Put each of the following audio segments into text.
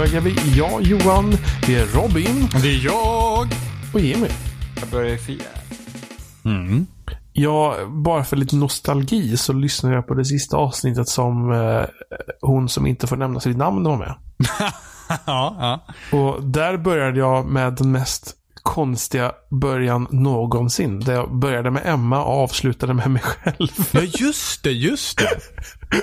avsnitt 201 med spelsnack. Och då är vi jag, Johan, det är Robin Det är jag. och Jimmy. Jag börjar i fjärde. Mm. Ja, bara för lite nostalgi så lyssnade jag på det sista avsnittet som eh, hon som inte får nämna sitt namn var med. ja, ja. Och där började jag med den mest konstiga början någonsin. Där jag började med Emma och avslutade med mig själv. ja, just det, just det.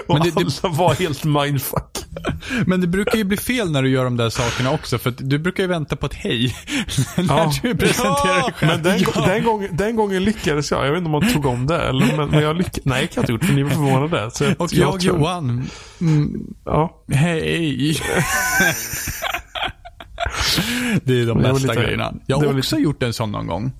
Och Men det- det- alla var helt mindfuck. Men det brukar ju bli fel när du gör de där sakerna också. För att du brukar ju vänta på ett hej. när Ja. du presenterar dig själv. Men den, den, gången, den gången lyckades jag. Jag vet inte om man tog om det. Eller, men, men jag lyckades. Nej, det kan jag inte gjort. För ni var förvånade. Så Och jag, tror- Johan. Mm, Ja. hej. Det är de Det bästa lite- grejerna. Jag har också gjort en sån någon gång.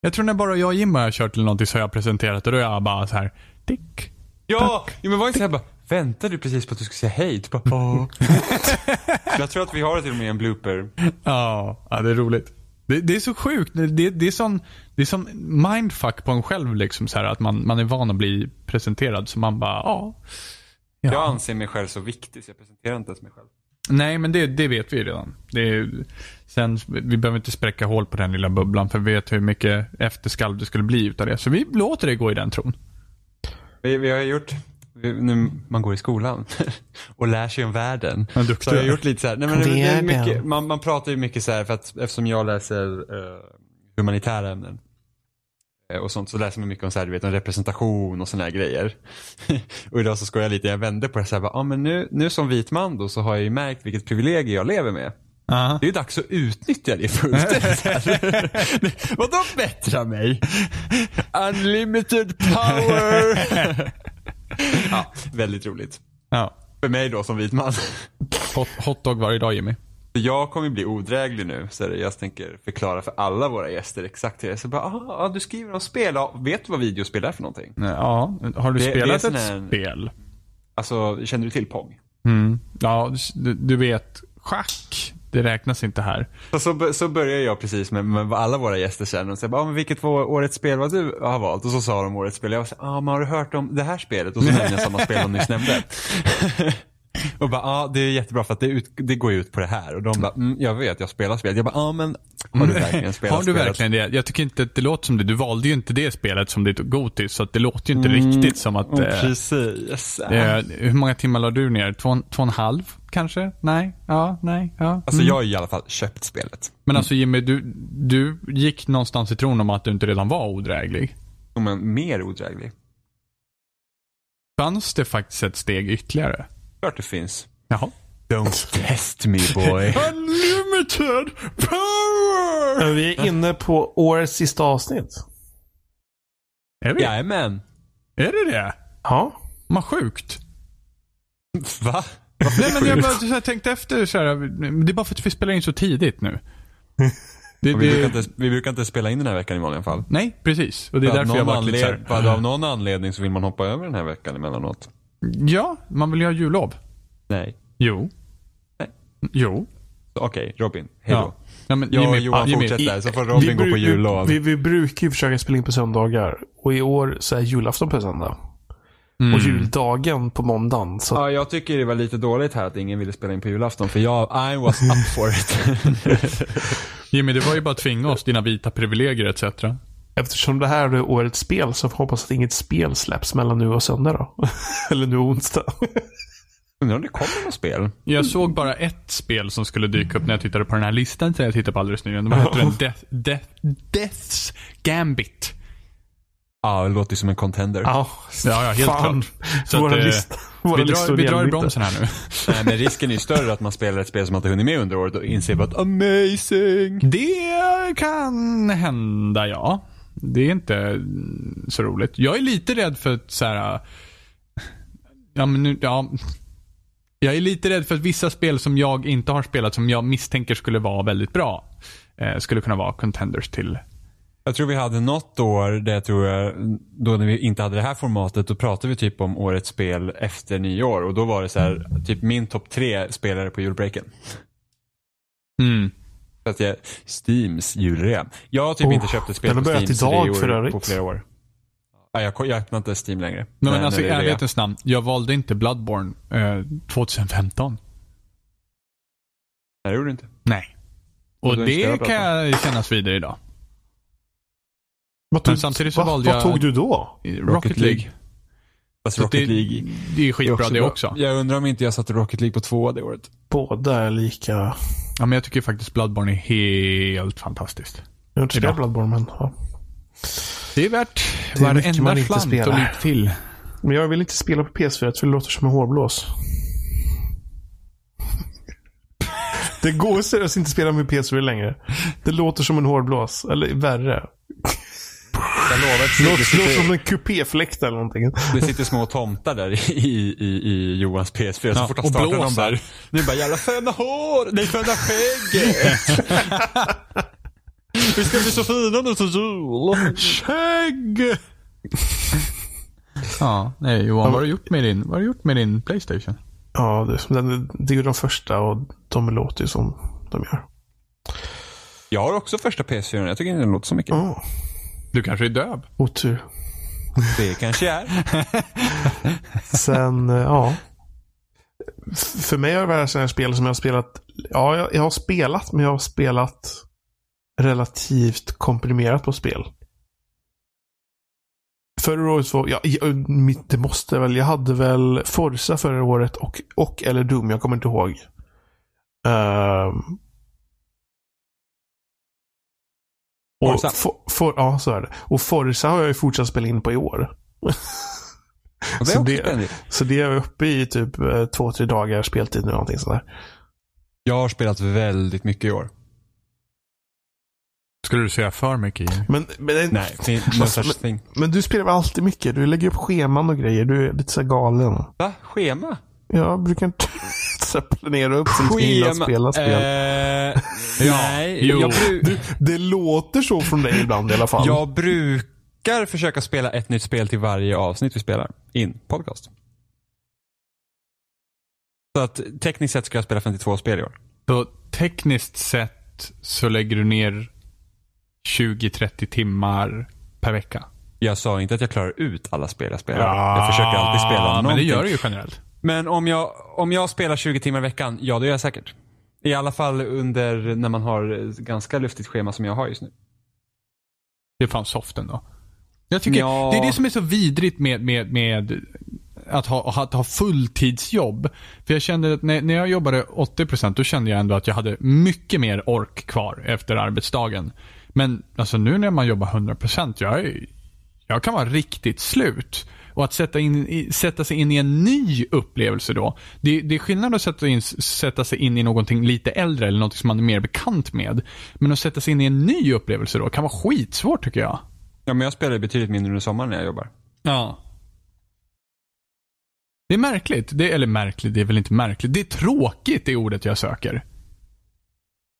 Jag tror när bara jag och Jim har kört till någonting så har jag presenterat och då är jag bara så här. Tick. Ja, ja men var inte såhär bara, väntar du precis på att du ska säga hej? Du bara, "Ja." Jag tror att vi har det till och med en blooper. Ja, ja det är roligt. Det, det är så sjukt. Det, det, det är sån, det är sån mindfuck på en själv liksom så här att man, man är van att bli presenterad så man bara, ja. ja. Jag anser mig själv så viktig så jag presenterar inte ens mig själv. Nej, men det, det vet vi ju redan. Det är, sen, vi behöver inte spräcka hål på den lilla bubblan för vi vet hur mycket efterskalv det skulle bli utav det. Så vi låter det gå i den tron. Vi, vi har gjort, vi, nu man går i skolan och lär sig om världen. Vad duktig Så har jag gjort lite så här, nej men det, det mycket, man, man pratar ju mycket så här för att eftersom jag läser eh, humanitära ämnen och sånt så läser man mycket om, så här, du vet, om representation och här grejer. och idag så ska jag lite, jag vände på det så här, bara, ah, men nu, nu som vit man då så har jag ju märkt vilket privilegium jag lever med. Aha. Det är ju dags att utnyttja det fullständigt. Vadå bättra mig? Unlimited power! ja, väldigt roligt. Ja. För mig då som vit man. Hot, hotdog varje dag Jimmy. Jag kommer bli odräglig nu, så jag tänker förklara för alla våra gäster exakt hur det är. Så bara, ah, ja, du skriver om spel. Ja, vet du vad videospel är för någonting? Ja, har du Det- spelat det ett här- spel? Alltså, känner du till Pong? Mm. Ja, du, du vet, schack, det räknas inte här. Så, så, så börjar jag precis med, med vad alla våra gäster känner och säger ah, men vilket var årets spel vad du har valt? Och så sa de årets spel. Jag var så ah, men har du hört om det här spelet? Och så nämnde jag samma spel de nyss nämnde. och bara, ja ah, det är jättebra för att det, ut, det går ut på det här. Och de bara, mm, jag vet, jag spelar spel. Jag bara, ja ah, men har du verkligen spelat Har du spelet? verkligen det? Jag tycker inte att det låter som det. Du valde ju inte det spelet som ditt Gotis, så det låter ju inte Mm, riktigt som att... Eh, precis. eh, hur många timmar la du ner? Två, två och en halv kanske? Nej? Ja? Nej? Ja? Alltså jag har i alla fall köpt spelet. Men alltså Jimmy, du, du gick någonstans i tron om att du inte redan var odräglig. Som en mer odräglig. Fanns det faktiskt ett steg ytterligare? Klart det finns. Jaha. Don't test me boy. Unlimited power! Vi är inne på årets sista avsnitt. Är vi? Jajamän. Är det det? Ja. Vad sjukt. Va? Nej men jag bara så här, tänkte efter så här, det är bara för att vi spelar in så tidigt nu. Det, Och vi, det, brukar inte, vi brukar inte spela in den här veckan i vanliga fall. nej, precis. Och det är För därför jag varit lite så här, av någon anledning så vill man hoppa över den här veckan emellanåt. Ja, man vill ju ha jullov. Nej. Jo. Nej. Jo. Okej, Robin. Hej då. Ja. ja men Jag och Johan Jimmy, fortsätter, så får Robin gå på jullov. Vi, vi brukar ju försöka spela in på söndagar. Och i år så är julafton på söndag. Mm. Och juldagen på måndagen. Så Ja, jag tycker det var lite dåligt här att ingen ville spela in på julafton för jag, I was up for it. Jimmy, det var ju bara att tvinga oss, dina vita privilegier etc. eftersom det här är årets spel så får jag hoppas att inget spel släpps mellan nu och söndag då. Eller nu och onsdag. Undrar om det kommer något spel? Jag såg bara ett spel som skulle dyka upp när jag tittade på den här listan som jag tittade på alldeles nyligen. Vad heter den? Death, Death, Death's Gambit. Ja, det låter ju som en contender. Ja, Ja, ja, helt fan. klart. Så våra att, eh, list, våra Vi drar, vi drar i bromsen här nu. Nej, men risken är ju större att man spelar ett spel som man inte hunnit med under året och inser att amazing. Det kan hända, ja. Det är inte så roligt. Jag är lite rädd för att så här. Ja, men nu, ja. Jag är lite rädd för att vissa spel som jag inte har spelat, som jag misstänker skulle vara väldigt bra, eh, skulle kunna vara contenders till. Jag tror vi hade något år jag tror jag, då när vi inte hade det här formatet, då pratade vi typ om årets spel efter nyår och då var det så här, typ min topp tre spelare på julbreaken. Mm. Att jag, Steams julrea. Jag har typ Oh, inte köpt ett spel på börjat Steam idag för övrigt. på flera år. Ja, jag, jag öppnar inte Steam längre. Men, men När- alltså i det ärlighetens namn, jag valde inte Bloodborne eh, 2015. Nej, det gjorde du inte. Nej. Och det spelat kan jag kännas vidare idag. Vad Men samtidigt så vad, valde vad jag- tog du då? Rocket, League. Fast Så Rocket det, League det är skitbra det bra. också. Jag undrar om inte jag satte Rocket League på två det året. Båda är lika... Ja, men jag tycker faktiskt Bloodborne är helt fantastiskt. Jag har inte spelat Bloodborne, men... Ja. Det är värt Det är varenda slant spelar. och lite till. Men jag vill inte spela på PS4 för det låter som en hårblås. Det går seriöst inte att spela med PS4 längre. Det låter som en hårblås. Eller värre. Jag lovar att låter, det låter som sitter, en kupéfläkt eller någonting. det sitter små tomtar där i, i, i, i Johans PS4. Så Ja, fort han och startar de blåser. bara, nu bara jävla sköna hår, nej sköna skägget. Vi ska bli så fina nu till jul. Skägg! ja, nej Johan, vad har du gjort med din, vad har du gjort med din Playstation? Ja, det, det, det är ju de första och de låter ju som de gör. Jag har också första PS4, jag tycker inte den låter så mycket. Oh, Du kanske är döv? otur. Det kanske är. Sen, eh, ja. För mig har det varit sådana här spel som jag har spelat. Ja, jag, jag har spelat, men jag har spelat relativt komprimerat på spel. Förra året var, ja, jag- mitt- det måste väl, jag hade väl Forza förra året och, och eller Doom, jag kommer inte ihåg. Ehm. och Forza. for, for, ja, så är det. Och Forza har jag ju fortsatt spela in på i år. Det Så det-. Så det är jag uppe i typ eh, två, tre dagar speltid nu, någonting sådär. Jag har spelat väldigt mycket i år. Skulle du säga för mycket i? Men, men, Nej, fin- no Men- such thing. men du spelar väl alltid mycket? Du lägger upp scheman och grejer. Du är lite så galen. Va? Schema? Jag brukar inte planera upp du ska hinna spela spel. Eh, nej, jo. jag, bru- Det låter så från dig ibland i alla fall. jag brukar försöka spela ett nytt spel till varje avsnitt vi spelar. In podcast. Så att tekniskt sett ska jag spela 52 spel i år. Så tekniskt sett så lägger du ner 20-30 timmar per vecka. Jag sa inte att jag klarar ut alla spel jag spelar. jag försöker alltid spela någonting. Men det gör du ju generellt. Men om jag, om jag spelar 20 timmar i veckan, ja det gör jag säkert. I alla fall under när man har ganska luftigt schema som jag har just nu. Det är fan soft ändå. Jag tycker, Ja. det är det som är så vidrigt med, med, med att ha, att ha fulltidsjobb. För jag kände att när, när jag jobbade 80% då kände jag ändå att jag hade mycket mer ork kvar efter arbetsdagen. Men alltså nu när man jobbar 100% jag, är, jag kan vara riktigt slut. Och att sätta, in, sätta sig in i en ny upplevelse då. Det, det är skillnad att sätta, in, sätta sig in i någonting lite äldre eller något som man är mer bekant med. Men att sätta sig in i en ny upplevelse då kan vara skitsvårt tycker jag. Ja, men jag spelar betydligt mindre under sommaren när jag jobbar. Ja. Det är märkligt. Det, eller märkligt, det är väl inte märkligt. Det är tråkigt det ordet jag söker.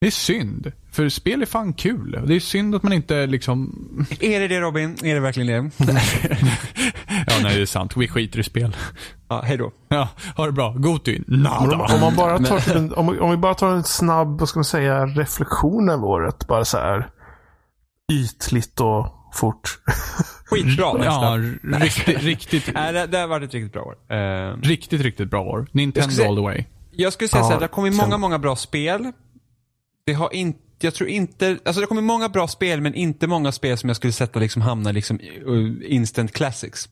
Det är synd. För spel är fan kul. Det är synd att man inte liksom... Är det det Robin? Är det verkligen det? ja, nej det är sant. Vi skiter i spel. ja, hej då. Ja, ha det bra. Goti. Men Nada. om, om, man bara tar en, om, om vi bara tar en snabb, vad ska man säga, reflektion över året. Bara så här ytligt och fort. Skitbra nästa. Ja, riktigt, riktigt, Nej, det, det har varit ett riktigt bra år. Eh, riktigt, riktigt bra år. Nintendo Jag skulle säga- all the way. jag skulle säga Ja, så här, det har kommit många, många bra spel. Det har inte, jag tror inte, alltså det har kommit många bra spel men inte många spel som jag skulle sätta liksom hamna liksom i- instant classics.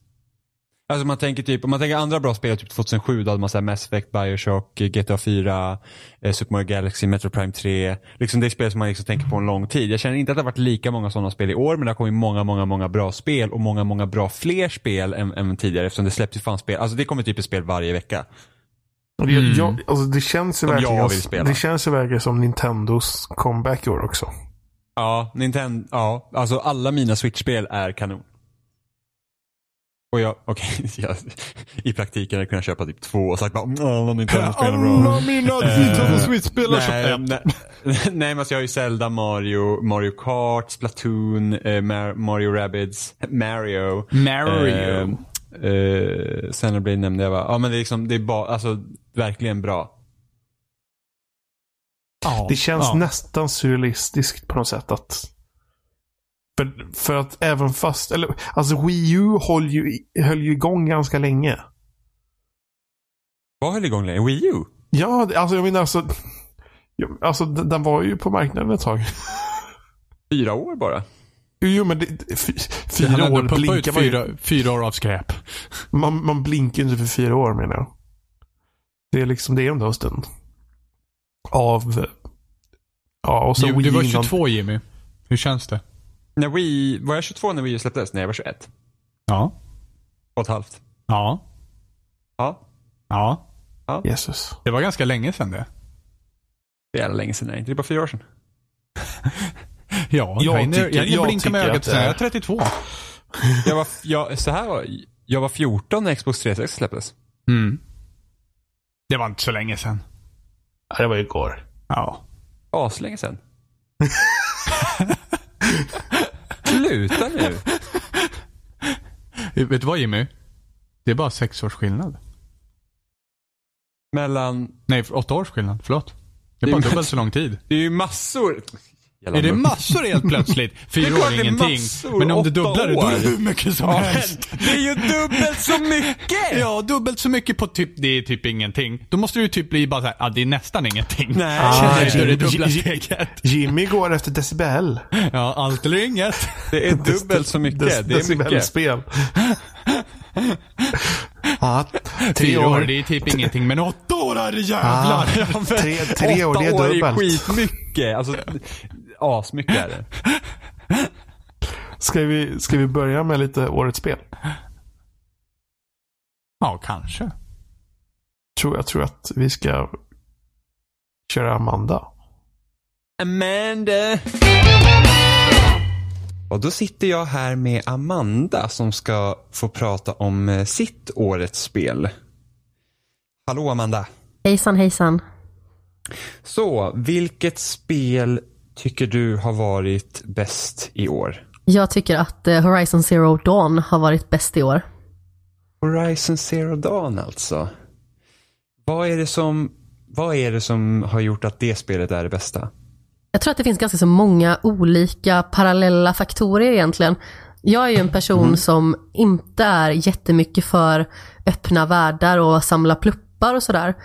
Alltså man tänker typ, om man tänker andra bra spel, typ 2007 då hade man såhär Mass Effect, Bioshock, GTA 4, eh, Super Mario Galaxy, Metro Prime 3. Liksom det är spel som man liksom tänker på en lång tid. Jag känner inte att det har varit lika många sådana spel i år men det har kommit många, många, många bra spel och många, många bra fler spel än, än tidigare eftersom det släpps ju fan spel. Alltså det kommer typ ett spel varje vecka. Och det, jag, alltså det känns ju Som jag verkligen, vill spela. det känns ju verkligen som Nintendos comeback i år också. Ja, Nintendo, ja, alltså alla mina Switch-spel är kanon. Och jag, okej, jag, i praktiken hade jag kunnat köpa typ två och sagt bara "Mm, alla Nintendo-spel är bra. mina Nintendo Switch-spel Nej, nej, nej men alltså jag har ju Zelda, Mario, Mario Kart, Splatoon, eh, Mar- Mario Rabbids, Mario. Mario. Eh, eh, Xenoblade nämnde jag va? Ja men det är liksom, det är bara, alltså verkligen bra. Ja, Det känns ja. nästan surrealistiskt på något sätt att För, för att även fast, eller alltså Wii U höll ju, höll ju igång ganska länge. Vad höll igång länge? Wii U? Ja, alltså jag menar alltså. Alltså den var ju på marknaden ett tag. Fyra år bara? Jo men det, fy- fyra år blinkar man ju. fyra, fyra år av skräp. Man, man blinkar inte för fyra år menar jag. Det är liksom, det är ändå en stund. Av, ja och så Du, Wii du var innan- 22 Jimmy. Hur känns det? När Wii, var jag 22 när Wii släpptes? Nej, jag var 21. Ja. Och ett halvt. Ja. Ja, Ja. Jesus. Det var ganska länge sedan det. det är länge sedan. Nej, det är bara fyra år sedan. Ja, Jag jag, tycker- jag jag blinka med ögat är- jag är 32. Jag var, jag, så här var, jag var 14 när Xbox 360 släpptes. Mm. Det var inte så länge sedan. Ja, det var ju igår. Ja. Aslänge sedan. Sluta nu. Vet du vad Jimmy? Det är bara sex års skillnad. Mellan, Nej, åtta års skillnad. Förlåt. Det är bara dubbelt så lång tid. det är ju massor. Jävla Är det massor helt plötsligt? Det är Fyra år det är är ingenting. massor. Men om du dubblar det, då är det hur mycket som helst. det är ju dubbelt så mycket! Ja, dubbelt så mycket på typ, det är typ ingenting. Då måste det ju typ bli bara så här, ja det är nästan ingenting. Nej. Ah, det är det Jimmy- dubbla Jimmy- steget. Jimmy går efter decibel. Ja, allt eller inget. Det är dubbelt så mycket. Dec- Det är mycket. decibelspel. ja, tre Fyra år, år. det är typ ingenting. Men åtta år, är det Ah, jävlar. tre, tre år, det Åtta år är är dubbelt. skitmycket. Alltså, asmycket är det. Ska vi, ska vi börja med lite årets spel? Ja, kanske. Tror, jag tror att vi ska köra Amanda. Amanda. Och då sitter jag här med Amanda som ska få prata om eh, sitt årets spel. Hallå Amanda. Hejsan hejsan. Så, vilket spel tycker du har varit bäst i år? Jag tycker att eh, Horizon Zero Dawn har varit bäst i år. Horizon Zero Dawn alltså. Vad är det som, vad är det som har gjort att det spelet är det bästa? Jag tror att det finns ganska så många olika parallella faktorer egentligen. Jag är ju en person som inte är jättemycket för öppna världar och samla pluppar och sådär.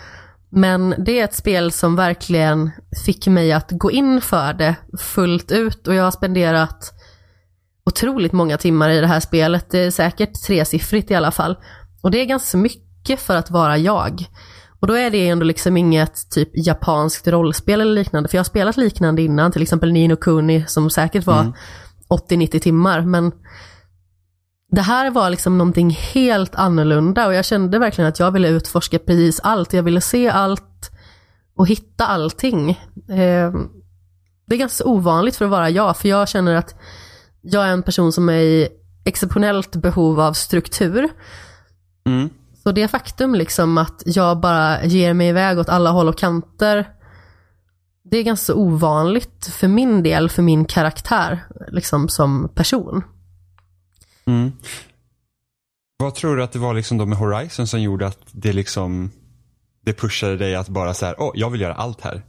Men det är ett spel som verkligen fick mig att gå in för det fullt ut och jag har spenderat otroligt många timmar i det här spelet. Det är säkert tresiffrigt i alla fall. Och det är ganska mycket för att vara jag. Och då är det ändå liksom inget typ japanskt rollspel eller liknande, för jag har spelat liknande innan, till exempel Nino Kuni som säkert var 80-90 timmar, men det här var liksom någonting helt annorlunda och jag kände verkligen att jag ville utforska precis allt, jag ville se allt och hitta allting. Eh, Det är ganska ovanligt för att vara jag, för jag känner att jag är en person som är i exceptionellt behov av struktur. Mm. Så det faktum liksom att jag bara ger mig iväg åt alla håll och kanter, det är ganska ovanligt för min del, för min karaktär, liksom som person. Mm. Vad tror du att det var liksom då med Horizon som gjorde att det liksom det pushade dig att bara så här, åh, jag vill göra allt här.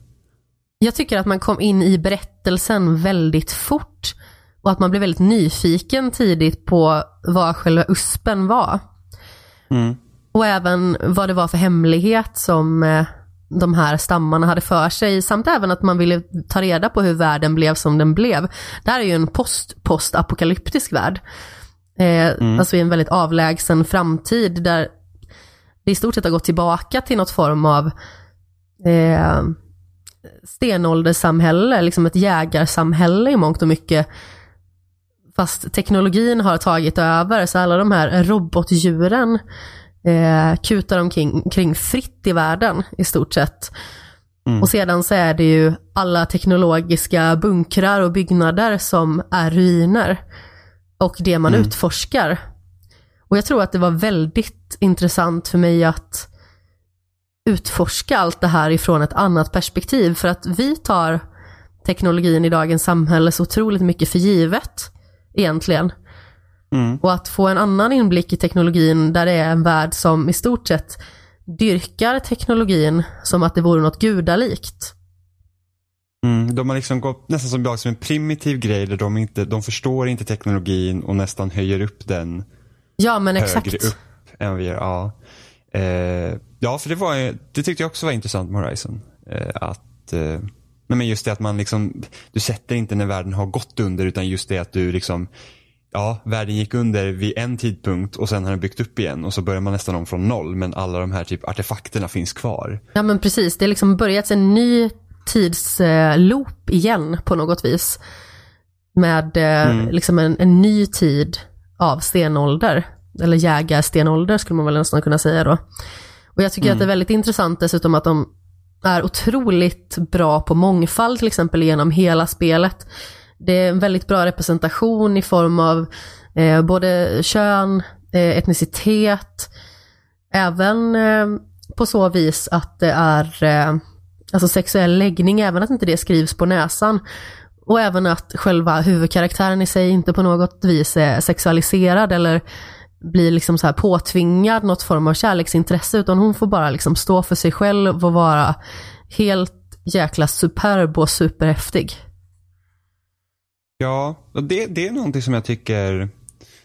Jag tycker att man kom in i berättelsen väldigt fort och att man blev väldigt nyfiken tidigt på vad själva USPen var. Mm. Och även vad det var för hemlighet som eh, de här stammarna hade för sig, samt även att man ville ta reda på hur världen blev som den blev. Det här är ju en post-post-apokalyptisk värld. Eh, Alltså i en väldigt avlägsen framtid där det i stort sett har gått tillbaka till något form av eh, stenålderssamhälle, liksom ett jägarsamhälle i mångt och mycket. Fast teknologin har tagit över, så alla de här robotdjuren eh, kutar omkring kring fritt i världen i stort sett. Och sedan så är det ju alla teknologiska bunkrar och byggnader som är ruiner. Och det man utforskar. Och jag tror att det var väldigt intressant för mig att utforska allt det här ifrån ett annat perspektiv. För att vi tar teknologin i dagens samhälle så otroligt mycket för givet egentligen. Mm. Och att få en annan inblick i teknologin där det är en värld som i stort sett dyrkar teknologin som att det vore något gudalikt. Mm, de har liksom gått nästan som, som en primitiv grej där de inte, de förstår inte teknologin och nästan höjer upp den Ja, men exakt. högre upp än vi gör. Ja. Eh, ja, för det, var, det tyckte jag också var intressant med Horizon. Eh, att, eh, men just det att man liksom, du sätter inte när världen har gått under utan just det att du liksom Ja, världen gick under vid en tidpunkt och sen har den byggt upp igen och så börjar man nästan om från noll men alla de här typ artefakterna finns kvar. Ja men precis, det har liksom börjat en ny tidsloop igen på något vis. Med eh, Mm. liksom en, en ny tid av stenålder. Eller jägarstenålder skulle man väl nästan kunna säga då. Och jag tycker att det är väldigt intressant dessutom att de är otroligt bra på mångfald till exempel genom hela spelet. Det är en väldigt bra representation i form av eh, både kön, eh, etnicitet, även eh, på så vis att det är eh, alltså sexuell läggning, även att inte det skrivs på näsan. Och även att själva huvudkaraktären i sig inte på något vis är sexualiserad eller blir liksom så här påtvingad något form av kärleksintresse, utan hon får bara liksom stå för sig själv och vara helt jäkla superb och superhäftig. Ja, det, det är någonting som jag tycker,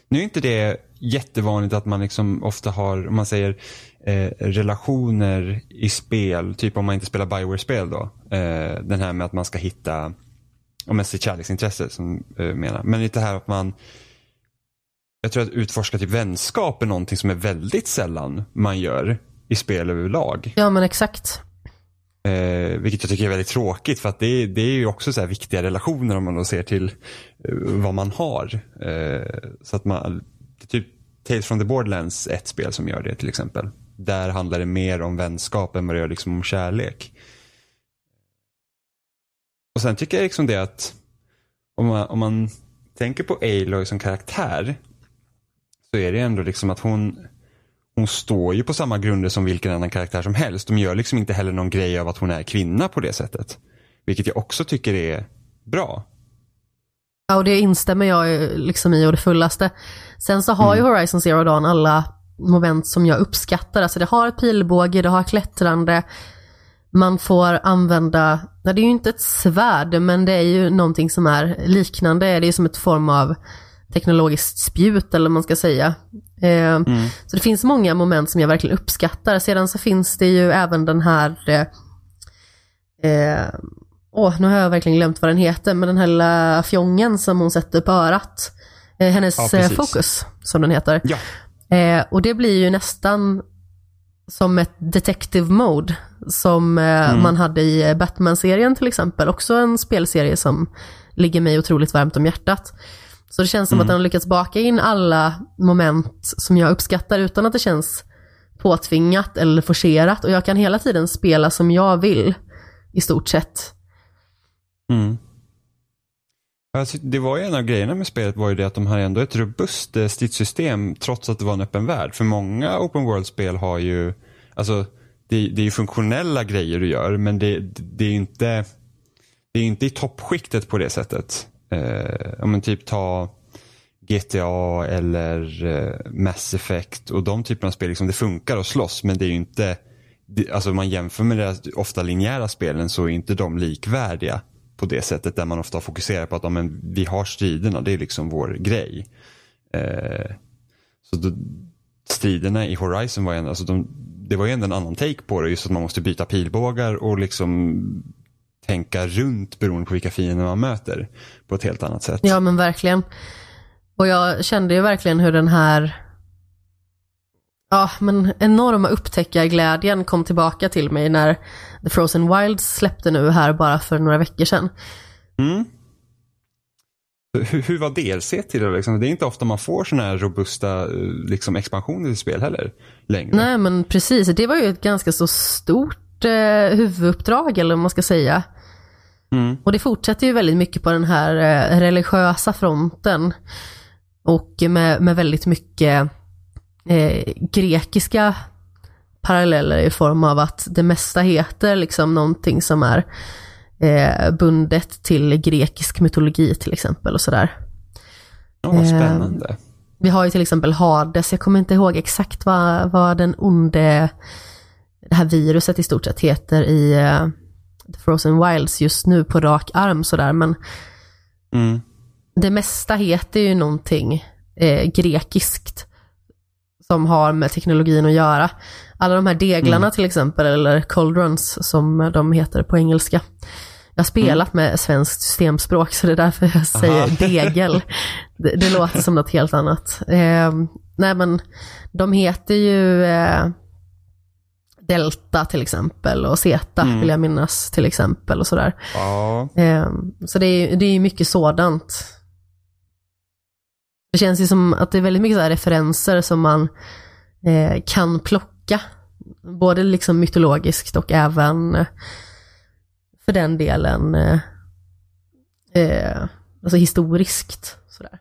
nu är inte det jättevanligt att man liksom ofta har, om man säger eh, relationer i spel, typ om man inte spelar Bioware-spel då. Eh, den här med att man ska hitta, om man sitt kärleksintresse som eh, menar. Men lite här att man, jag tror att utforska typ vänskap är någonting som är väldigt sällan man gör i spel överlag. Ja men exakt. Eh, vilket jag tycker är väldigt tråkigt för att det, är- det är ju också så här viktiga relationer om man då ser till eh, vad man har. Eh, så att man, det är typ Tales from the Borderlands ett spel som gör det till exempel. Där handlar det mer om vänskap än vad det gör liksom om kärlek. Och sen tycker jag liksom det att om man, om man tänker på Aloy som karaktär så är det ändå liksom att hon hon står ju på samma grunder som vilken annan karaktär som helst. De gör liksom inte heller någon grej av att hon är kvinna på det sättet. Vilket jag också tycker är bra. Ja, och det instämmer jag ju liksom i och det fullaste. Sen så har ju Horizon Zero Dawn alla moment som jag uppskattar. Alltså det har pilbåge, det har klättrande, man får använda, nej, det är ju inte ett svärd, men det är ju någonting som är liknande. Det är ju som ett form av teknologiskt spjut eller vad man ska säga. Eh, Så det finns många moment som jag verkligen uppskattar. Sedan så finns det ju även den här eh, eh, Åh, nu har jag verkligen glömt vad den heter, men den här lilla fjongen som hon sätter på örat. Eh, hennes Ja, eh, fokus, som den heter. Ja. Eh, och det blir ju nästan som ett detective mode som eh, man hade i Batman-serien till exempel. Också en spelserie som ligger mig otroligt varmt om hjärtat. Så det känns som att den har lyckats baka in alla moment som jag uppskattar utan att det känns påtvingat eller forcerat. Och jag kan hela tiden spela som jag vill, i stort sett. Mm. Alltså, det var ju en av grejerna med spelet var ju det att de hade ändå ett robust eh, stridssystem trots att det var en öppen värld. För många open world-spel har ju, alltså det, det är ju funktionella grejer du gör men det, det är ju inte, det är inte i toppskiktet på det sättet. Eh, om man typ ta GTA eller eh, Mass Effect och de typerna av spel, liksom, det funkar att slåss men det är ju inte, det, alltså om man jämför med deras ofta linjära spelen så är inte de likvärdiga på det sättet där man ofta fokuserar på att ja, men, vi har striderna, det är liksom vår grej. Eh, så då, striderna i Horizon var ju ändå, alltså de, det var ju ändå en annan take på det, just att man måste byta pilbågar och liksom tänka runt beroende på vilka fiender man möter på ett helt annat sätt. Ja men verkligen. Och jag kände ju verkligen hur den här ja, men enorma upptäckarglädjen kom tillbaka till mig när The Frozen Wilds släppte nu här bara för några veckor sedan. Mm. Hur, hur var DLC till det? Liksom? Det är inte ofta man får sådana här robusta eh, liksom, expansioner i spel heller. Längre. Nej men precis, det var ju ett ganska så stort eh, huvuduppdrag eller vad man ska säga. Mm. Och det fortsätter ju väldigt mycket på den här eh, religiösa fronten. Och med, med väldigt mycket eh, grekiska paralleller i form av att det mesta heter liksom någonting som är eh, bundet till grekisk mytologi till exempel och sådär. Ja, vad Eh, spännande. Vi har ju till exempel Hades, jag kommer inte ihåg exakt vad, vad den onde, det här viruset i stort sett heter i, eh, The Frozen Wilds just nu på rak arm sådär, men Mm. det mesta heter ju någonting eh, grekiskt som har med teknologin att göra. Alla de här deglarna till exempel, eller cauldrons som de heter på engelska. Jag har spelat med svenskt systemspråk så det är därför jag säger Aha. degel. Det, det låter som något helt annat. Eh, nej men de heter ju eh, Delta till exempel och Zeta Mm. vill jag minnas till exempel och sådär. Ja. Eh, så det är, det är mycket sådant. Det känns ju som att det är väldigt mycket så här referenser som man eh, kan plocka. Både liksom mytologiskt och även för den delen eh, eh, alltså historiskt. Sådär.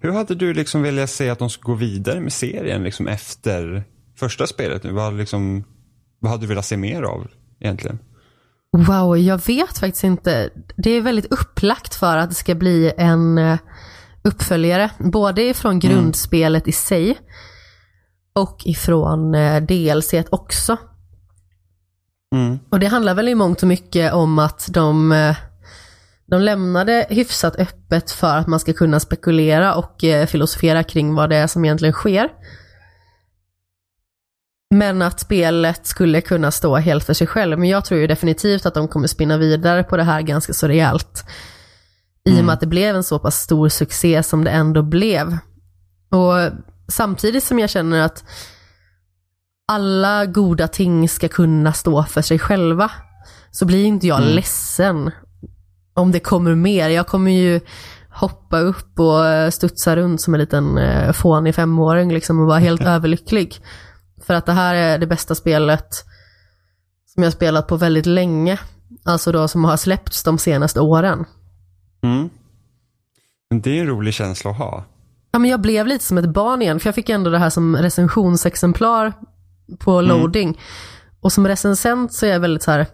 Hur hade du liksom velat se att de skulle gå vidare med serien liksom efter första spelet? nu? Vad liksom, vad hade du velat se mer av egentligen? Wow, jag vet faktiskt inte. Det är väldigt upplagt för att det ska bli en eh, uppföljare. Både ifrån grundspelet i sig och ifrån eh, DLC också. Mm. Och det handlar väl i mångt och mycket om att de, eh, de lämnade hyfsat öppet för att man ska kunna spekulera och eh, filosofera kring vad det är som egentligen sker. Men att spelet skulle kunna stå helt för sig själv. Men jag tror ju definitivt att de kommer spinna vidare på det här ganska så rejält. I och med att det blev en så pass stor succé som det ändå blev. Och samtidigt som jag känner att alla goda ting ska kunna stå för sig själva, så blir inte jag ledsen om det kommer mer. Jag kommer ju hoppa upp och eh, studsa runt som en liten eh, fånig femåring liksom och vara helt överlycklig. För att det här är det bästa spelet som jag spelat på väldigt länge. Alltså då som har släppts de senaste åren. Mm. Men det är en rolig känsla att ha. Ja, men jag blev lite som ett barn igen, för jag fick ändå det här som recensionsexemplar på loading. Och som recensent så är jag väldigt så här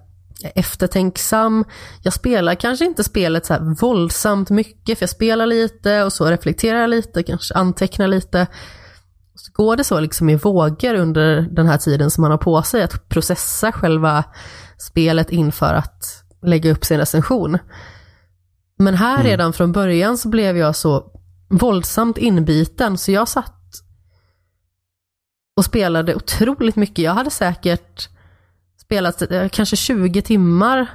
eftertänksam. Jag spelar kanske inte spelet så här våldsamt mycket, för jag spelar lite och så reflekterar jag lite, kanske antecknar lite. Så går det så liksom i vågor under den här tiden som man har på sig att processa själva spelet inför att lägga upp sin recension. Men här redan från början så blev jag så våldsamt inbiten så jag satt och spelade otroligt mycket. Jag hade säkert spelat eh, kanske 20 timmar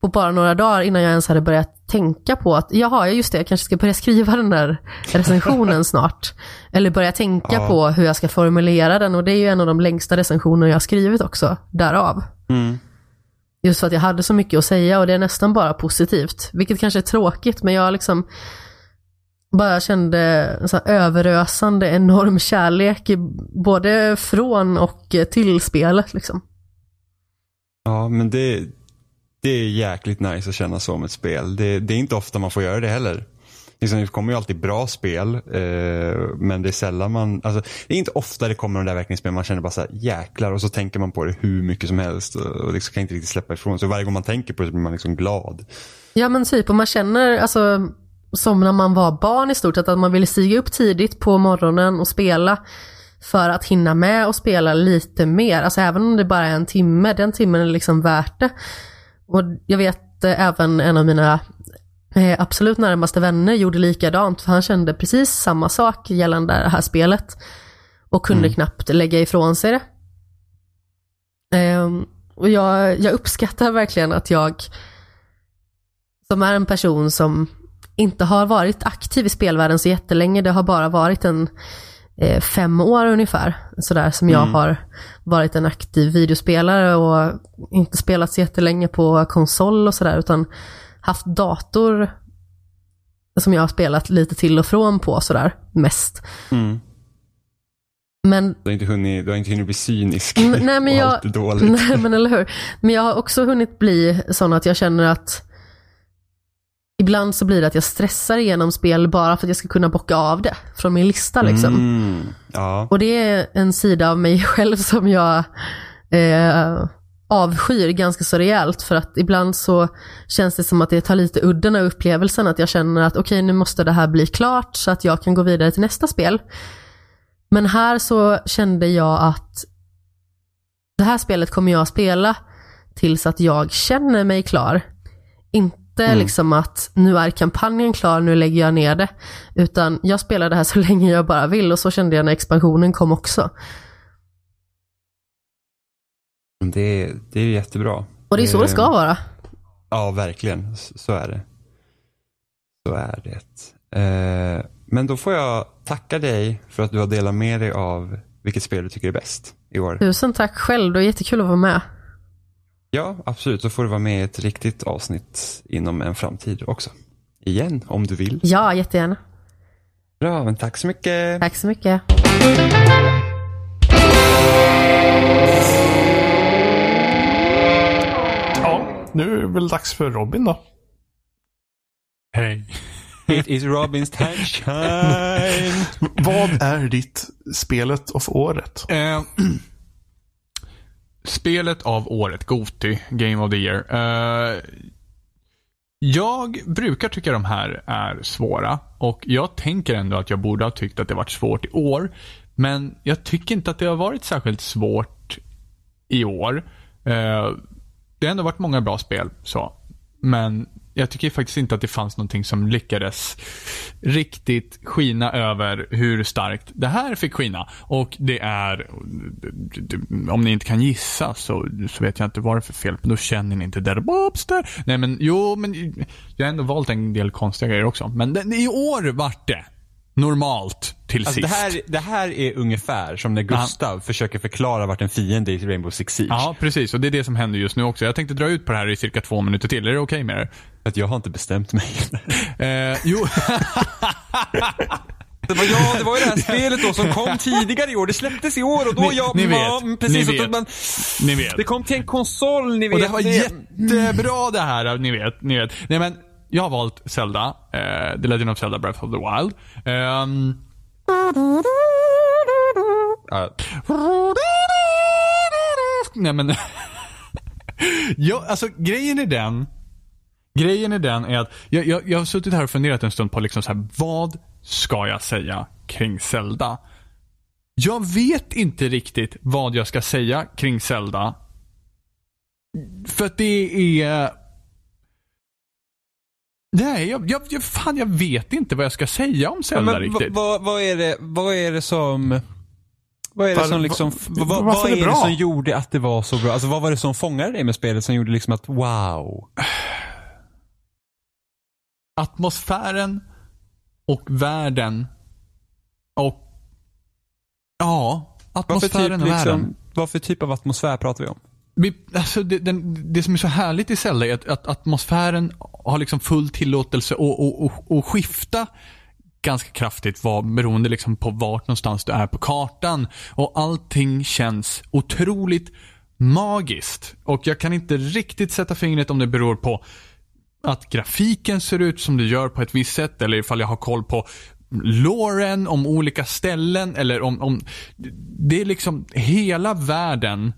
på bara några dagar innan jag ens hade börjat tänka på att, jaha, just det, jag kanske ska börja skriva den där recensionen snart. Eller börja tänka Ja. på hur jag ska formulera den och det är ju en av de längsta recensioner jag har skrivit också, därav. Mm. Just för att jag hade så mycket att säga och det är nästan bara positivt. Vilket kanske är tråkigt men jag liksom bara kände en sån här överösande enorm kärlek både från och till spelet liksom. Ja, men det, det är jäkligt nice att känna så om ett spel. Det, det är inte ofta man får göra det heller. Liksom, det kommer ju alltid bra spel, eh, men det är sällan man, alltså, det är inte ofta det kommer de där verkligen spel man känner bara så här, jäklar och så tänker man på det hur mycket som helst och, och liksom kan inte riktigt släppa ifrån sig. Varje gång man tänker på det så blir man liksom glad. Ja men typ, och man känner alltså som när man var barn i stort sett, att man ville stiga upp tidigt på morgonen och spela för att hinna med och spela lite mer. Alltså även om det bara är en timme, den timmen är liksom värt det. Och jag vet eh, även en av mina eh, absolut närmaste vänner gjorde likadant, för han kände precis samma sak gällande det här spelet. Och kunde knappt lägga ifrån sig det. Ehm, och jag, jag uppskattar verkligen att jag som är en person som inte har varit aktiv i spelvärlden så jättelänge. Det har bara varit en eh, fem år ungefär. Sådär som jag har varit en aktiv videospelare och inte spelat så jättelänge på konsol och sådär utan haft dator som jag har spelat lite till och från på sådär mest. Mm. Men Du, har inte hunnit, du har inte hunnit bli cynisk Mm, nej, men och jag- allt är dåligt. Nej men eller hur. Men jag har också hunnit bli sån att jag känner att ibland så blir det att jag stressar igenom spel bara för att jag ska kunna bocka av det från min lista liksom. Mm. Ja. Och det är en sida av mig själv som jag eh, avskyr ganska så rejält för att ibland så känns det som att det tar lite udden av upplevelsen att jag känner att okej nu måste det här bli klart så att jag kan gå vidare till nästa spel. Men här så kände jag att det här spelet kommer jag spela tills att jag känner mig klar. Inte liksom att nu är kampanjen klar, nu lägger jag ner det. Utan jag spelar det här så länge jag bara vill och så kände jag när expansionen kom också. Det, det är jättebra. Och det är så det ska Eh, vara. Ja, verkligen. Så är det. Så är det. Eh, men då får jag tacka dig för att du har delat med dig av vilket spel du tycker är bäst i år. Tusen tack själv, det var jättekul att vara med. Ja, absolut. Så får du vara med i ett riktigt avsnitt inom en framtid också. Igen, om du vill. Ja, jättegärna. Bra, men tack så mycket. Tack så mycket. Nu är det väl dags för Robin då. Hej. It is Robins time shine. Vad är ditt spelet of året? Eh, spelet av året, Goti, Game of the Year. Eh, jag brukar tycka de här är svåra och jag tänker ändå att jag borde ha tyckt att det varit svårt i år. Men jag tycker inte att det har varit särskilt svårt i år. Eh, det har ändå varit många bra spel, så. Men jag tycker faktiskt inte att det fanns någonting som lyckades riktigt skina över hur starkt det här fick skina. Och det är, om ni inte kan gissa så, så vet jag inte vad det är för fel, på. då känner ni inte där Bobster. Nej men jo, men jag har ändå valt en del konstiga grejer också. Men i år vart det normalt till Alltså, sist. det, här, det här är ungefär som när Gustav försöker förklara vart en fiende är i Rainbow Six Siege. Ja, precis. Och det är det som händer just nu också. Jag tänkte dra ut på det här i cirka två minuter till. Är det okej med er? Att jag har inte bestämt mig. Eh, jo, Det var, ja, det var ju det här spelet då som kom tidigare i år. Det släpptes i år och då Ni- jag... ni vet, ja, precis, ni vet. man, ni vet. Det kom till en konsol, ni vet. Och det var det- jättebra det här, ni vet. Ni vet. Nej men, jag har valt Zelda. Eh, The Legend of Zelda Breath of the Wild. Um, uh, Nej men. ja, alltså grejen är den. Grejen är den är att jag, jag, jag har suttit här och funderat en stund på liksom så här, vad ska jag säga kring Zelda? Jag vet inte riktigt vad jag ska säga kring Zelda. För att det är... Nej, jag, jag, jag, fan, jag vet inte vad jag ska säga om Zelda men riktigt. vad, vad, vad, är det, vad är det som... Vad är det som liksom, vad, varför vad är det det som gjorde att det var så bra? Alltså vad var det som fångade dig med spelet som gjorde liksom att wow? atmosfären och världen och ja, Vad för, atmosfären typ, och världen. liksom, vad för typ av atmosfär pratar vi om? Vi, alltså det, den, det som är så härligt i Zelda är att, att atmosfären har liksom full tillåtelse att och, och, och skifta ganska kraftigt var, beroende liksom på vart någonstans du är på kartan. Och allting känns otroligt magiskt. Och jag kan inte riktigt sätta fingret om det beror på att grafiken ser ut som det gör på ett visst sätt eller ifall jag har koll på loren om olika ställen eller om, om det är liksom hela världen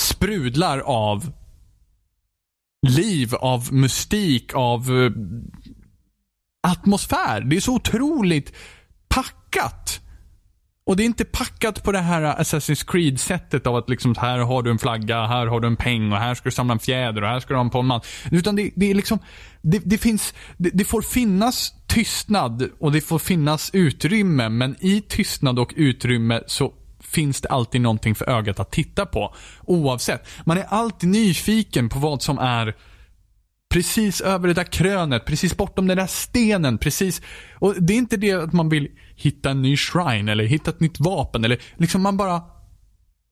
sprudlar av liv, av mystik, av eh, atmosfär. Det är så otroligt packat. Och det är inte packat på det här Assassin's Creed-sättet av att liksom här har du en flagga, här har du en peng och här ska du samla en fjäder och här ska du ha en på en man. Utan det, det är liksom, det, det finns, det, det får finnas tystnad och det får finnas utrymme men i tystnad och utrymme så finns det alltid någonting för ögat att titta på. Oavsett. Man är alltid nyfiken på vad som är precis över det där krönet, precis bortom den där stenen, precis. Och det är inte det att man vill hitta en ny shrine eller hitta ett nytt vapen eller liksom man bara,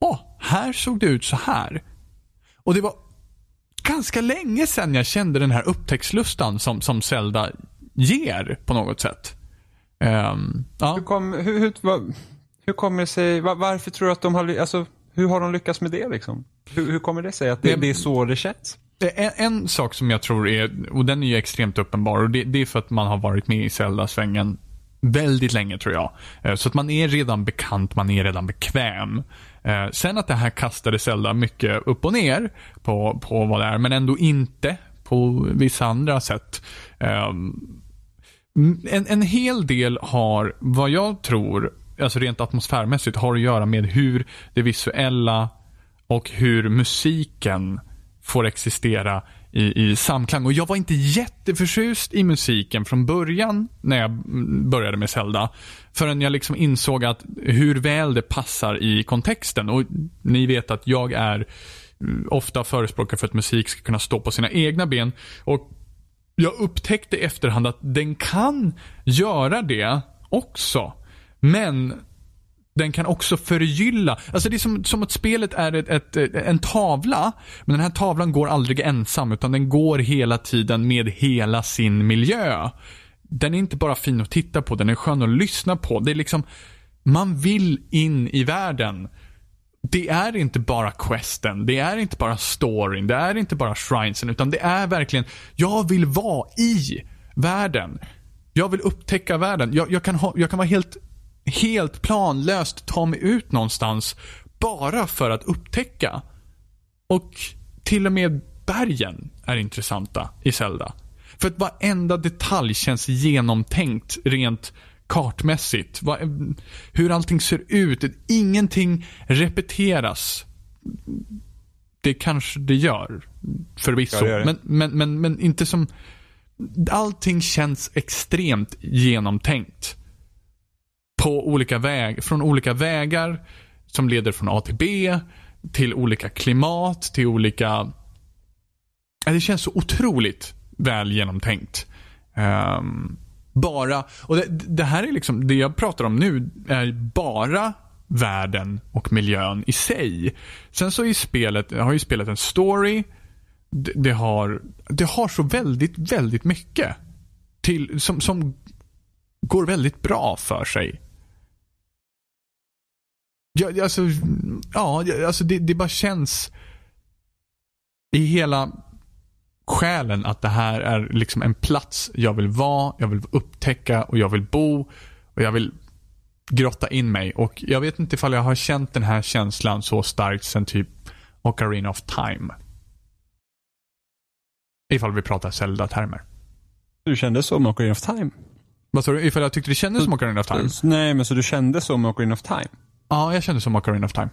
åh, här såg det ut så här. Och det var ganska länge sedan jag kände den här upptäcktslustan som, som Zelda ger på något sätt. Um, ja. Hur, kom, hur, hur, vad, hur kommer det sig, var, varför tror du att de har, alltså hur har de lyckats med det liksom? Hur, hur kommer det sig att det, Det- är så det känns? En, en sak som jag tror är, och den är ju extremt uppenbar, och det, det är för att man har varit med i Zelda-svängen väldigt länge tror jag. Eh, Så att man är redan bekant, man är redan bekväm. Eh, Sen att det här kastade Zelda mycket upp och ner på, på vad det är, men ändå inte på vissa andra sätt. Ehm, En, en hel del har, vad jag tror, alltså rent atmosfärmässigt, har att göra med hur det visuella och hur musiken får existera i, i samklang. Och jag var inte jätteförtjust i musiken från början när jag började med Zelda. Förrän jag liksom insåg att hur väl det passar i kontexten. Och ni vet att jag är mm, ofta förespråkare för att musik ska kunna stå på sina egna ben. Och jag upptäckte i efterhand att den kan göra det också. Men den kan också förgylla. Alltså det är som, som att spelet är ett, ett, en tavla, men den här tavlan går aldrig ensam, utan den går hela tiden med hela sin miljö. Den är inte bara fin att titta på, den är skön att lyssna på. Det är liksom, man vill in i världen. Det är inte bara questen, det är inte bara storyn, det är inte bara shrinesen, utan det är verkligen, jag vill vara i världen. Jag vill upptäcka världen. Jag, jag, kan, ha, jag kan vara helt helt planlöst ta mig ut någonstans bara för att upptäcka. Och till och med bergen är intressanta i Zelda. För att varenda detalj känns genomtänkt rent kartmässigt. hur allting ser ut. Ingenting repeteras. Det kanske det gör. Förvisso. Ja, det gör det. Men, men, men, men inte som... Allting känns extremt genomtänkt på olika väg, från olika vägar som leder från A till B, till olika klimat, till olika... Det känns så otroligt väl genomtänkt. Um, bara, och det, det, här är liksom, det jag pratar om nu är bara världen och miljön i sig. Sen så är spelet, har ju spelet en story, det, det, har, det har så väldigt, väldigt mycket till, som, som går väldigt bra för sig. Ja, alltså, ja, alltså det, det bara känns i hela själen att det här är liksom en plats jag vill vara, jag vill upptäcka och jag vill bo och jag vill grotta in mig. Och jag vet inte ifall jag har känt den här känslan så starkt sen typ Ocarina of Time. Ifall vi pratar Zelda-termer. Du kände så med Ocarina of Time? Vad sa du? Ifall jag tyckte det kändes så, som Ocarina of Time? Nej, men så du kände så med Ocarina of Time? Ja, jag kände som Ocarina of Time.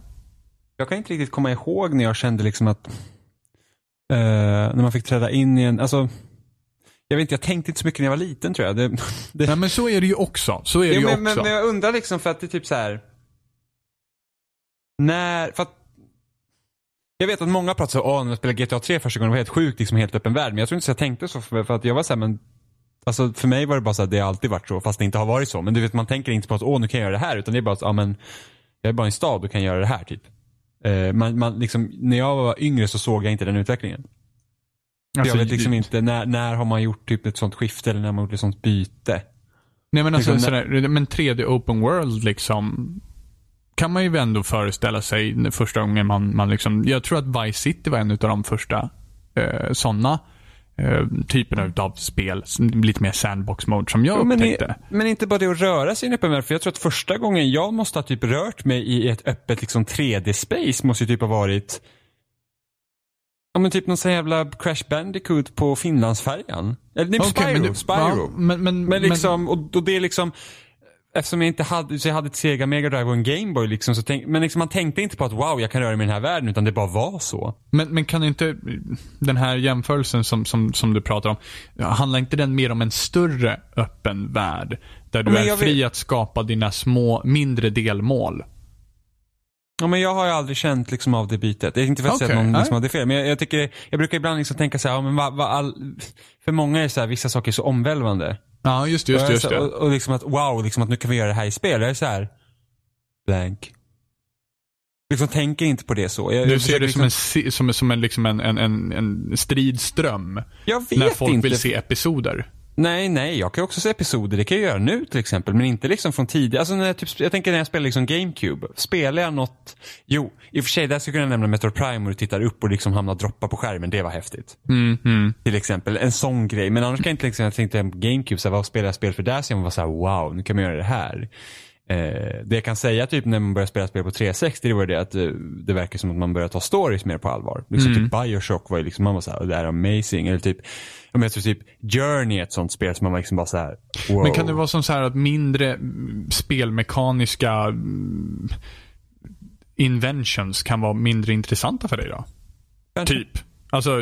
Jag kan inte riktigt komma ihåg när jag kände liksom att Uh, när man fick träda in i en, alltså jag vet inte, jag tänkte inte så mycket när jag var liten tror jag. Det, det... Nej men så är det ju också. Så är det ja, ju men, också. Men, jag undrar liksom för att det är typ så här. När, för att jag vet att många pratar så, åh, när jag spelade GTA 3 första gången, det var helt sjukt, liksom helt öppen värld. Men jag tror inte så jag tänkte så, för, för att jag var så här, men Alltså för mig var det bara så att det har alltid varit så, fast det inte har varit så. Men du vet, man tänker inte på att, åh, nu kan jag göra det här. Utan det är bara så, ja men, jag är bara i en stad och kan göra det här typ. Uh, man, man, liksom, när jag var yngre så såg jag inte den utvecklingen. Alltså, jag vet liksom inte, när, när har man gjort typ ett sånt skifte eller när man gjort ett sånt byte? Nej men alltså, liksom, sådär, men 3D open world liksom kan man ju ändå föreställa sig första gången man, man liksom, jag tror att Vice City var en av de första eh, sådana eh, typerna av spel. Lite mer sandbox mode som jag jo, upptäckte. Men, men inte bara det att röra sig i en öppen värld. För jag tror att första gången jag måste ha typ rört mig i ett öppet liksom 3D-space måste ju typ ha varit Ja men typ någon sån jävla Crash Bandicoot på Finlandsfärjan. Eller nej, okay, Spyro. Men, Spyro. Ja, men, men, men liksom, och, och det är liksom Eftersom jag inte hade, så jag hade ett Sega Mega Drive och en Gameboy liksom, så tänk, men liksom man tänkte inte på att wow, jag kan röra mig i den här världen, utan det bara var så. Men, men kan inte den här jämförelsen som, som, som du pratar om, handlar inte den mer om en större öppen värld? Där du är fri vet... att skapa dina små, mindre delmål? Ja, men jag har ju aldrig känt liksom av det bytet. Det är inte för att okay, säga att någon liksom hade fel. Men jag, jag, tycker, jag brukar ibland liksom tänka så här, ja, men va, va, all, för många är så här, vissa saker så omvälvande. Ja, just det. Just, just det. Och, och, liksom att wow, liksom att nu kan vi göra det här i spel. Jag är så här, blank. Liksom tänker inte på det så. Jag, du ser det liksom, som en, som, som en, liksom en, en, en, en stridström. Jag vet När folk inte. vill se episoder. Nej, nej, jag kan också se episoder. Det kan jag göra nu till exempel, men inte liksom från tidigare. Alltså när jag, typ, jag tänker när jag spelar liksom GameCube. Spelar jag något, jo, i och för sig där skulle jag kunna nämna Metro Prime och du tittar upp och liksom hamnar droppar på skärmen. Det var häftigt. Mm, mm. Till exempel, en sån grej. Men annars kan jag inte liksom, jag tänkte GameCube, så här, vad spelar jag spel för där? Så jag var så här, wow, nu kan man göra det här. Eh, det jag kan säga typ när man börjar spela spel på 360 det var det att eh, det verkar som att man börjar ta stories mer på allvar. Liksom mm. typ Bioshock var ju liksom, man var såhär, det är amazing. Eller typ, jag tror typ Journey är ett sånt spel som man var liksom bara såhär, wow. Men kan det vara som så här att mindre spelmekaniska inventions kan vara mindre intressanta för dig då? Typ. Alltså,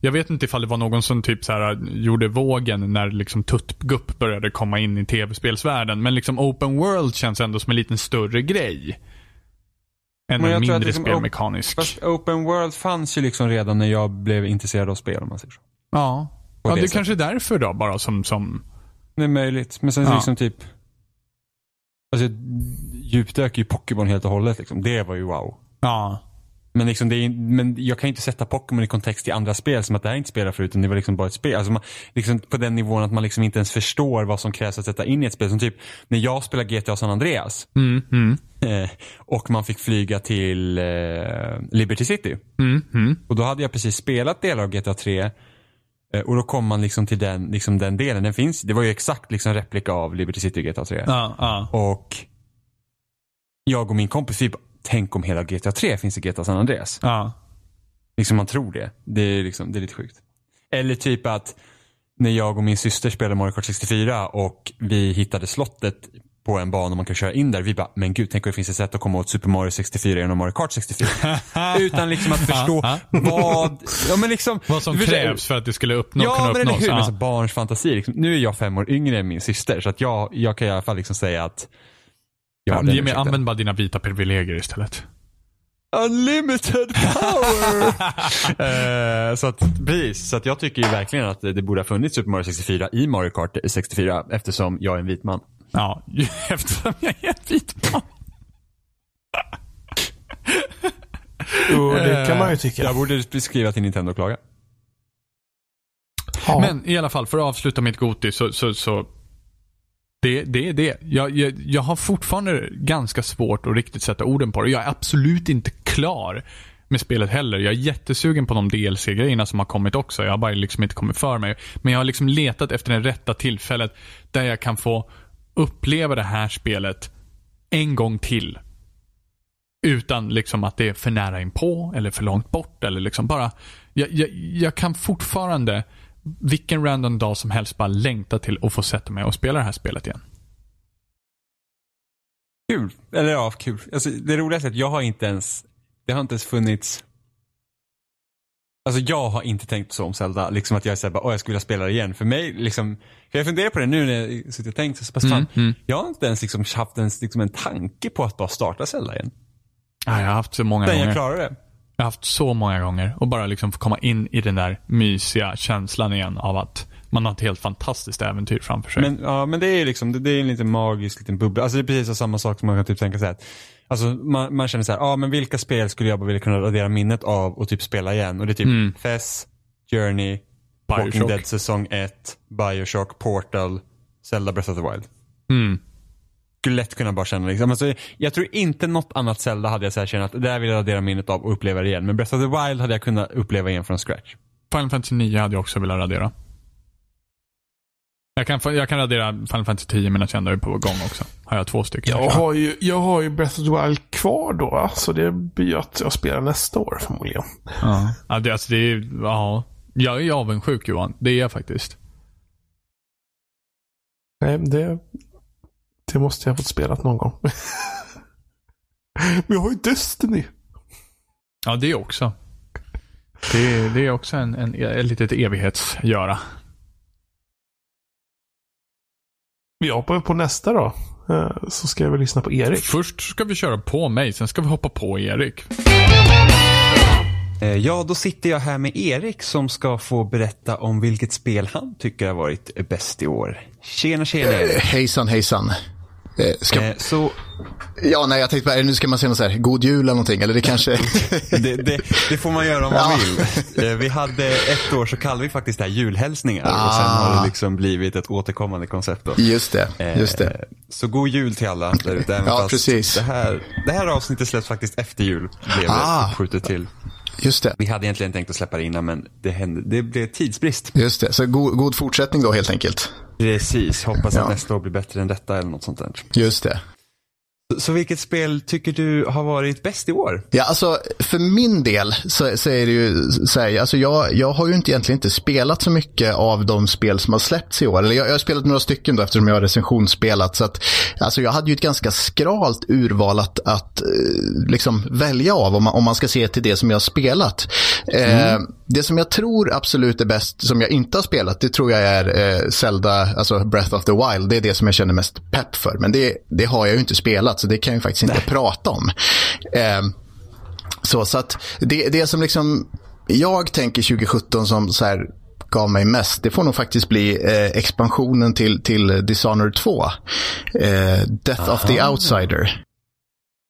jag vet inte ifall det var någon som typ så här gjorde vågen när liksom Tuttgupp började komma in i tv-spelsvärlden. Men liksom open world känns ändå som en liten större grej. Än en mindre liksom spelmekanisk. Fast open world fanns ju liksom redan när jag blev intresserad av spel om man säger så. Ja. På Ja, det det kanske är därför då bara som, som Det är möjligt. Men sen Ja. liksom typ Alltså djupdök ju Pokémon helt och hållet liksom. Det var ju wow. ja. Men, liksom det är, men jag kan ju inte sätta Pokémon i kontext i andra spel som att det här inte spelar förut utan det var liksom bara ett spel. Alltså man, liksom på den nivån att man liksom inte ens förstår vad som krävs att sätta in i ett spel. Som typ när jag spelar GTA San Andreas Mm, mm, eh, och man fick flyga till eh, Liberty City. mm, mm. Och då hade jag precis spelat delar av GTA 3 eh, och då kom man liksom till den, liksom den delen. Den finns, det var ju exakt liksom replika av Liberty City GTA 3. Ja, ja. Och jag och min kompis, vi bara, tänk om hela GTA 3 finns i GTA San Andreas. ja. Liksom man tror det. Det är, liksom, det är lite sjukt. Eller typ att när jag och min syster spelade Mario Kart 64 och vi hittade slottet på en bana och man kan köra in där. Vi bara, men gud, tänk om det finns ett sätt att komma åt Super Mario 64 genom Mario Kart 64. Utan liksom att förstå Ja, vad, ja men liksom. Vad som du förstår- krävs för att det skulle uppnå, Ja kunna men uppnås. hur, men Ja. barns fantasi. Liksom. Nu är jag fem år yngre än min syster så att jag, jag kan i alla fall liksom säga att Ja, Ge mig, använd bara dina vita privilegier istället. Unlimited power! Eh, så att, precis, så att jag tycker ju verkligen att det, det borde ha funnits Super Mario 64 i Mario Kart 64 eftersom jag är en vit man. Ja, eftersom jag är en vit man. Jo, det kan man ju tycka. Jag borde skriva till Nintendo och klaga. Ja. Men i alla fall, för att avsluta mitt Goti så, så, så det, det är det. Jag, jag, jag har fortfarande ganska svårt att riktigt sätta orden på det. Jag är absolut inte klar med spelet heller. Jag är jättesugen på de DLC-grejerna som har kommit också. Jag har bara liksom inte kommit för mig. Men jag har liksom letat efter det rätta tillfället där jag kan få uppleva det här spelet en gång till. Utan liksom att det är för nära inpå eller för långt bort eller liksom bara. Jag, jag, jag kan fortfarande vilken random dag som helst bara längta till att få sätta mig och spela det här spelet igen. Kul. Eller ja, kul. Alltså, det roligaste är att jag har inte ens, det har inte ens funnits Alltså jag har inte tänkt så om Zelda, liksom att jag såhär, åh jag skulle vilja spela det igen. För mig, liksom, för jag funderar på det nu när jag sitter och tänkt, så pass fan, mm. jag har inte ens liksom haft ens, liksom en tanke på att bara starta Zelda igen. Ja, jag har haft så många Den gånger. jag klarar det. Jag har haft så många gånger och bara liksom få komma in i den där mysiga känslan igen av att man har ett helt fantastiskt äventyr framför sig. Men, ja, men det är liksom, det, det är en liten magisk liten bubbla. Alltså det är precis samma sak som man kan typ tänka sig att Alltså man, man känner så här, ja men vilka spel skulle jag bara vilja kunna radera minnet av och typ spela igen? Och det är typ Mm. Fess, Journey, Walking Bioshock. Dead säsong 1, Bioshock, Portal, Zelda Breath of the Wild. Mm. Skulle lätt kunna bara känna liksom, alltså, jag tror inte något annat Zelda hade jag så här känt att det där vill jag radera minnet av och uppleva det igen. Men Breath of the Wild hade jag kunnat uppleva igen från scratch. Final Fantasy 9 hade jag också velat radera. Jag kan, jag kan radera Final Fantasy 10 medan jag ändå är på gång också. Har jag två stycken. Jag har, ju, jag har ju Breath of the Wild kvar då, va? så det blir ju att jag spelar nästa år förmodligen. Ja. Ja, det, alltså det är, ja. Jag är avundsjuk Johan. Det är jag faktiskt. Nej, det, det måste jag ha fått spelat någon gång. Men jag har ju Destiny. Ja, det också. Det, det är också en, en, ett litet evighetsgöra. Vi hoppar på nästa då. Eh, Så ska jag väl lyssna på Erik. Först ska vi köra på mig, sen ska vi hoppa på Erik. Eh, Ja, då sitter jag här med Erik som ska få berätta om vilket spel han tycker har varit bäst i år. Tjena, tjena Erik. Hejsan, hejsan. Eh, Ska, Eh, Så ja, nej, jag tänkte bara, nu ska man säga något så här, god jul eller någonting, eller det kanske... det, det, det får man göra om man Ja. vill. Eh, Vi hade ett år så kallade vi faktiskt det här julhälsningar och sen Ah. har det liksom blivit ett återkommande koncept. Då. just det, Eh, just det. Så god jul till alla där ute. Ja, precis. Det här, det här avsnittet släpps faktiskt efter jul. Blev Ah. det uppskjutet till. Just det, Vi hade egentligen tänkt att släppa det innan men det, hände, det blev tidsbrist. just det. Så god, god fortsättning då helt enkelt. Precis, hoppas att Ja. nästa år blir bättre än detta eller något sånt där. Just det. Så, vilket spel tycker du har varit bäst i år? Ja, alltså för min del så, så är det ju så här, alltså jag, jag har ju inte egentligen inte spelat så mycket av de spel som har släppts i år. Eller jag, jag har spelat några stycken då eftersom jag har recensionsspelat. Så att, alltså jag hade ju ett ganska skralt urval att, att eh, liksom välja av om man, om man ska se till det som jag har spelat. Eh, det som jag tror absolut är bäst som jag inte har spelat, det tror jag är eh, Zelda, alltså Breath of the Wild. Det är det som jag känner mest pepp för. Men det, det har jag ju inte spelat, så det kan jag faktiskt inte prata om. Eh, så, så att det, det som liksom jag tänker 2017 som så här gav mig mest, det får nog faktiskt bli eh, expansionen till, till Dishonored 2. Eh, Death of the Outsider.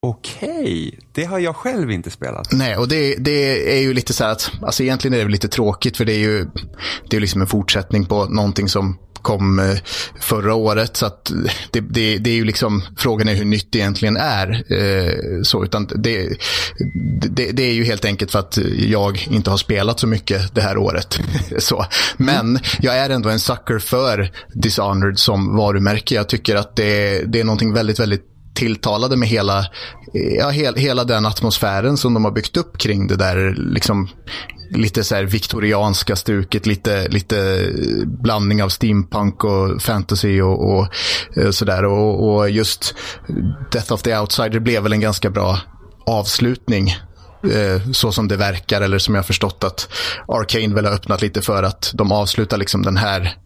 Okej, det har jag själv inte spelat. Nej, och det, det är ju lite så här att, alltså egentligen är det lite tråkigt för det är ju, det är liksom en fortsättning på någonting som kom eh, förra året. Så att det, det, det är ju liksom, frågan är hur nytt det egentligen är. Eh, så, utan det, det, det är ju helt enkelt för att jag inte har spelat så mycket det här året. så. Men jag är ändå en sucker för Dishonored som varumärke. Jag tycker att det, det är någonting väldigt, väldigt tilltalade med hela, ja, hel, hela den atmosfären som de har byggt upp kring det där liksom lite så här viktorianska stuket, lite, lite blandning av steampunk och fantasy och, och eh, sådär. Och, och just Death of the Outsider blev väl en ganska bra avslutning eh, så som det verkar eller som jag förstått att Arcane väl har öppnat lite för att de avslutar liksom den här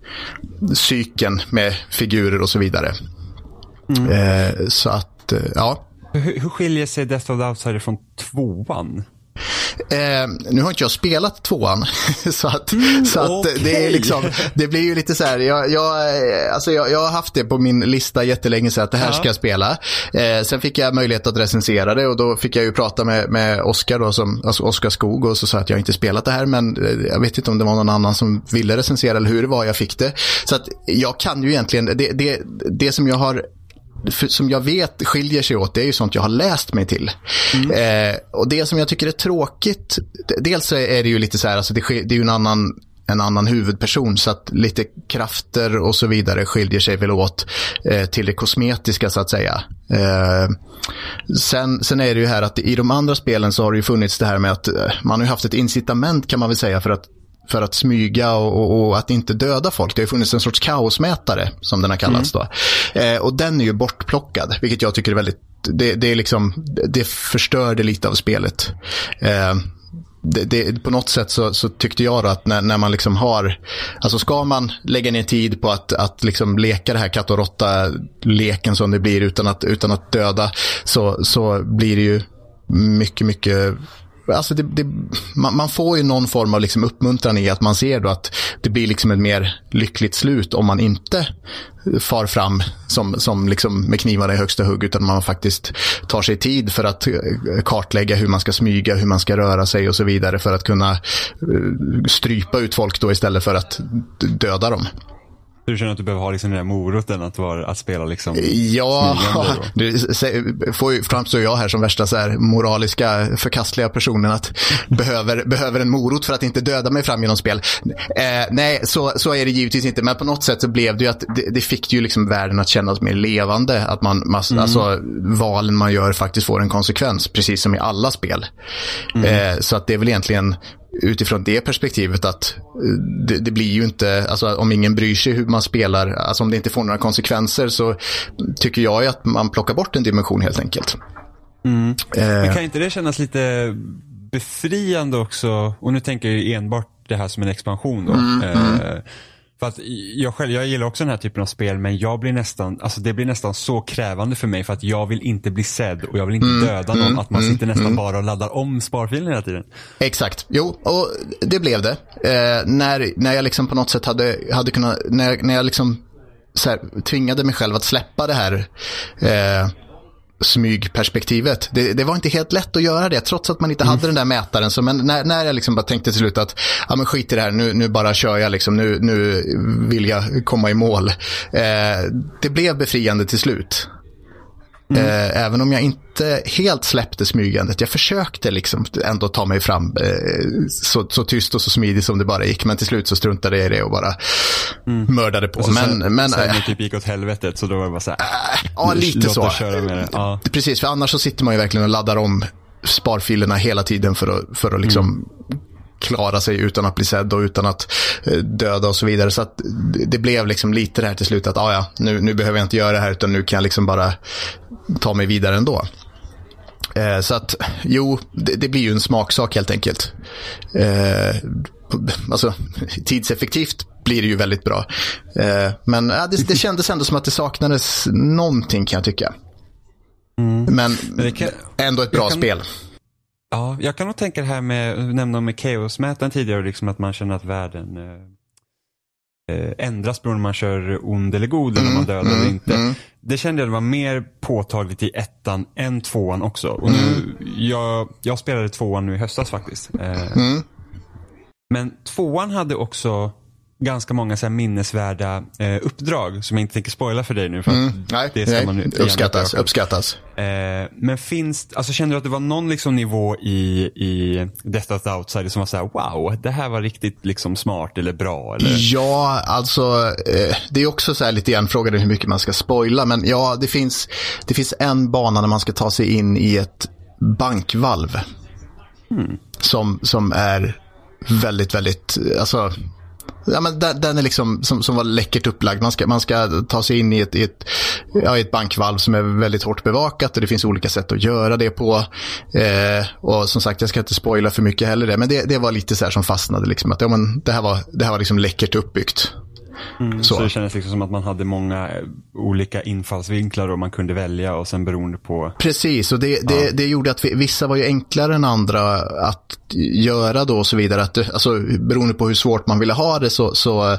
cykeln med figurer och så vidare. Eh, så att, ja. Hur, hur skiljer sig Death of the Outsider från tvåan? Eh, nu har inte jag spelat tvåan. så att, så att det är liksom, det blir ju lite så här, jag, jag, eh, alltså jag, jag har haft det på min lista jättelänge så att det här Ja. ska jag spela. Eh, sen fick jag möjlighet att recensera det och då fick jag ju prata med, med Oskar då, som, alltså Oskar Skog och så sa att jag inte spelat det här men eh, jag vet inte om det var någon annan som ville recensera eller hur det var jag fick det. Så att jag kan ju egentligen, det, det, det som jag har som jag vet skiljer sig åt, det är ju sånt jag har läst mig till. Eh, och det som jag tycker är tråkigt, dels är det ju lite så här, alltså det, det är ju en annan en annan huvudperson så att lite krafter och så vidare skiljer sig väl åt eh, till det kosmetiska så att säga. Eh, sen, sen är det ju här att i de andra spelen så har det ju funnits det här med att eh, man har ju haft ett incitament kan man väl säga för att för att smyga och, och, och att inte döda folk. Det har funnits en sorts kaosmätare som den har kallats då. Eh, och den är ju bortplockad, vilket jag tycker är väldigt, det, det är liksom, det förstörde lite av spelet. Eh, det, det, på något sätt så, så tyckte jag då att när, när man liksom har, alltså ska man lägga ner tid på att, att liksom leka det här katt och råtta-leken som det blir utan att, utan att döda, så, så blir det ju mycket, mycket Alltså det, det, man, man får ju någon form av liksom uppmuntran i att man ser då att det blir liksom ett mer lyckligt slut om man inte far fram som, som liksom med knivarna i högsta hugg utan man faktiskt tar sig tid för att eh, kartlägga hur man ska smyga, hur man ska röra sig och så vidare för att kunna eh, strypa ut folk då istället för att döda dem. Du känner att du behöver ha liksom den där moroten att, vara, att spela liksom Ja, det framstår jag här som värsta så här moraliska förkastliga personen att behöver, behöver en morot för att inte döda mig fram genom spel. Eh, nej, så, så är det givetvis inte. Men på något sätt så blev det ju att det, det fick ju liksom världen att kännas mer levande. Att man, man alltså valen man gör faktiskt får en konsekvens, precis som i alla spel. Eh, så att det är väl egentligen utifrån det perspektivet att eh, det, det blir ju inte, alltså om ingen bryr sig hur man spelar, alltså om det inte får några konsekvenser så tycker jag ju att man plockar bort en dimension helt enkelt. Men Eh, kan inte det kännas lite befriande också? Och nu tänker jag ju enbart det här som en expansion då. eh, För att jag själv, jag gillar också den här typen av spel men jag blir nästan, alltså det blir nästan så krävande för mig för att jag vill inte bli sedd och jag vill inte döda någon. att man sitter nästan bara och laddar om sparfilen hela tiden. Exakt, jo, och det blev det. Eh, när, när jag liksom på något sätt hade, hade kunnat, när, när jag liksom så här, tvingade mig själv att släppa det här eh, smygperspektivet. Det, det var inte helt lätt att göra det, trots att man inte hade den där mätaren. Så, men när, när jag liksom bara tänkte till slut att, ja men skit i det här, nu, nu bara kör jag liksom, nu, nu vill jag komma i mål. Eh, det blev befriande till slut. Eh, även om jag inte helt släppte smygandet. Jag försökte liksom ändå ta mig fram eh, så, så tyst och så smidigt som det bara gick. Men till slut så struntade jag i det och bara mördade på. Och så men, sen, men, sen det typ gick åt helvetet så då var det bara så här, ja, lite så. Ja. Precis, för annars så sitter man ju verkligen och laddar om sparfilerna hela tiden för att, för att liksom klara sig utan att bli sedd och utan att eh, döda och så vidare. Så att det- blev liksom lite det här till slut att ah, ja, nu, nu behöver jag inte göra det här utan nu kan jag liksom bara ta mig vidare ändå. Eh, så att jo, det, det blir ju en smaksak helt enkelt. Eh, alltså tidseffektivt blir det ju väldigt bra. Eh, men ja, det, det kändes ändå som att det saknades någonting kan jag tycka. Men det kan- ändå ett bra kan- spel. Ja, jag kan nog tänka det här med, du nämnde med Chaos-mätaren tidigare, liksom att man känner att världen eh, eh, ändras beroende på om man kör ond eller god eller om man dödar eller inte. Det kände jag var mer påtagligt i ettan än tvåan också. Och nu, jag, jag spelade tvåan nu i höstas faktiskt. Eh, Men tvåan hade också ganska många så minnesvärda eh, uppdrag som jag inte tänker spoila för dig nu. För att Nej, det ska nej uppskattas. uppskattas. Eh, men finns, alltså kände du att det var någon liksom nivå i, i Death of the Outsider som var så här: wow, det här var riktigt liksom smart eller bra? Eller? Ja, alltså eh, det är också så här lite grann frågan hur mycket man ska spoila. Men ja, det finns, det finns en bana när man ska ta sig in i ett bankvalv. Som, som är väldigt, väldigt, alltså Ja, men den, den är liksom som, som var läckert upplagd. Man ska, man ska ta sig in i ett, i, ett, ja, i ett bankvalv som är väldigt hårt bevakat och det finns olika sätt att göra det på. Eh, och som sagt, jag ska inte spoila för mycket heller det, men det, det var lite så här som fastnade. Liksom, att, ja, men det här var, det här var liksom läckert uppbyggt. Så. Så. det kändes liksom som att man hade många eh, olika infallsvinklar och man kunde välja och sen beroende på Precis, och det, det, det gjorde att vi, vissa var ju enklare än andra att göra då och så vidare. Att, alltså, beroende på hur svårt man ville ha det så, så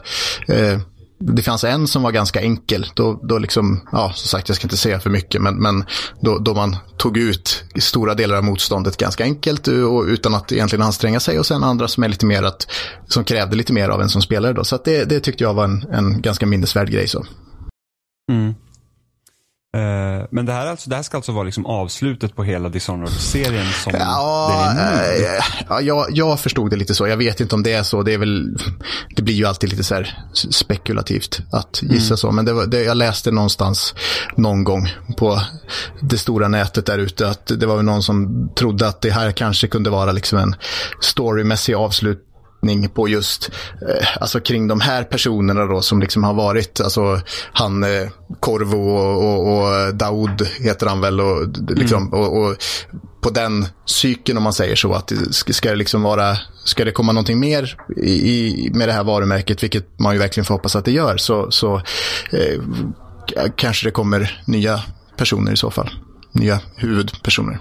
eh, det fanns en som var ganska enkel. Då, då liksom, ja, som sagt, jag ska inte säga för mycket, men, men då, då man tog ut stora delar av motståndet ganska enkelt eh, och utan att egentligen anstränga sig. Och sen andra som är lite mer att, som krävde lite mer av en som spelare då. Så att det, det tyckte jag var en, en ganska minnesvärd grej så. Mm. Eh, men det här, alltså, det här ska alltså vara liksom avslutet på hela Dishonored-serien som Ja, den är nu? eh, ja jag, jag förstod det lite så. Jag vet inte om det är så. Det, är väl, det blir ju alltid lite så spekulativt att gissa så. Men det var, det, jag läste någonstans någon gång på det stora nätet där ute att det var någon som trodde att det här kanske kunde vara liksom en storymässig avslut på just, eh, alltså kring de här personerna då som liksom har varit, alltså han eh, Korvo och, och, och Daoud heter han väl och, liksom, och, och på den cykeln om man säger så att ska, ska det liksom vara, ska det komma någonting mer i, med det här varumärket, vilket man ju verkligen får hoppas att det gör, så, så eh, kanske det kommer nya personer i så fall. Nya huvudpersoner.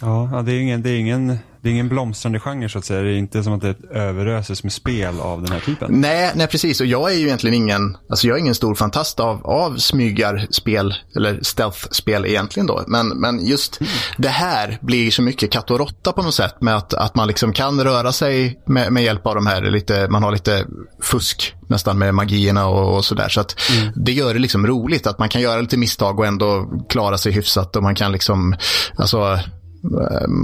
Ja, det, är ingen, det, är ingen, det är ingen blomstrande genre så att säga. Det är inte som att det överöses med spel av den här typen. Nej, nej, precis. Och jag är ju egentligen ingen, alltså jag är ingen stor fantast av, av smygarspel, eller stealth-spel egentligen då. Men, men just det här blir så mycket katt och råtta på något sätt med att, att man liksom kan röra sig med, med hjälp av de här, lite, man har lite fusk nästan med magierna och, och sådär. Så att det gör det liksom roligt att man kan göra lite misstag och ändå klara sig hyfsat och man kan liksom, alltså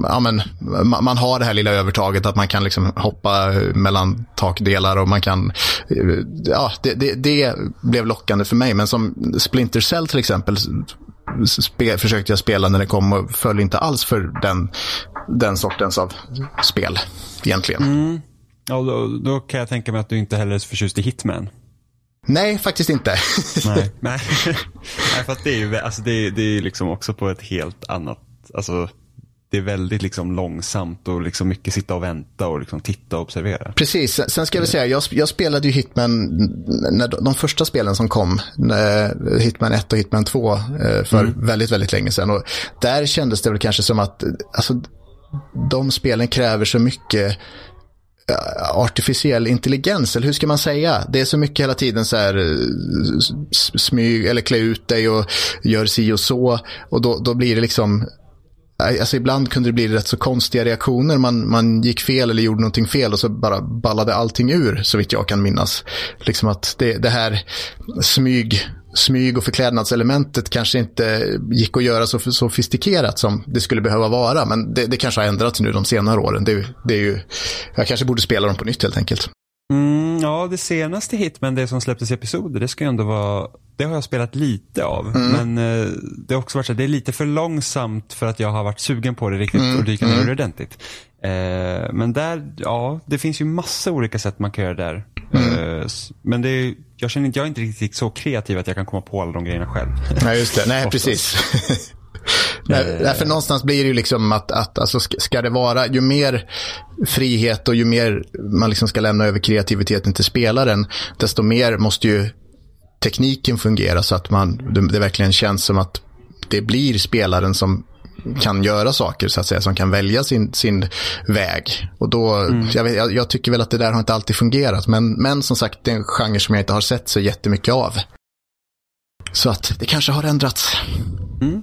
ja, men, ma- man har det här lilla övertaget att man kan liksom hoppa mellan takdelar och man kan, eh, ja, det, det, det blev lockande för mig. Men som Splinter Cell till exempel spe, försökte jag spela när det kom och föll inte alls för den, den sortens av spel egentligen. Ja, då, då kan jag tänka mig att du inte heller är så förtjust i Hitman. Nej, faktiskt inte. Nej. Nej. Nej, för att det är ju alltså det, det är liksom också på ett helt annat, alltså det är väldigt liksom långsamt och liksom mycket sitta och vänta och liksom titta och observera. Precis, sen ska jag säga, jag, jag spelade ju Hitman, när de, de första spelen som kom, eh, Hitman 1 och Hitman 2, eh, för väldigt, väldigt länge sedan. Och där kändes det väl kanske som att, alltså, de spelen kräver så mycket eh, artificiell intelligens, eller hur ska man säga? Det är så mycket hela tiden så här smyg eller klä ut dig och gör si och så. Och då, då blir det liksom Äh, alltså ibland kunde det bli rätt så konstiga reaktioner. Man, man gick fel eller gjorde någonting fel och så bara ballade allting ur, så vitt jag kan minnas. Liksom att det, det här smyg, smyg och förklädnadselementet kanske inte gick att göra så sofistikerat som det skulle behöva vara. Men det, det kanske har ändrats nu de senare åren. Det, det är ju, jag kanske borde spela dem på nytt helt enkelt. Mm, ja, det senaste Hitman, det som släpptes i episoder, det ska ju ändå vara det har jag spelat lite av. Mm. Men eh, det har också varit så det är lite för långsamt för att jag har varit sugen på det riktigt mm. och dyka ner mm. ordentligt. Eh, men där, ja, det finns ju massa olika sätt man kan göra där. Mm. Eh, men det är, jag känner inte, jag är inte riktigt så kreativ att jag kan komma på alla de grejerna själv. Nej, just det. Nej, precis. Nej, därför någonstans blir det ju liksom att, att alltså, ska det vara, ju mer frihet och ju mer man liksom ska lämna över kreativiteten till spelaren, desto mer måste ju tekniken fungera så att man, det, verkligen känns som att det blir spelaren som kan göra saker så att säga, som kan välja sin, sin väg. Och då, mm. jag, jag, tycker väl att det där har inte alltid fungerat, men, men som sagt, det är en genre som jag inte har sett så jättemycket av. Så att det kanske har ändrats. Mm.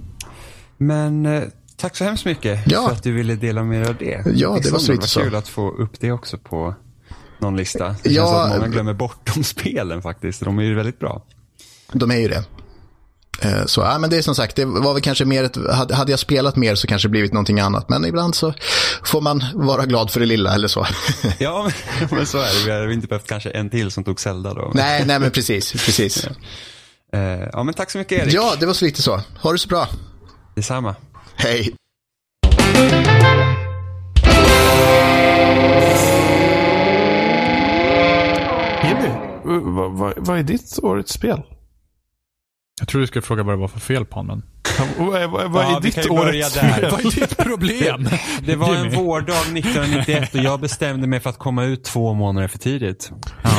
Men eh, tack så hemskt mycket ja. för att du ville dela med dig av det. Ja, det var så lite så. Det var kul att få upp det också på någon lista. Det ja, känns att många glömmer bort de spelen faktiskt. De är ju väldigt bra. De är ju det. Eh, så ja, men det är som sagt, det var väl kanske mer ett, hade jag spelat mer så kanske blivit någonting annat. Men ibland så får man vara glad för det lilla eller så. Ja, men så är det. Vi hade inte behövt kanske en till som tog Zelda då. Nej, nej men precis. precis. Ja. Eh, ja, men tack så mycket Erik. Ja, det var så lite så. Ha det så bra. Detsamma. Hej. Jimmy, vad, vad, vad är ditt årets spel? Jag tror du skulle fråga vad det var för fel på honom. Vad är, vad är ja, ditt årets spel? Vad är ditt problem? Det var en vårdag 1991 och jag bestämde mig för att komma ut två månader för tidigt. Ja.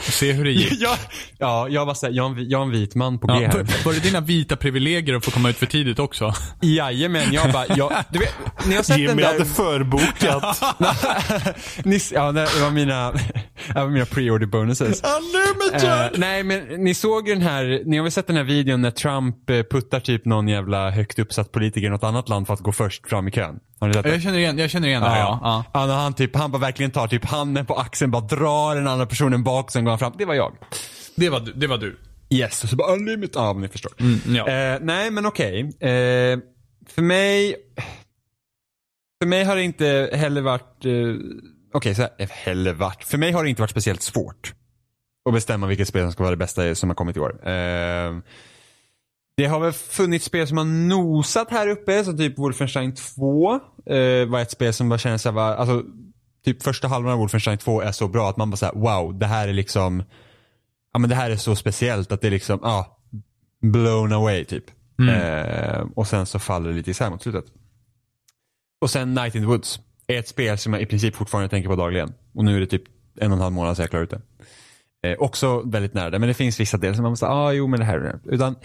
Se hur det gick. Ja, ja jag var såhär, jag, jag är en vit man på G ja, här. Var det dina vita privilegier att få komma ut för tidigt också? Jajamän, jag bara, jag, du vet, ni har sett Jimmy den där... hade förbokat. ni, ja, det var mina, det var mina pre-order bonuses. Unlimited! Uh, nej, men ni såg den här, ni har väl sett den här videon när Trump eh, puttar typ någon jävla högt uppsatt politiker i något annat land för att gå först fram i kön. Har ni sett det? Jag känner igen, jag känner igen det här, ja. ja. ja. ja han, typ, han bara verkligen tar typ handen på axeln, bara drar den andra personen bak, sen går han fram. Det var jag. Det var, det var du? Yes, och så bara unlimited. Ja, ni förstår. Mm, ja. eh, nej, men okej. Okay. Eh, för mig, för mig har det inte heller varit, eh, okej, okay, så här, heller varit, för mig har det inte varit speciellt svårt att bestämma vilket spel som ska vara det bästa som har kommit i år. Eh, det har väl funnits spel som har nosat här uppe, som typ Wolfenstein 2 eh, var ett spel som bara kändes såhär, alltså typ första halvan av Wolfenstein 2 är så bra att man bara såhär, wow, det här är liksom, ja men det här är så speciellt att det är liksom, ja, ah, blown away typ. Mm. Eh, och sen så faller det lite isär mot slutet. Och sen Night in the Woods är ett spel som jag i princip fortfarande tänker på dagligen. Och nu är det typ en och en halv månad sedan jag klarade ut det. Eh, också väldigt nära det, men det finns vissa delar som man måste, ah jo men det här är det. Utan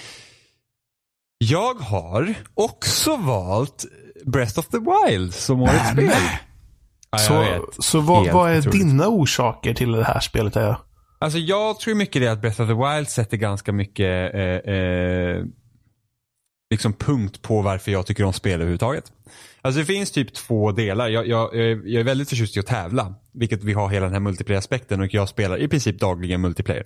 jag har också valt Breath of the Wild som årets spel. Ja, så så vad, vad är otroligt. dina orsaker till det här spelet? Är? Alltså jag tror mycket det att Breath of the Wild sätter ganska mycket eh, eh, liksom punkt på varför jag tycker om spel överhuvudtaget. Alltså det finns typ två delar. Jag, jag, jag är väldigt förtjust i att tävla. Vilket vi har hela den här multiplayer-aspekten och jag spelar i princip dagligen multiplayer.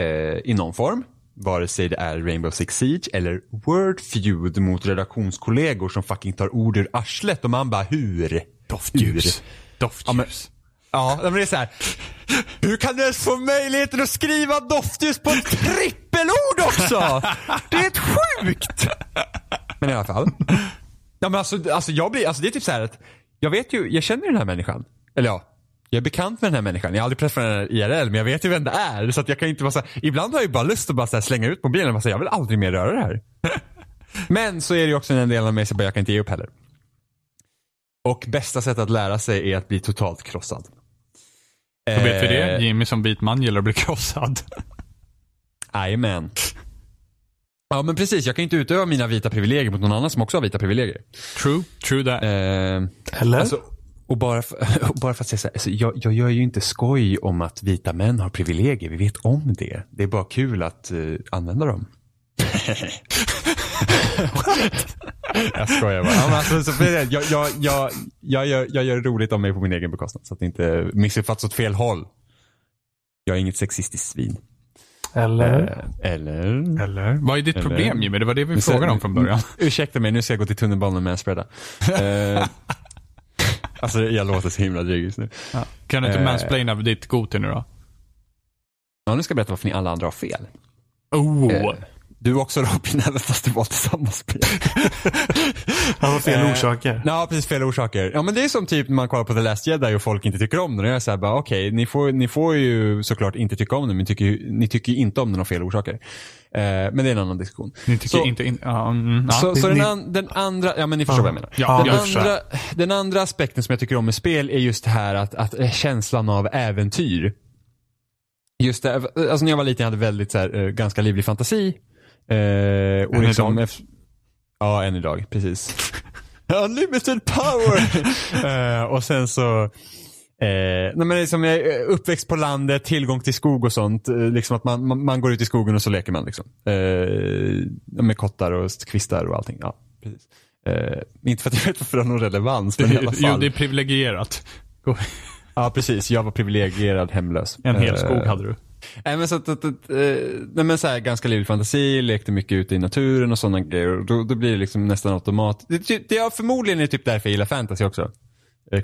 Eh, I någon form vare sig det är Rainbow Six Siege eller Word Feud mot redaktionskollegor som fucking tar ord ur arslet och man bara hur? Doftljus. Doftljus. Ja, men, det är så här. Hur kan du ens få möjligheten att skriva doftljus på ett trippelord också? Det är ett sjukt! Men i alla fall. Ja, men alltså, alltså, jag blir, alltså det är typ så här att jag vet ju, jag känner den här människan. Eller ja, jag är bekant med den här människan. Jag har aldrig träffat den IRL men jag vet ju vem det är. Så att jag kan inte bara så ibland har jag bara lust att bara så slänga ut mobilen och bara säga jag vill aldrig mer röra det här. men så är det ju också en del av mig som bara jag kan inte ge upp heller. Och bästa sättet att lära sig är att bli totalt krossad. Då vet vi det. Eh, Jimmy som vit man gillar att bli krossad. Jajamän. Ja men precis, jag kan inte utöva mina vita privilegier mot någon annan som också har vita privilegier. True, true that. Eh, Eller? Alltså, och bara för, och bara för att säga så här, alltså jag, jag gör ju inte skoj om att vita män har privilegier. Vi vet om det. Det är bara kul att uh, använda dem. jag skojar bara. Ja, men alltså, så jag, jag, jag, jag, gör, jag gör roligt av mig på min egen bekostnad så att det inte missuppfattas åt fel håll. Jag är inget sexistiskt svin. Eller? Eh, eller? Eller? Vad är ditt Eller- problem Jimmy? Det var det vi frågade om från början. Ursäkta mig, nu ska jag gå till tunnelbanan och manspreada. Eh, alltså jag låter så himla dryg just nu. Ja. Kan du inte Eh. mansplaina ditt Goti nu då? Ja, nu ska jag berätta varför ni alla andra har fel. Oh. Eh, du också Robin, även fast det var till samma spel. Han har fel Eh, orsaker. Ja, precis fel orsaker. Ja, men det är som typ när man kollar på The Last Jedi och folk inte tycker om den. Och jag är såhär bara, okej, ni, får, ni får ju såklart inte tycka om den, men tycker, ni tycker ju inte om den av fel orsaker. Eh, men det är en annan diskussion. Ni tycker Så- inte in, ja, mm, ja. Så, så Ni- den, an, den andra, ja men ni förstår Ja. vad jag menar. Ja, den, jag andra, den andra aspekten som jag tycker om med spel är just det här att, att eh, känslan av äventyr. Just det, alltså när jag var liten jag hade väldigt så här, eh, ganska livlig fantasi. Eh, och Än liksom, idag. Ja, än idag, precis. Unlimited power! Eh, och sen så Eh, nej men liksom, jag är uppväxt på landet, tillgång till skog och sånt. Eh, liksom att man, man, man går ut i skogen och så leker man. Liksom. Eh, med kottar och kvistar och allting. Ja, precis. Eh, inte för att jag vet varför det har någon relevans, men i alla Jo, fall. det är privilegierat. Ja, precis. Jag var privilegierad hemlös. En hel Eh, skog hade du. Nej men så att, att, att, nej, men så här, ganska livlig fantasi, lekte mycket ute i naturen och sådana grejer. Och Då, då blir det liksom nästan automat. Det, det, det är förmodligen är typ därför jag gillar fantasy också.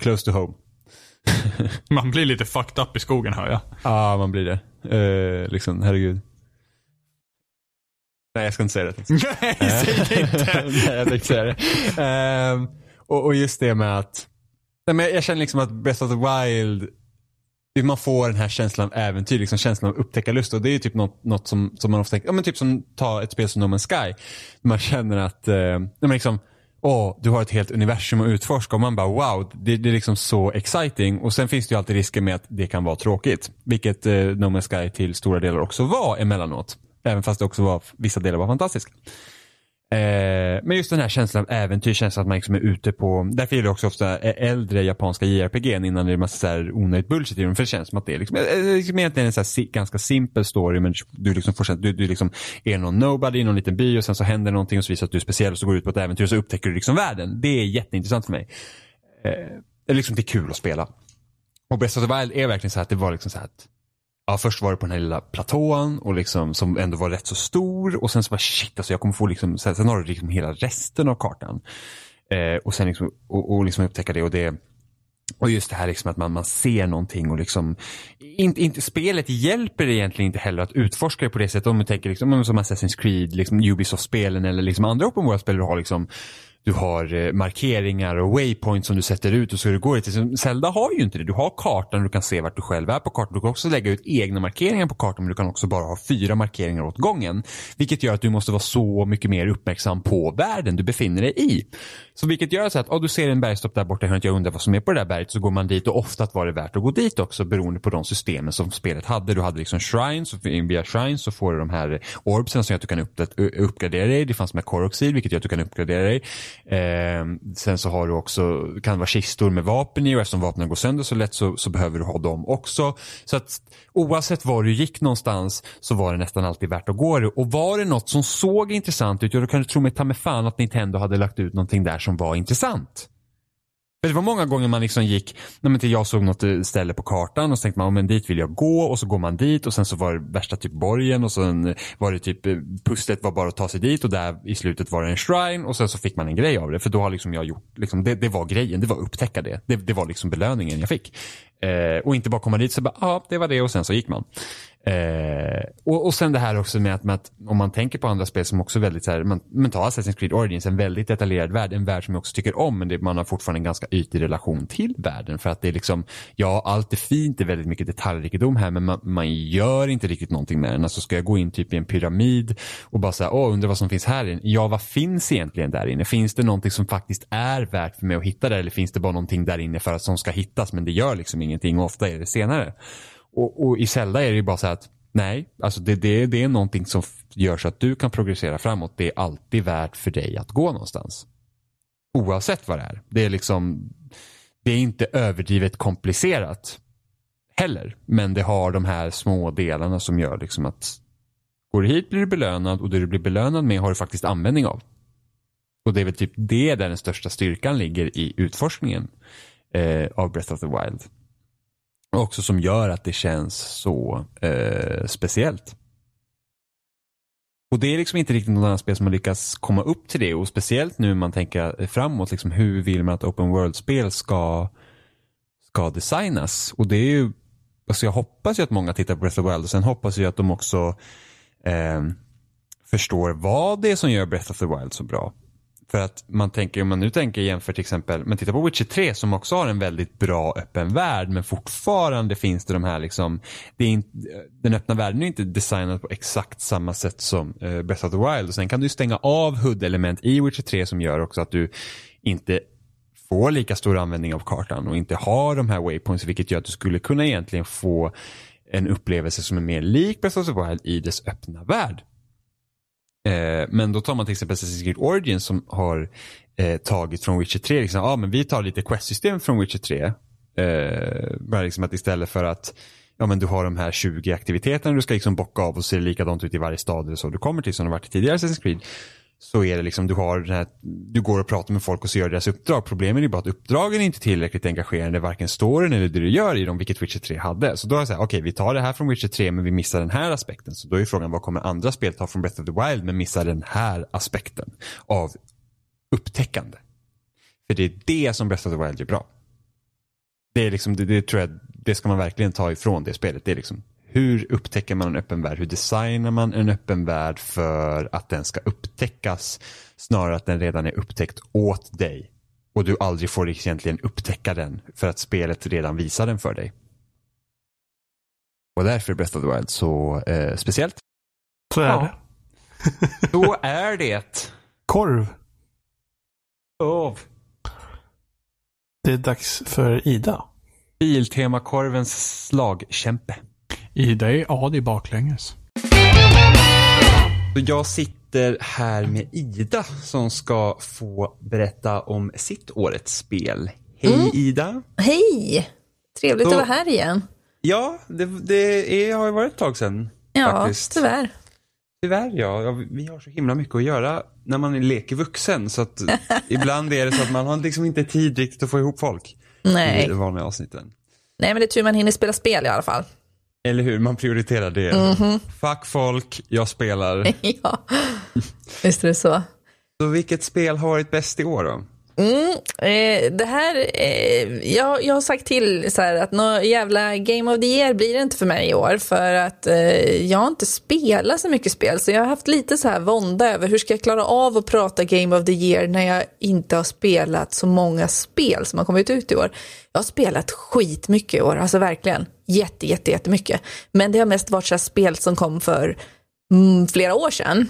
Close to home. Man blir lite fucked up i skogen hör jag. Ja, man blir det. Eh, liksom, herregud. Nej, jag ska inte säga det. Nej, säg det inte. Nej, jag tänkte säga det. Ehm, och, och just det med att, nej, men jag känner liksom att Breath of the Wild, man får den här känslan av äventyr, liksom känslan av upptäckarlust. Och det är ju typ något, något som, som man ofta tänker, ja men typ som ta ett spel som No Man's Sky. Man känner att, eh, men liksom, åh, du har ett helt universum att utforska och man bara wow, det, det är liksom så exciting. Och sen finns det ju alltid risker med att det kan vara tråkigt. Vilket eh, No Man's Sky till stora delar också var emellanåt. Även fast det också var, vissa delar var fantastiska. Eh, men just den här känslan av äventyr, känslan att man liksom är ute på, därför gillar jag också ofta äldre japanska JRPG innan det är massa så här onödigt bullshit i dem. För det känns som att det är liksom, eh, eh, liksom egentligen en så här si, ganska simpel story men du liksom får du, du liksom är någon nobody i någon liten by och sen så händer någonting och så visar att du är speciell och så går du ut på ett äventyr och så upptäcker du liksom världen. Det är jätteintressant för mig. Eh, det är liksom det är kul att spela. Och Best of the Wild är verkligen så här att det var liksom så här att Ja, först var det på den här lilla platån och liksom, som ändå var rätt så stor och sen så bara shit, alltså jag kommer få liksom, sen, sen har du liksom hela resten av kartan. Eh, och sen liksom, och, och liksom upptäcka det och det och just det här liksom att man, man ser någonting och liksom inte, inte, Spelet hjälper egentligen inte heller att utforska det på det sättet. Om man tänker liksom, som Assassin's Creed, liksom Ubisoft-spelen eller liksom andra open world-spel du har liksom du har eh, markeringar och waypoints som du sätter ut och så du går till. Zelda har ju inte det. Du har kartan och du kan se vart du själv är på kartan. Du kan också lägga ut egna markeringar på kartan men du kan också bara ha fyra markeringar åt gången. Vilket gör att du måste vara så mycket mer uppmärksam på världen du befinner dig i. Så vilket gör så att oh, du ser en bergstopp där borta, jag undrar vad som är på det där berget, så går man dit och ofta var det värt att gå dit också beroende på de systemen som spelet hade. Du hade liksom shrines och via shrines så får du de här orbsen som gör att du kan uppgradera dig. Det fanns med koroxid vilket gör att du kan uppgradera dig. Eh, sen så har du också, kan det vara kistor med vapen i och eftersom vapnen går sönder så lätt så, så behöver du ha dem också. Så att oavsett var du gick någonstans så var det nästan alltid värt att gå Och var det något som såg intressant ut, ja då kan du tro mig ta mig fan att Nintendo hade lagt ut någonting där som var intressant. För det var många gånger man liksom gick, nej men till jag såg något eh, ställe på kartan och så tänkte man, oh, men dit vill jag gå och så går man dit och sen så var det värsta typ borgen och sen var det typ eh, pusslet var bara att ta sig dit och där i slutet var det en shrine och sen så fick man en grej av det för då har liksom jag gjort, liksom, det, det var grejen, det var att upptäcka det. Det, det var liksom belöningen jag fick. Eh, och inte bara komma dit så bara, ja ah, det var det och sen så gick man. Eh, och, och sen det här också med att, med att, om man tänker på andra spel som också väldigt så här, man, man tar Assassin's Creed Origins, en väldigt detaljerad värld, en värld som jag också tycker om, men det, man har fortfarande en ganska ytlig relation till världen för att det är liksom, ja allt är fint, det är väldigt mycket detaljrikedom här, men man, man gör inte riktigt någonting med den. Alltså ska jag gå in typ i en pyramid och bara säga, åh undrar vad som finns här inne. Ja, vad finns egentligen där inne? Finns det någonting som faktiskt är värt för mig att hitta där eller finns det bara någonting där inne för att som ska hittas men det gör liksom ingenting och ofta är det senare. Och, och i Zelda är det ju bara så att nej, alltså det, det, det är någonting som gör så att du kan progressera framåt. Det är alltid värt för dig att gå någonstans. Oavsett vad det är. Det är liksom, det är inte överdrivet komplicerat heller. Men det har de här små delarna som gör liksom att går du hit blir du belönad och det du blir belönad med har du faktiskt användning av. Och det är väl typ det där den största styrkan ligger i utforskningen eh, av Breath of the Wild. Och också som gör att det känns så eh, speciellt. Och det är liksom inte riktigt något annat spel som har lyckats komma upp till det och speciellt nu man tänker framåt, liksom hur vill man att open world-spel ska, ska designas? Och det är ju, alltså jag hoppas ju att många tittar på Breath of the Wild och sen hoppas jag att de också eh, förstår vad det är som gör Breath of the Wild så bra. För att man tänker, om man nu tänker jämför till exempel, men titta på Witcher 3 som också har en väldigt bra öppen värld men fortfarande finns det de här liksom, det är in, den öppna världen är inte designad på exakt samma sätt som uh, Breath of the Wild och sen kan du stänga av HUD-element i Witcher 3 som gör också att du inte får lika stor användning av kartan och inte har de här waypoints vilket gör att du skulle kunna egentligen få en upplevelse som är mer lik Breath of the Wild i dess öppna värld. Eh, men då tar man till exempel Assassin's Creed Origins som har eh, tagit från Witcher 3. Liksom, ah, men vi tar lite quest-system från Witcher 3. Eh, bara liksom att istället för att ja, men du har de här 20 aktiviteterna du ska liksom bocka av och se likadant ut i varje stad eller så du kommer till som det varit i tidigare Assassin's Creed så är det liksom, du har den här, du går och pratar med folk och så gör deras uppdrag. Problemet är bara att uppdragen är inte tillräckligt engagerande, varken storyn eller det du gör i dem, vilket Witcher 3 hade. Så då har jag så här, okej okay, vi tar det här från Witcher 3 men vi missar den här aspekten. Så då är frågan, vad kommer andra spel ta från Breath of the Wild men missar den här aspekten av upptäckande? För det är det som Breath of the Wild gör bra. Det är liksom, det, det tror jag, det ska man verkligen ta ifrån det spelet. Det är liksom, hur upptäcker man en öppen värld? Hur designar man en öppen värld för att den ska upptäckas? Snarare att den redan är upptäckt åt dig. Och du aldrig får egentligen upptäcka den för att spelet redan visar den för dig. Och därför är Breath of the Wild så eh, speciellt. Så är Ja. det. Så är det. Korv. Av Det är dags för Ida. Biltemakorvens slagkämpe. Ida är A, det är baklänges. Jag sitter här med Ida som ska få berätta om sitt årets spel. Hej Ida! Hej! Trevligt Så- att vara här igen. Ja, det, det är, har ju varit ett tag sedan. Ja, faktiskt. tyvärr. Tyvärr ja. Vi har så himla mycket att göra när man leker vuxen. Så att ibland är det så att man har liksom inte tid riktigt att få ihop folk. I Nej. de vanliga avsnitten. Nej, men det är tur man hinner spela spel i alla fall. Eller hur? Man prioriterar det. Mhm. Fuck folk, jag spelar. ja, visst är det så. Så vilket spel har varit bäst i år då? Mm, eh, det här, eh, jag, jag har sagt till så här, att något jävla Game of the Year blir det inte för mig i år för att eh, jag har inte spelat så mycket spel så jag har haft lite så här vånda över hur ska jag klara av att prata Game of the Year när jag inte har spelat så många spel som har kommit ut i år. Jag har spelat skitmycket i år, alltså verkligen jätte, jätte, jättemycket. Men det har mest varit så spel som kom för mm, flera år sedan.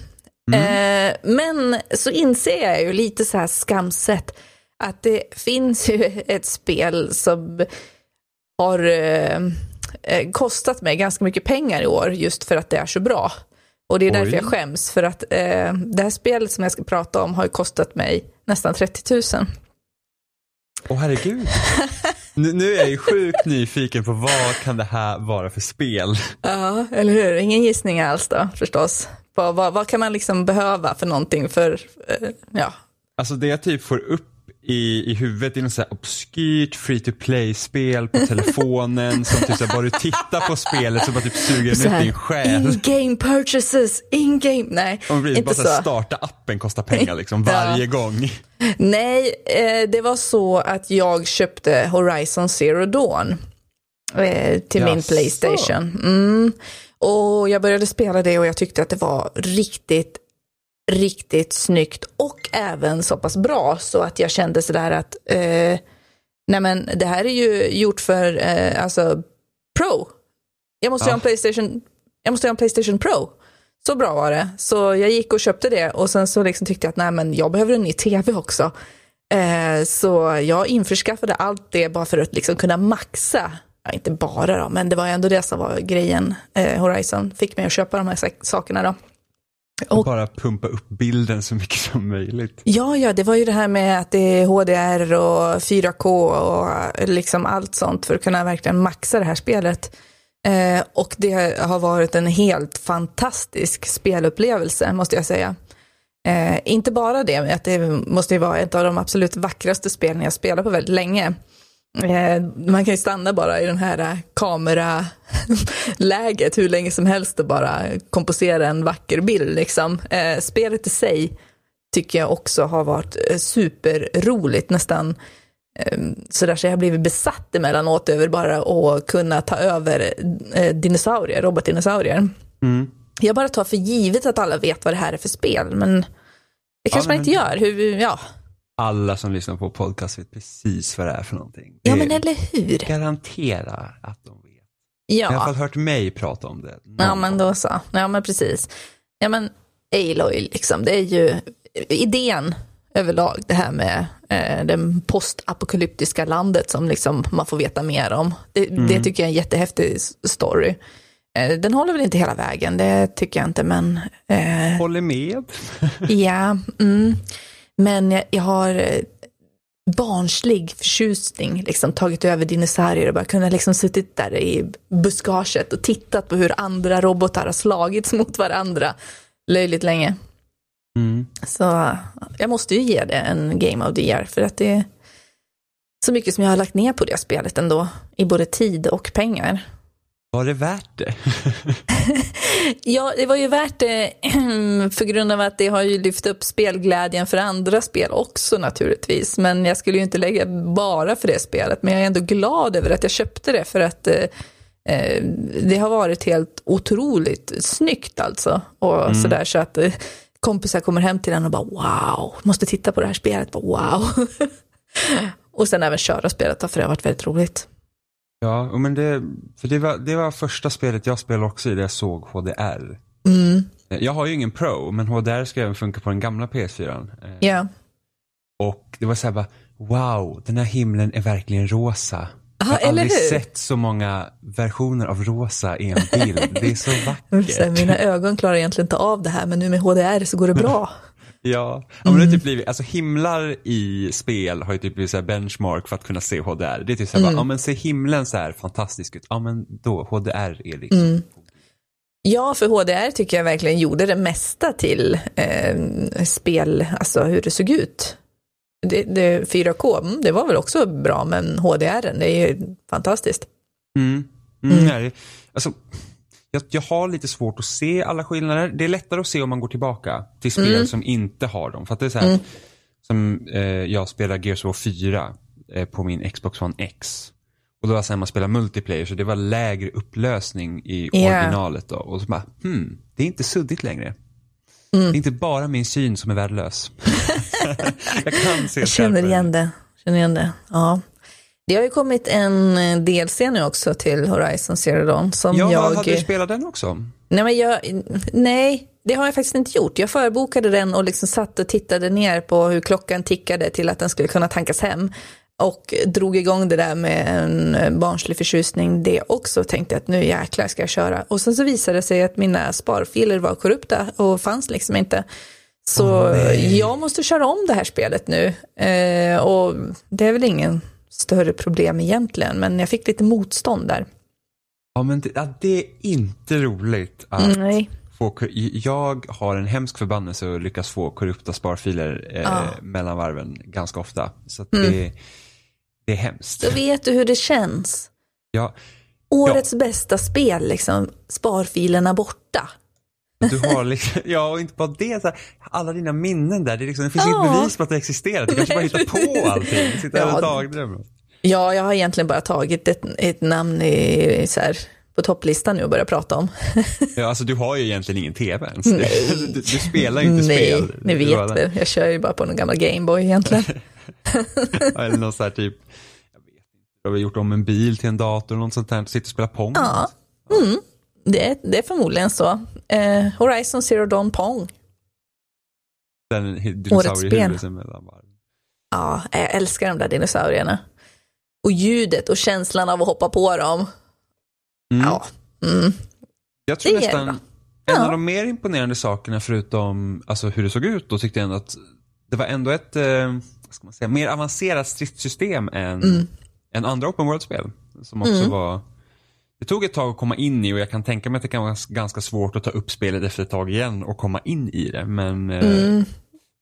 Eh, men så inser jag ju lite så här skamset att det finns ju ett spel som har eh, eh, kostat mig ganska mycket pengar i år just för att det är så bra. Och det är därför Oj. jag skäms för att eh, det här spelet som jag ska prata om har ju kostat mig nästan 30 000. Åh herregud. nu, är jag ju sjukt nyfiken på vad kan det här vara för spel? Ja, eller hur? Ingen gissning alls då förstås. På vad, vad kan man liksom behöva för någonting för, eh, ja, Alltså det jag typ får upp i, i huvudet är något så här obskyrt free to play-spel på telefonen som typ så här, bara du tittar på spelet så bara typ suger den ut din själ. in-game purchases, in-game, nej, Och blir inte bara så här, starta appen kostar pengar liksom Ja. varje gång. Nej, eh, det var så att jag köpte Horizon Zero Dawn eh, till min Jaså? Playstation. Mm. Och jag började spela det och jag tyckte att det var riktigt, riktigt snyggt och även så pass bra så att jag kände sådär att eh, nej men det här är ju gjort för eh, alltså Pro. Jag måste Ja. ha en Playstation, jag måste ha en Playstation Pro. Så bra var det. Så jag gick och köpte det och sen så liksom tyckte jag att nej men jag behöver en ny tv också. Eh, så jag införskaffade allt det bara för att liksom kunna maxa. Ja, inte bara då, men det var ändå det som var grejen. Eh, Horizon fick mig att köpa de här sak- sakerna då. Och- Bara pumpa upp bilden så mycket som möjligt. Ja, ja, det var ju det här med att det är HDR och 4K och liksom allt sånt för att kunna verkligen maxa det här spelet. Eh, och det har varit en helt fantastisk spelupplevelse, måste jag säga. Eh, inte bara det, men att det måste ju vara ett av de absolut vackraste spelen jag spelat på väldigt länge. Eh, man kan ju stanna bara i den här kameraläget hur länge som helst och bara komposera en vacker bild. Liksom. Eh, spelet i sig tycker jag också har varit eh, superroligt, nästan eh, sådär så jag har blivit besatt emellanåt över bara att kunna ta över eh, dinosaurier, robotdinosaurier. Mm. Jag bara tar för givet att alla vet vad det här är för spel, men det kanske men- man inte gör. Hur, ja. Alla som lyssnar på podcast vet precis vad det är för någonting. Det ja, men eller hur? garanterar att de vet. Jag har i alla Ja, fall hört mig prata om det. någon ja men då så. Ja, men precis. Ja, men Aloy, liksom, det är ju idén överlag, det här med eh, det postapokalyptiska landet som liksom man får veta mer om. Det, det tycker jag är en jättehäftig story. Eh, den håller väl inte hela vägen, det tycker jag inte, men eh, Håller med. Ja, mm. men jag, jag har eh, barnslig förtjusning liksom tagit över dinosaurier och bara kunnat liksom suttit där i buskaget och tittat på hur andra robotar har slagits mot varandra löjligt länge. Mm. Så jag måste ju ge det en Game of the Year för att det är så mycket som jag har lagt ner på det spelet ändå i både tid och pengar. Var det värt det? Ja, det var ju värt det för grund av att det har ju lyft upp spelglädjen för andra spel också naturligtvis. Men jag skulle ju inte lägga bara för det spelet. Men jag är ändå glad över att jag köpte det för att eh, eh, det har varit helt otroligt snyggt alltså. Och sådär så att eh, kompisar kommer hem till den och bara wow, måste titta på det här spelet, bara, wow. och sen även köra spelet för det har varit väldigt roligt. Ja, men det, för det, var, det var första spelet jag spelade också i där jag såg HDR. Mm. Jag har ju ingen Pro, men HDR ska även funka på den gamla PS4. Eh, Ja, Och det var så här bara, wow, den här himlen är verkligen rosa. Ja, jag har aldrig sett så många versioner av rosa i en bild. Det är så vackert. mina ögon klarar egentligen inte av det här, men nu med HDR så går det bra. Ja, men det har typ blivit, alltså himlar i spel har ju typ blivit så benchmark för att kunna se HDR. Det är typ så här, bara, ja men ser himlen så här fantastisk ut, ja men då, HDR är liksom. Ja, för HDR tycker jag verkligen gjorde det mesta till eh, spel, alltså hur det såg ut. Det, det, 4K, mm, det var väl också bra, men HDR, det är ju fantastiskt. Mm. Mm. nej, Alltså, jag, jag har lite svårt att se alla skillnader. Det är lättare att se om man går tillbaka till spel som inte har dem. För att det är så här, som eh, jag spelar Gears of War 4 eh, på min Xbox One X. Och det var så här man spelar multiplayer så det var lägre upplösning i Ja. originalet då. Och så bara, hmm, det är inte suddigt längre. Det är inte bara min syn som är värdelös. jag kan se Jag känner igen det. Känner igen det. Ja. Det har ju kommit en eh, DLC nu också till Horizon Zero Dawn som Ja, jag... hade du spelat den också? Nej, men jag, nej, det har jag faktiskt inte gjort. Jag förbokade den och liksom satt och tittade ner på hur klockan tickade till att den skulle kunna tankas hem. Och drog igång det där med en eh, barnslig förtjusning det också. Tänkte att nu jäklar ska jag köra. Och sen så visade det sig att mina sparfiler var korrupta och fanns liksom inte. Så jag måste köra om det här spelet nu. Eh, och det är väl ingen större problem egentligen. Men jag fick lite motstånd där. Ja, men det, ja, det är inte roligt att Nej. få, jag har en hemsk förbannelse att lyckas få korrupta sparfiler eh, Ja. mellan varven ganska ofta. Så att det, det är hemskt. Då vet du hur det känns. Ja, Årets bästa spel, liksom, sparfilerna borta. du har liksom, ja, och inte bara det, så här, alla dina minnen där, det, liksom, det finns Ja. inget bevis på att det existerar. Du kanske bara hittar på allting. Sitter Ja. och dagdrömmer. Ja, jag har egentligen bara tagit ett, ett namn i, så här, på topplistan nu och börjat prata om. Ja, alltså du har ju egentligen ingen teve ens. Du, du, du spelar ju inte Nej, spel. ni Du vet väl. Jag kör ju bara på någon gammal Gameboy egentligen. Eller någon sån här typ, jag vet inte, du har väl gjort om en bil till en dator eller något sånt där, sitter och spelar Pong. Ja. Mm, det, är- det är förmodligen så. Eh, Horizon Zero Dawn Pong. Den dinosauriehuvudet. Ja, jag älskar de där dinosaurierna. Och ljudet och känslan av att hoppa på dem. Mm. Ja. Mm. Jag tror Det nästan, en Ja. av de mer imponerande sakerna förutom alltså, hur det såg ut, då tyckte jag ändå att det var ändå ett eh, vad ska man säga, mer avancerat stridssystem än, Mm. än andra open world-spel. Som också var, det tog ett tag att komma in i och jag kan tänka mig att det kan vara ganska svårt att ta upp spelet efter ett tag igen och komma in i det. Men eh, Mm.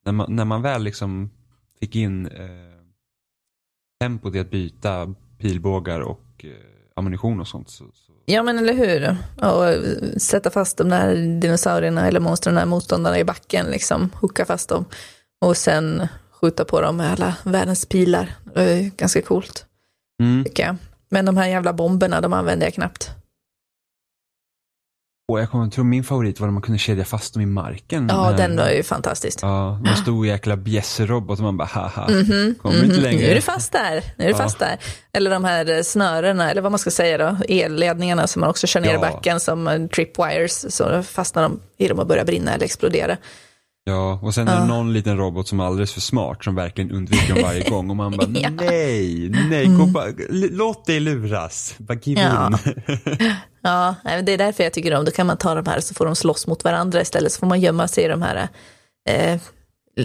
när, man, när man väl liksom fick in eh, tempot i att byta pilbågar och eh, ammunition och sånt. Så, så. Ja men eller hur. Och eh, sätta fast de där dinosaurierna eller monstren, motståndarna i backen liksom. Hooka fast dem. Och sen skjuta på dem med alla världens pilar. Det är ganska coolt Mm. tycker jag. Men de här jävla bomberna, de använder jag knappt. Och jag kommer tro min favorit var när man kunde kedja fast dem i marken. Ja, Men- den var ju fantastisk. Ja, en stor jäkla bjässerobot och man bara haha, Mhm, kommer inte mhm. längre. Nu är du fast där. Nu är du Ja. fast där. Eller de här snörena, eller vad man ska säga då, elledningarna som man också kör ner i Ja. backen som tripwires. Så fastnar de i dem och börjar brinna eller explodera. Ja, och sen är det någon liten robot som är alldeles för smart som verkligen undviker dem varje gång och man bara Ja. Mm. nej, nej, gå bara, låt dig luras. Bara give Ja. in. Ja, det är därför jag tycker om, då kan man ta de här så får de slåss mot varandra istället. Så får man gömma sig i de här eh,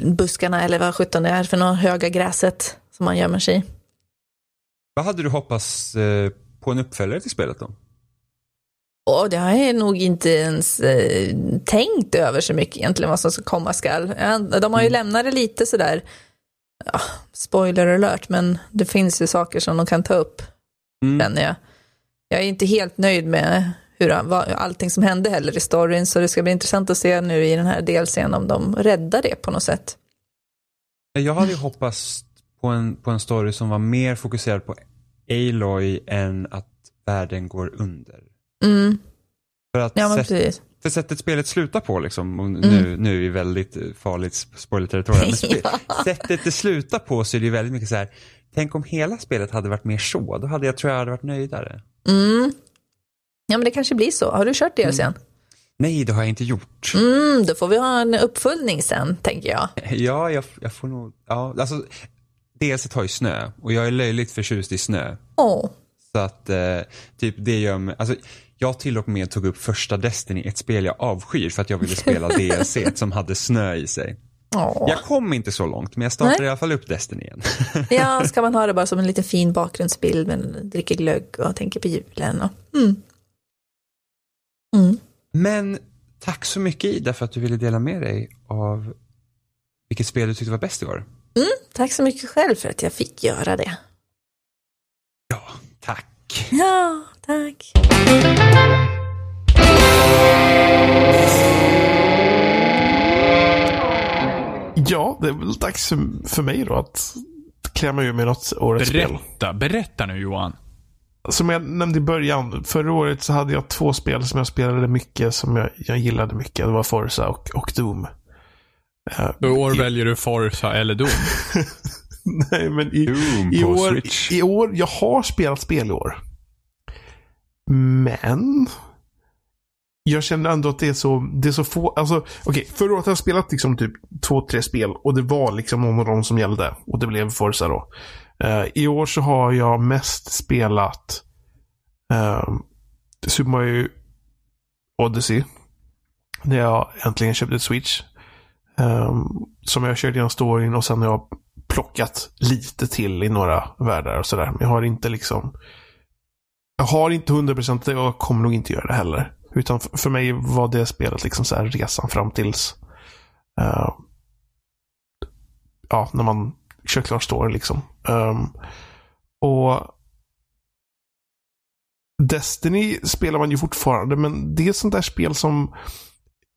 buskarna eller vad sjutton det är för något höga gräset som man gömmer sig i. Vad hade du hoppats eh, på en uppföljare till spelet då? Och det har jag nog inte ens eh, tänkt över så mycket egentligen vad som ska komma skall. Ja, De har ju lämnat det lite sådär, ja, spoiler alert, men det finns ju saker som de kan ta upp, Mm. känner jag. Jag är inte helt nöjd med hur, allting som hände heller i storyn, så det ska bli intressant att se nu i den här delscenen om de räddar det på något sätt. Jag hade ju hoppats på en, på en story som var mer fokuserad på Aloy än att världen går under. Mm, För att ja sätt, för sättet spelet slutar på liksom, och nu, nu är väldigt eh, farligt spoiler-territorium, spe, sättet det slutar på så är det väldigt mycket så här, tänk om hela spelet hade varit mer så, då hade jag tror jag hade varit nöjdare. Mm. Ja men det kanske blir så. Har du kört DLCn? Nej, det har jag inte gjort. Mm, då får vi ha en uppföljning sen, tänker jag. Ja, jag, jag får nog, ja, alltså dels har ju snö och jag är löjligt förtjust i snö. Åh. Så att eh, typ det gör mig, alltså jag till och med tog upp första Destiny, ett spel jag avskyr för att jag ville spela DLC som hade snö i sig. Åh. Jag kom inte så långt men jag startade Nej. i alla fall upp Destiny igen. Ja, ska man ha det bara som en liten fin bakgrundsbild med dricker glögg och tänker på julen. Och, mm. Mm. men tack så mycket Ida för att du ville dela med dig av vilket spel du tyckte var bäst i år. Tack så mycket själv för att jag fick göra det. Ja, tack. Ja, tack. Ja, det är väl dags för, mig då att klämma ur mig något årets spel. Berätta, berätta nu Johan. Som jag nämnde i början, förra året så hade jag två spel som jag spelade mycket, som jag, jag gillade mycket. Det var Forza och, och Doom. Eh, I år i- väljer du Forza eller Doom. Nej, men i, Doom i, år, Switch. i år, jag har spelat spel i år. Men jag känner ändå att det är så, det är så få, alltså okay, förra året har jag spelat liksom typ två, tre spel och det var liksom någon av dem som gällde. Och det blev Forza då. Uh, I år så har jag mest spelat uh, Super Mario Odyssey. När jag äntligen köpte ett Switch. Um, som jag kört genom storyn och sen har jag plockat lite till i några världar och sådär. Men jag har inte liksom jag har inte 100% det och jag kommer nog inte göra det heller. Utan för mig var det spelet liksom så här resan fram tills uh, Ja, när man kör klart storyn liksom. Um, och Destiny spelar man ju fortfarande, men det är ett sånt där spel som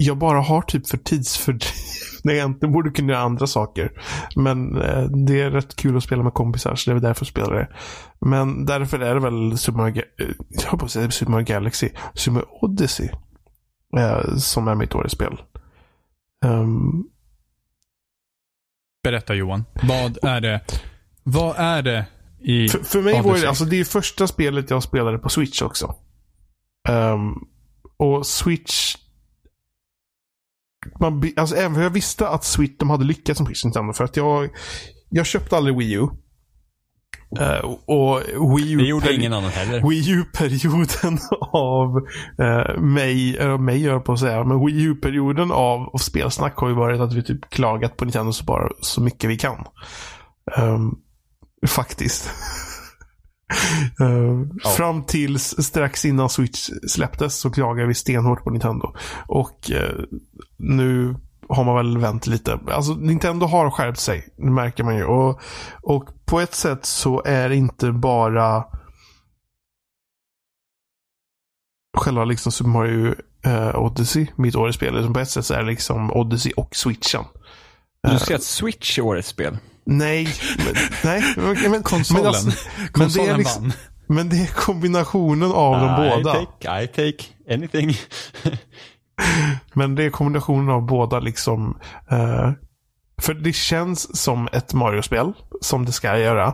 jag bara har typ för tidsfördriv. När jag inte borde kunna göra andra saker. Men eh, det är rätt kul att spela med kompisar, så det är väl därför jag spelar det. Men därför är det väl Super eh, jag höll på att säga Super Mario Galaxy, Super Odyssey. Eh, som är mitt årets spel. Ehm, Berätta Johan. Vad är det? Vad är det i För, för mig var Odyssey? det, alltså det är första spelet jag spelade på Switch också. Ehm, och Switch... Man, alltså även för jag visste att Switch, de hade lyckats som Switch Nintendo. För att jag, jag köpte aldrig Wii U. Eh, och Wii U... Det gjorde ingen annan heller. Wii U-perioden av eh, mig, äh, mig gör på att säga, men Wii U-perioden av, av spelsnack har ju varit att vi typ klagat på Nintendo så, bara, så mycket vi kan. Ehm, faktiskt. Eh, Fram tills strax innan Switch släpptes så klagade vi stenhårt på Nintendo. Och eh, nu har man väl vänt lite. Alltså Nintendo har skärpt sig. Det märker man ju. Och, och på ett sätt så är det inte bara själva liksom Super Mario eh, Odyssey mitt årets spel. På ett sätt så är det liksom Odyssey och Switchen. Du säger att Switch är årets spel? Nej, men, nej. Men, men, Konsolen. Men, alltså, men, det Konsolen är liksom, vann. men det är kombinationen av de I båda. Take, I take anything. Men det är kombinationen av båda liksom. Eh, för det känns som ett Mario-spel. Som det ska göra.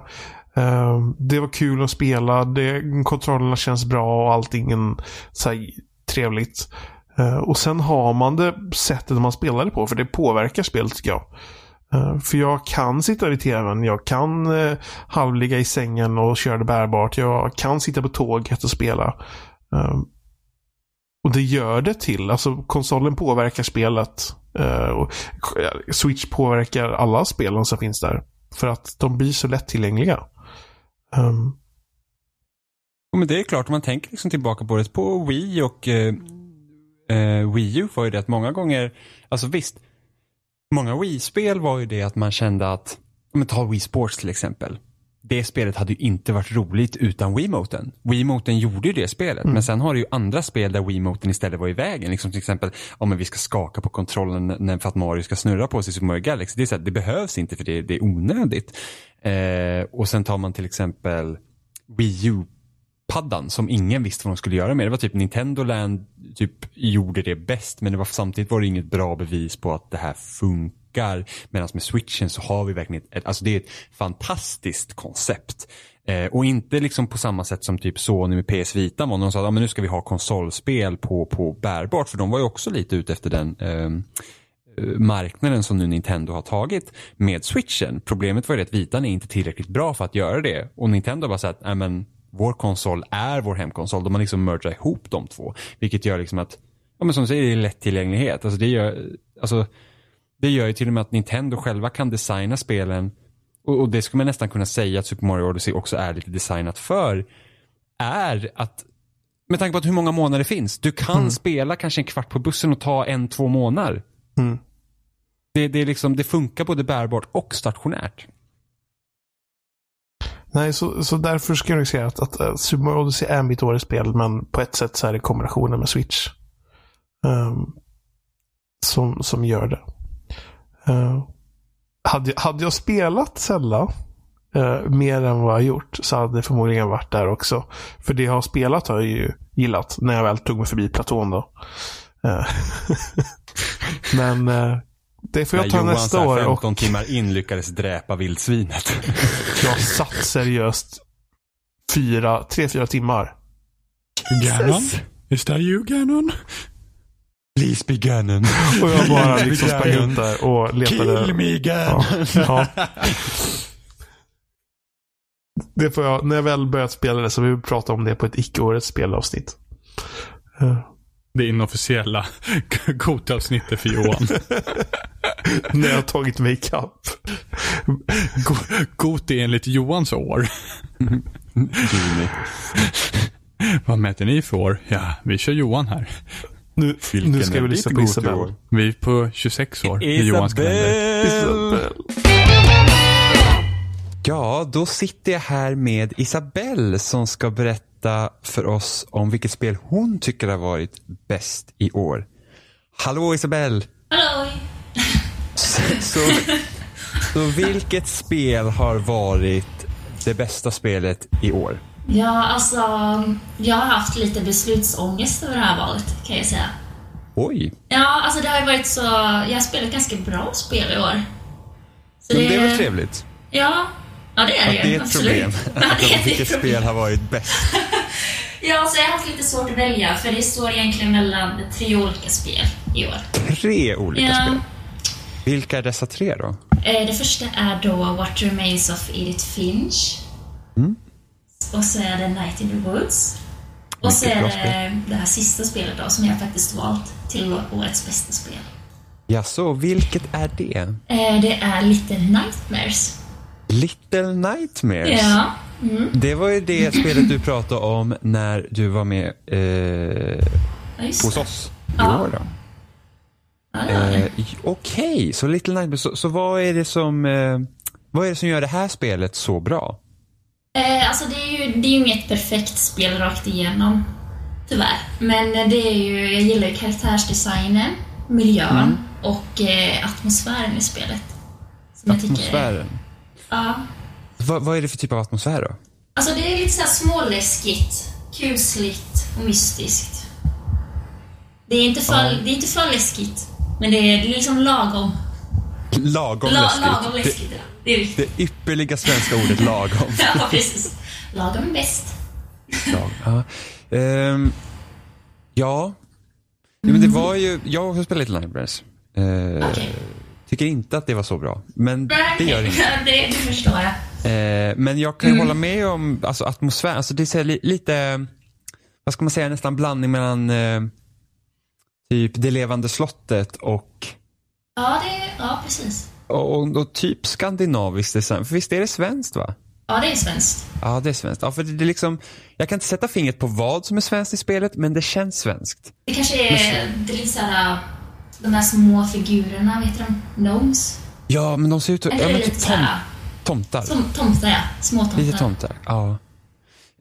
Eh, det var kul att spela. Det, kontrollerna känns bra och allting är så här, trevligt. Eh, och sen har man det sättet man spelar det på. För det påverkar spelet tycker jag. Eh, för jag kan sitta vid tvn. Jag kan eh, halvligga i sängen och köra det bärbart. Jag kan sitta på tåget och spela. Eh, och det gör det till. Alltså konsolen påverkar spelet. Eh, och eh, Switch påverkar alla spelen som finns där. För att de blir så lättillgängliga. Um, Ja, men det är klart, om man tänker liksom tillbaka på det, på Wii och eh, eh, Wii U var ju det att många gånger, alltså visst, många Wii-spel var ju det att man kände att, om man tar Wii Sports till exempel. Det spelet hade ju inte varit roligt utan Wiimoten. Wiimoten gjorde ju det spelet, men sen har du ju andra spel där Wiimoten istället var i vägen. Liksom till exempel, om vi ska skaka på kontrollen för att Mario ska snurra på sig i Super Mario Galaxy. Det, är så här, det behövs inte för det, det är onödigt. Eh, och sen tar man till exempel Wii U paddan som ingen visste vad de skulle göra med. Det var typ Nintendo Land typ gjorde det bäst men det var samtidigt var det inget bra bevis på att det här funkar. Medan med switchen så har vi verkligen ett, alltså det är ett fantastiskt koncept. Eh, och inte liksom på samma sätt som typ Sony med PS Vita var. De sa att ah, men nu ska vi ha konsolspel på, på bärbart för de var ju också lite ute efter den ehm, eh, marknaden som nu Nintendo har tagit med switchen. Problemet var ju det att vitan är inte tillräckligt bra för att göra det. Och Nintendo var bara sagt, nej men vår konsol är vår hemkonsol. De har liksom mergat ihop de två. Vilket gör liksom att, ja men som du säger, det är lättillgänglighet. Alltså det gör, alltså, det gör ju till och med att Nintendo själva kan designa spelen och, och det skulle man nästan kunna säga att Super Mario Odyssey också är lite designat för. Är att med tanke på hur många månader det finns. Du kan spela kanske en kvart på bussen och ta en, två månader. Mm. Det, det, liksom, det funkar både bärbart och stationärt nej, så, så därför ska jag säga att, att, att Super Mario Odyssey är mitt årets spel. Men på ett sätt så är det kombinationen med Switch. Um, som, som gör det. Uh, hade, jag- hade jag spelat Zelda uh, mer än vad jag har gjort så hade det förmodligen varit där också. För det jag har spelat har jag ju gillat när jag väl tog mig förbi platån då. Uh, Men det får jag ta Johan nästa så här år. 15 Och timmar in lyckades dräpa vildsvinet. jag satt seriöst fyra, tre, fyra timmar. Ganon? Is that you Ganon? Please be Ganon. Och jag bara liksom sprang runt där och letade. me Ja, ja. Det får jag, när jag väl börjat spela det så vill vi prata om det på ett icke-årets spelavsnitt. Det inofficiella Gota-avsnittet för Johan. när jag har tagit mig ikapp. Go- Goti enligt Johans år. Juni. Vad mäter ni för år? Ja, vi kör Johan här. Nu, Vilken nu ska vi lyssna på Isabel. Vi är på 26 år i Johans kalender. Isabel. Ja, då sitter jag här med Isabelle som ska berätta för oss om vilket spel hon tycker har varit bäst i år. Hallå Isabelle! Hallå! Så, så vilket spel har varit det bästa spelet i år? Ja, alltså, jag har haft lite beslutsångest över det här valet, kan jag säga. Oj, Ja, alltså det har ju varit så... Jag har spelat ganska bra spel i år. Så men det var trevligt. Ja, ja det är Att det det ju. är ett absolut. problem. Ja, det är vilket problem. spel har varit bäst? Ja, så jag har haft lite svårt att välja, för det står egentligen mellan tre olika spel i år. Tre olika Ja. spel. Vilka är dessa tre då? Eh, Det första är då What Remains of Edith Finch. Mm. Och så är det Night in the Woods. Och Mycket så är det det här sista spelet då, som jag faktiskt valt till årets bästa spel. Ja, så vilket är det? Eh, Det är Little Nightmares. Little Nightmares? Ja, Det var ju det spelet du pratade om när du var med eh, Ja, hos oss i Ja. år. Då. Eh, Okej, så Little Nightmares. Så, så vad är det som eh, vad är det som gör det här spelet så bra? Eh, alltså det är ju det är ju inget perfekt spel rakt igenom. Tyvärr. Men eh, det är ju, jag gillar ju karaktärsdesignen, miljön Mm. och eh, atmosfären i spelet. Som jag tycker Atmosfären. Ja. Vad, vad är det för typ av atmosfär då? Alltså det är lite såhär småläskigt, kusligt och mystiskt. Det är inte för, Ja. det är inte för läskigt, men det är liksom lagom. Lagom La, läskigt. lagom läskigt, ja. Det är viktigt. Det, det ypperliga svenska ordet lagom. Ja, precis. Lagom är bäst. Ja. Ehm, ja. Jo, men det var ju, jag har också spelat Little Nightmares. Eh, Okej. Tycker inte att det var så bra. Men det gör inget. det, det förstår jag. Eh, men jag kan ju hålla med om alltså, atmosfär. Alltså, det är lite, vad ska man säga, nästan blandning mellan eh, typ Det levande slottet och, Ja, det, ja precis. och, och, och typ skandinaviskt design. För visst är det svenskt va? Ja, det är svenskt. Ja, det är svenskt. Ja, för det, det är liksom, jag kan inte sätta fingret på vad som är svenskt i spelet, men det känns svenskt. Det kanske är, det är lite såhär, de här små figurerna, vet du de? Gnomes? Ja, men de ser ut att... Ja, men typ tom, tomtar. tom, tomtar ja. Små tomtar. Lite tomtar, ja.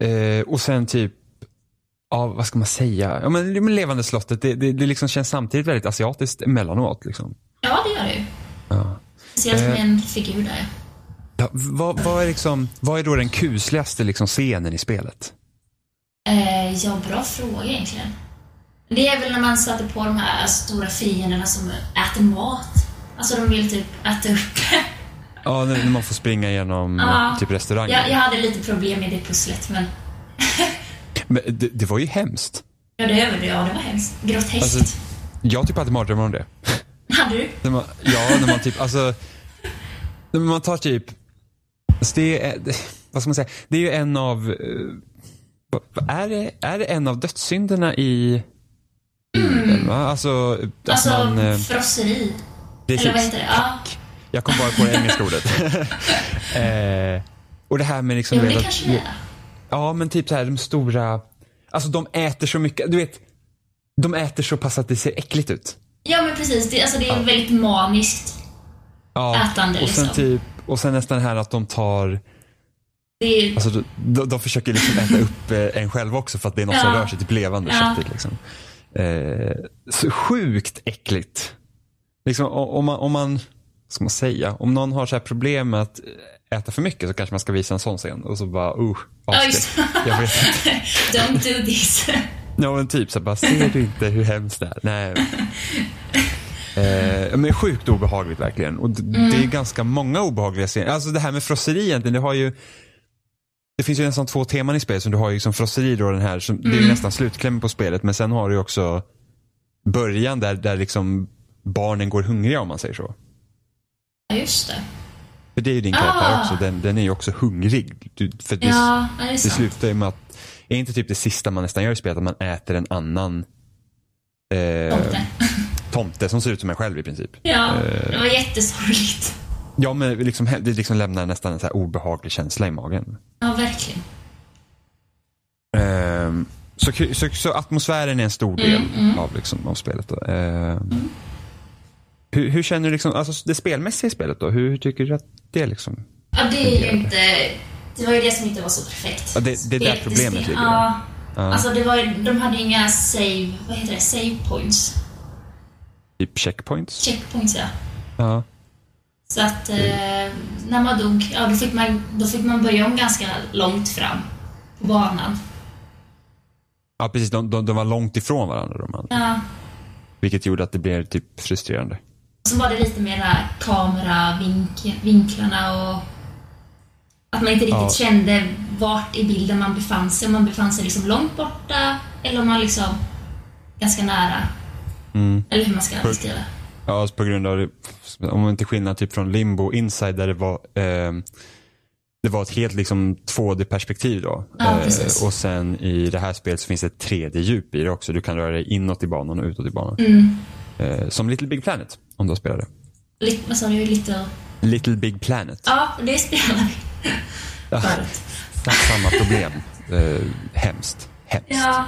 Eh, och sen typ, ja vad ska man säga? Ja, men, men Levande slottet, det, det, det liksom känns samtidigt väldigt asiatiskt emellanåt. Liksom. Ja, det gör det ju. Ja. Speciellt med Eh. en figur där. Ja, vad, vad, är liksom, vad är då den kusligaste liksom, scenen i spelet? Eh, ja, bra fråga egentligen. Det är väl när man stöter på de här stora fienderna som äter mat. Alltså de vill typ äta upp. Ja, när, man får springa igenom Ja. typ restauranger. jag, jag hade lite problem med det pusslet, men Men det, det var ju hemskt. ja, det. Ja, det var hemskt. Groteskt. Alltså- Jag typ hade mardrömmar om det. hade du? När man, ja, när man typ, alltså. När man tar typ. Alltså det är, vad ska man säga? Det är ju en av. eh, är, det, är det en av dödssynderna i? Va? Alltså, Mm. Alltså, man. eh, frosseri. precis. Eller vad heter det? Ja, Jag kom bara på det engelska ordet. eh, och det här med liksom. jo, det kanske det är. Ja, men typ så här de stora. Alltså de äter så mycket. Du vet. De äter så pass att det ser äckligt ut. Ja, men precis. Det, alltså, det är väldigt maniskt. Ja, Ätande, och sen liksom. typ. Och sen nästan här att de tar. Är, Alltså, de, de, försöker liksom äta upp eh, en själv också för att det är något som Ja. rör sig typ levande Ja. köttigt. Liksom. Eh, så sjukt äckligt. Liksom, om, man, om man, ska man säga, om någon har så här problem med att äta för mycket så kanske man ska visa en sån scen och så bara, Ja, avskräck. Jag vet inte. Don't do this. Ja men typ så bara, ser du inte hur hemskt det är? Nej. Eh, men sjukt obehagligt verkligen. Och d- det är ganska många obehagliga scener. Alltså det här med frosseri egentligen, det har ju det finns ju nästan två teman i spelet. Som du har ju liksom frosseri då den här, som, det är ju nästan slutklämmen på spelet. Men sen har du ju också början där, där liksom barnen går hungriga om man säger så. Ja, just det. För det är ju din karaktär Ah. också, den, den är ju också hungrig. Du, för det, Ja, det det slutar ju med att, är inte typ det sista man nästan gör i spelet att man äter en annan eh, Tomte. tomte som ser ut som en själv i princip. Ja, det var jättesorgligt. Ja men liksom, det liksom lämnar nästan en så obehaglig känsla i magen. Ja, verkligen. Ehm, så, så, så atmosfären är en stor del Mm, Av, liksom, av spelet. Då. Hur, hur känner du liksom, alltså det spelmässiga i spelet då? Hur, hur tycker du att det liksom? Ja, det är ju inte... Det var ju det som inte var så perfekt. Ja, det- det är där problemet ligger. Ja. Ja. Alltså, det var, ju- de hade ju inga save... Vad heter det? Save points. Typ checkpoints? Checkpoints, ja. Ja. Så att eh, när man dog, ja, då fick man, då fick man börja om ganska långt fram på banan. Ja precis, de, de, de var långt ifrån varandra. De andra. Ja. Vilket gjorde att det blev typ frustrerande. Så var det lite mer där kameravinklarna och att man inte riktigt Ja. kände vart i bilden man befann sig. Om man befann sig liksom långt borta eller om man liksom ganska nära. Mm. Eller hur man ska beskriva det. Ja, alltså på grund av, om man inte skillnad typ från Limbo Inside där det var eh, det var ett helt liksom 2D-perspektiv då. Ja, precis. och sen i det här spelet så finns det ett 3D-djup i det också. Du kan röra dig inåt i banan och utåt i banan. Mm. Eh, som Little Big Planet, om spelat det. Lite, vad sa du? Lite... Little Big Planet. Ja, det spelar vi Ja. samma problem. Eh, hemskt. Hemskt. Ja,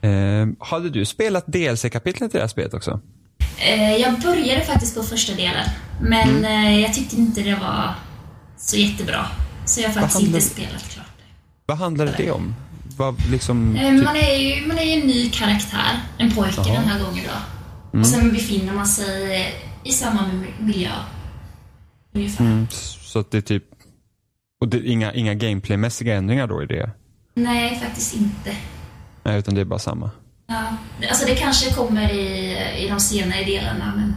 Eh, hade du spelat DLC-kapitlet i det här spelet också? eh, jag började faktiskt på första delen. Men Mm. eh, jag tyckte inte det var så jättebra. Så jag har faktiskt handlar- inte spelat klart det. Vad handlade det om? Vad liksom... Typ, Man är ju man är ju en ny karaktär, en pojke den här gången då. Mm. Och sen befinner man sig i samma mi- miljö. Ungefär. mm, så att det är typ... Och det är inga, inga gameplaymässiga ändringar då i det? Nej, faktiskt inte. Nej, utan det är bara samma. Ja. Alltså det kanske kommer i, i de senare delarna, men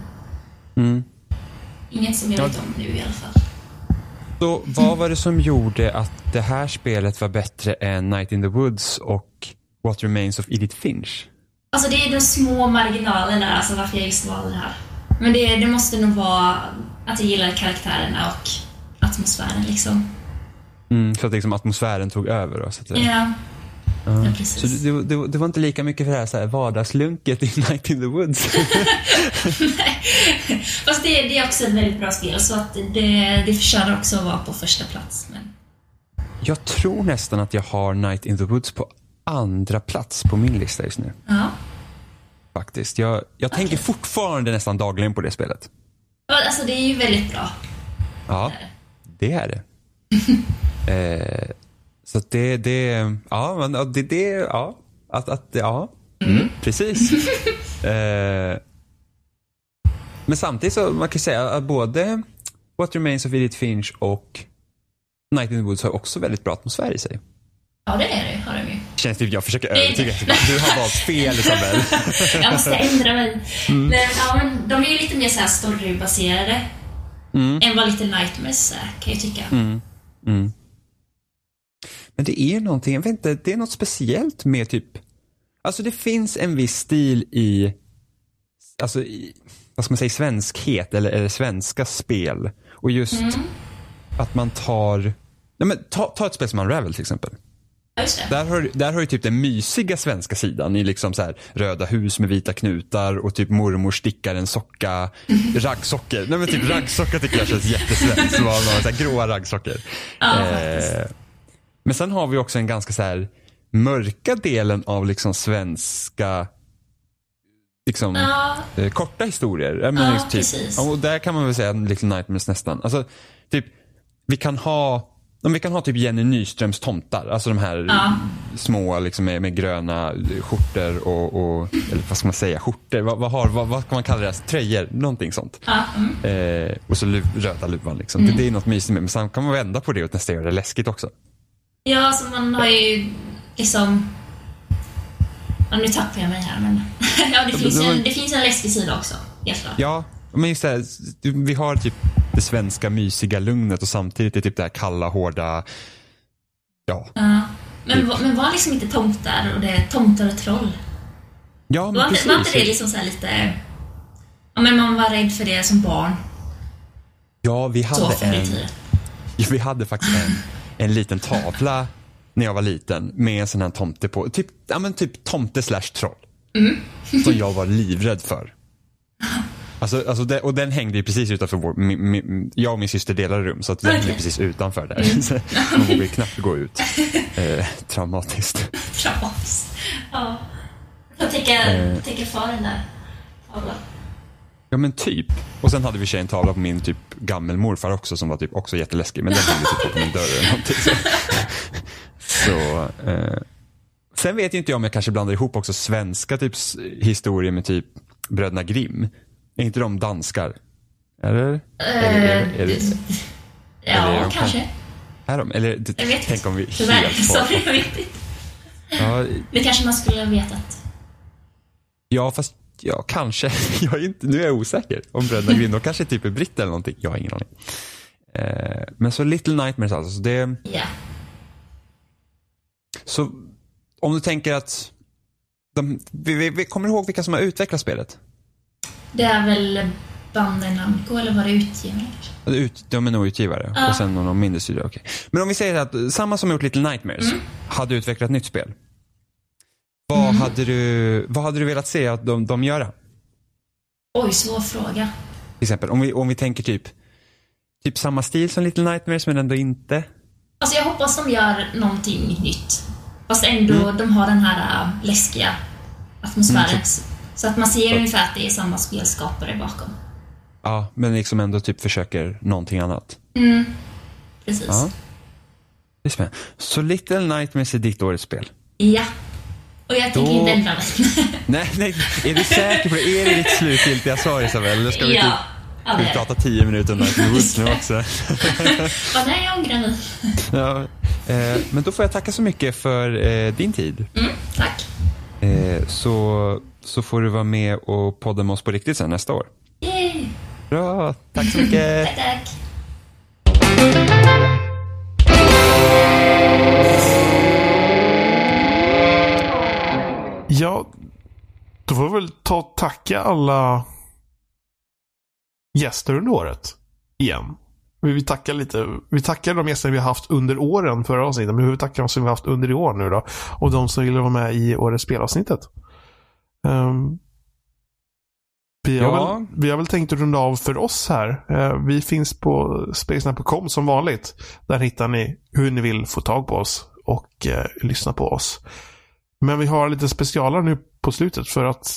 Mm. inget som jag Ja. vet om nu i alla fall. Så vad var det som gjorde att det här spelet var bättre än Night in the Woods och What Remains of Edith Finch? Alltså det är de små marginalerna, alltså varför jag just valde det här. Men det, det måste nog vara att jag gillar karaktärerna och atmosfären liksom. Mm, så att liksom atmosfären tog över då, så att. Ja, ja Så det, det, det var inte lika mycket för det här, så här vardagslunket i Night in the Woods? Fast det, det är också ett väldigt bra spel, så att det, det förtjänar också att vara på första plats. Men... Jag tror nästan att jag har Night in the Woods på andra plats på min lista just nu. Ja. Faktiskt. Jag, jag tänker fortfarande nästan dagligen på det spelet. Alltså det är ju väldigt bra. Ja, det är det. eh, så att det, det, ja, men det, det, ja, att, att, ja, mm, precis. eh, men samtidigt så, man kan säga att både What Remains of Edith Finch och Night in the Woods har också väldigt bra atmosfär i sig. Ja, det är det, har de. Känns det, jag försöker övertyga dig. Du har valt fel Isabel. Jag måste ändra mig. Mm. Men, ja, men de är ju lite mer så här storybaserade än vad Little Nightmares är, kan jag tycka. Mm. Men det är någonting, jag vet inte, det är något speciellt med typ, alltså det finns en viss stil i, alltså i, vad ska man säga, svenskhet eller, eller svenska spel. Och just att man tar, nej men ta, ta ett spel som Unravel till exempel. Där har, där har ju typ den mysiga svenska sidan i liksom så här röda hus med vita knutar och typ mormor stickar en socka, raggsockor. Nej men typ raggsockor tycker jag känns jättesvenskt. Så var så här gråa raggsockor. Ja, Eh, men sen har vi också en ganska så här mörka delen av liksom svenska liksom Ja, eh, korta historier. Ja, men Ja, liksom precis. ja, och där kan man väl säga Little Nightmares nästan. Alltså, typ, vi kan ha om vi kan ha typ Jenny Nyströms tomtar, alltså de här Ja. små liksom med, med gröna skjortor och, och, eller vad ska man säga, skjortor, vad, vad, har, vad, vad kan man kalla det, tröjor, någonting sånt. ja, mm. Eh, och så luv, röda luvan liksom. Det, det är något mysigt med men sen kan man vända på det och nästan göra det läskigt också. ja alltså man har ju liksom... Ja, nu tappar jag mig här, men... ja, det finns, en, det finns en läskig sida också, helt klart. Ja, men just det här, vi har typ det svenska mysiga lugnet och samtidigt är typ det här kalla, hårda, ja. Ja. Men, va- men var liksom inte tomtar och det är tomtar och troll? Ja, men Var, precis. var inte det liksom så här lite... Ja, men man var rädd för det som barn. Ja, vi Så hade i en, vi hade faktiskt en, en liten tavla när jag var liten med en sån här tomte på. Typ, ja, men typ tomte slash troll. Som jag var livrädd för. Alltså, alltså det, och den hängde ju precis utanför vår, min, min, jag och min syster delade rum så att den hängde Okej. precis utanför där. Så Man vågade knappt gå ut. Eh, traumatiskt. Traumatiskt. Ja. Jag tänker, tänker för den där tavlan. Ja men typ. Och sen hade vi en tavla på min typ gammelmorfar också som var typ också jätteläskig. Men den hängde typ på min dörr eller någonting. Så, så eh. Sen vet ju inte jag om jag kanske blandar ihop också svenska typ s- historier med typ Bröderna Grimm. Är inte de danskar? Eller? Eller är, är, är, det- Eller är Ja, de kanske. är de? Eller det- Jag vet tänk om vi Tyvärr, helt sorry, jag vet inte. Ja, Det kanske man skulle ha vetat. ja fast ja kanske. Jag är inte, nu är jag osäker om Bröderna Grimm. De kanske typ är britter eller någonting. Jag har ingen aning. Eh, men så Little Nightmares alltså. Så det, Ja. Så om du tänker att de, vi, vi, vi kommer ihåg vilka som har utvecklat spelet? Det är väl banden Namco, eller var det? Eller Ut, de är nog utgivare Ja. och sen någon mindre studio. okej. Men om vi säger att samma som gjort Little Nightmares Mm. hade utvecklat ett nytt spel. Vad, hade du, vad hade du velat se att de, de göra? Oj, svår fråga. Till exempel om vi, om vi tänker typ, typ samma stil som Little Nightmares men ändå inte. Alltså jag hoppas de gör någonting nytt. Fast ändå de har den här äh, läskiga atmosfären. Så att man ser ungefär att det är samma spelskapare bakom. Ja, men liksom ändå typ försöker någonting annat. Precis. Ja. Det är spännande. Så Little Nightmares är ditt årets spel? Ja. Och jag tänker Då- inte ändra mig. Nej, nej. Är du säker på det? Är det ditt slutgiltiga svar Isabel? Eller ska vi, ja. typ, ska det vi prata tio minuter om Nightmare Woods nu också? Vad nej, jag ångrar mig. Ja, eh, men då får jag tacka så mycket för eh, din tid. Mm, tack. Eh, så, så får du vara med och podda med oss på riktigt sen nästa år. Yay. Bra, tack så mycket. Tack, tack. Ja, då får vi väl ta och tacka alla gäster under året. Igen. Vi vill tacka lite. Vi tackar de gäster vi har haft under åren förra avsnittet. Men vi vill tacka de som vi har haft under i år nu då. Och de som ville vara med i årets spelavsnittet. Ehm, vi, har Ja. väl, vi har väl tänkt runda av för oss här. Eh, vi finns på spelsnack.com som vanligt. Där hittar ni hur ni vill få tag på oss och eh, lyssna på oss. Men vi har lite specialer nu på slutet för att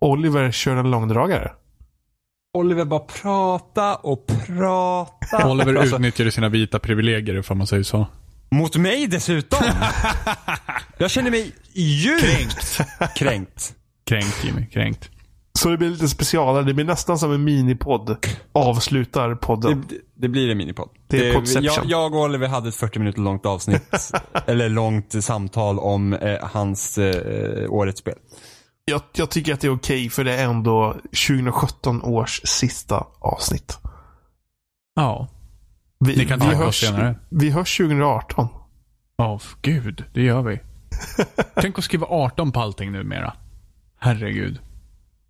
Oliver kör en långdragare. Oliver bara prata och prata. Oliver Alltså, utnyttjade sina vita privilegier ifall man säger så. Mot mig dessutom. Jag känner mig djupt kränkt. kränkt. Kränkt Jimmy, kränkt. Så det blir lite specialare. Det blir nästan som en minipodd. Avslutar podden. Det, det blir en minipodd. Det är Podception. jag, jag och Oliver hade ett 40 minuter långt avsnitt, eller långt samtal om eh, hans eh, årets spel. Jag, jag tycker att det är okej för det är ändå 2017 års sista avsnitt. Ja. Vi, Ni kan vi, tacka oss hörs, senare. vi hörs 2018. Ja, gud. Det gör vi. Tänk att skriva 18 på allting numera. Herregud.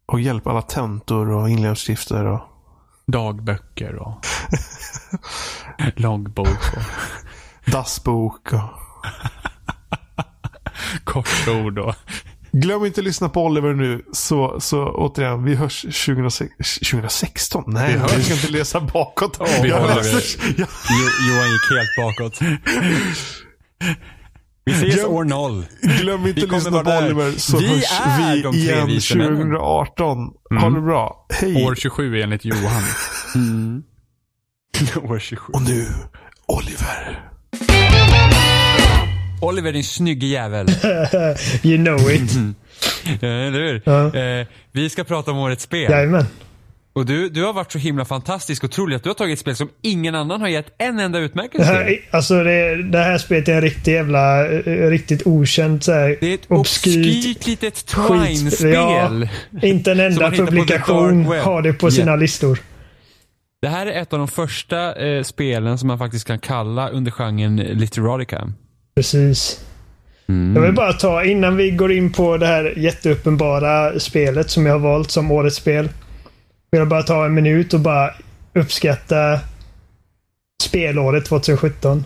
Och hjälpa alla tentor och inläggskrifter. Och... Dagböcker och loggbok och Dassbok. Och... korsord och... Glöm inte att lyssna på Oliver nu. Så, så återigen, vi hörs 2006, 2016. Nej, Vi vi ska inte läsa bakåt. vi jag läser, jag, Jo, Johan gick helt bakåt. Vi ses Glöm- år noll. glöm inte att lyssna på. Oliver. Så Vi hörs är vi igen vise männen. 2018. Ha det bra. Hej. År 27 enligt Johan. år 27. Och nu, Oliver. Oliver din snygge jävel. You know it. Eller hur? Ja. Eh, vi ska prata om årets spel. Jajamän. Och du, du har varit så himla fantastisk och otrolig att du har tagit ett spel som ingen annan har gett en enda utmärkelse till. alltså det, det här spelet är en riktigt jävla, eh, riktigt okänt så här, Det är ett obskyrt obskyrt litet. Twine-spel. Ja, inte en enda publikation har det på sina Yeah. listor. Det här är ett av de första eh, spelen som man faktiskt kan kalla under genren Literarica. Precis. Mm. Jag vill bara ta, innan vi går in på det här jätteuppenbara spelet som jag har valt som årets spel. Vill jag bara ta en minut och bara uppskatta spelåret 2017.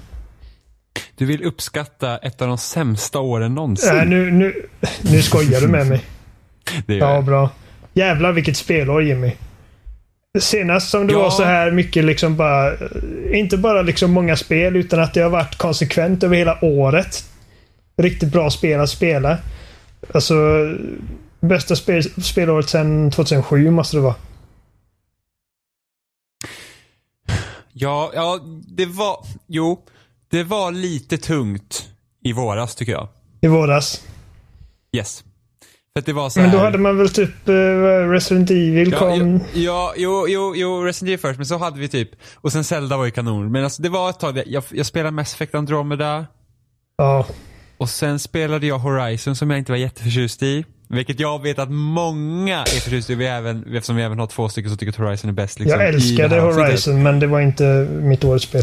Du vill uppskatta ett av de sämsta åren någonsin. Äh, nu, nu, nu skojar du med mig. det Ja, bra. Jävlar vilket spelår Jimmy. Senast som det Ja. var så här mycket liksom bara, inte bara liksom många spel utan att det har varit konsekvent över hela året. Riktigt bra spel att spela. Alltså, bästa spel, spelåret sedan 2007 måste det vara. Ja, ja, det var... Jo, det var lite tungt i våras tycker jag. I våras. Yes. För att det var så här... Men då hade man väl typ eh, Resident Evil Ja, kom. ja, ja, jo, jo, jo, Resident Evil först, men så hade vi typ, och sen Zelda var ju kanon. Men alltså det var ett tag, jag, jag spelade Mass Effect Andromeda, Ja. och sen spelade jag Horizon som jag inte var jätteförtjust i. Vilket jag vet att många är förtjust i, vi även, eftersom vi även har två stycken som tycker att Horizon är bäst. Liksom, Jag älskade avsnittet. Horizon men det var inte mitt årets spel.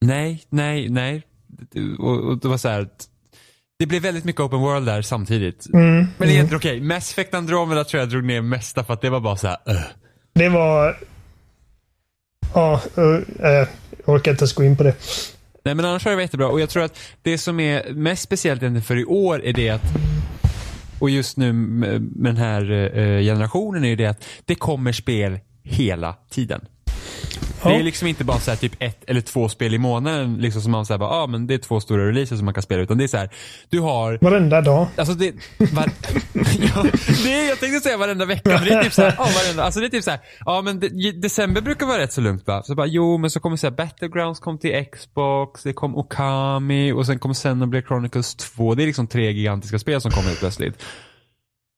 Nej, nej, nej. Och, och det var så här, att det blev väldigt mycket open world där samtidigt. Mm. Men det är egentligen okej. Mass Effect Andromeda tror jag drog ner mesta för att det var bara så här. "Ugh." Det var... Ja, eh, eh, jag orkar inte ens gå in på det. Nej men annars var det jättebra och jag tror att det som är mest speciellt egentligen för i år är det att och just nu med med den här eh, generationen är ju det att det kommer spel hela tiden. Det är liksom inte bara så här, typ ett eller två spel i månaden liksom som man säger bara, ah, men det är två stora releaser som man kan spela utan det är så här, du har Varenda dag. Alltså det, var, ja, det är, jag tänkte säga varenda vecka, men det är typ såhär, ja varenda, alltså det är typ såhär, ja men det, december brukar vara rätt så lugnt va? Så bara, jo men så kommer såhär Battlegrounds kom till Xbox, det kom Okami och sen kommer Xenoblade Chronicles 2. Det är liksom tre gigantiska spel som kommer helt plötsligt.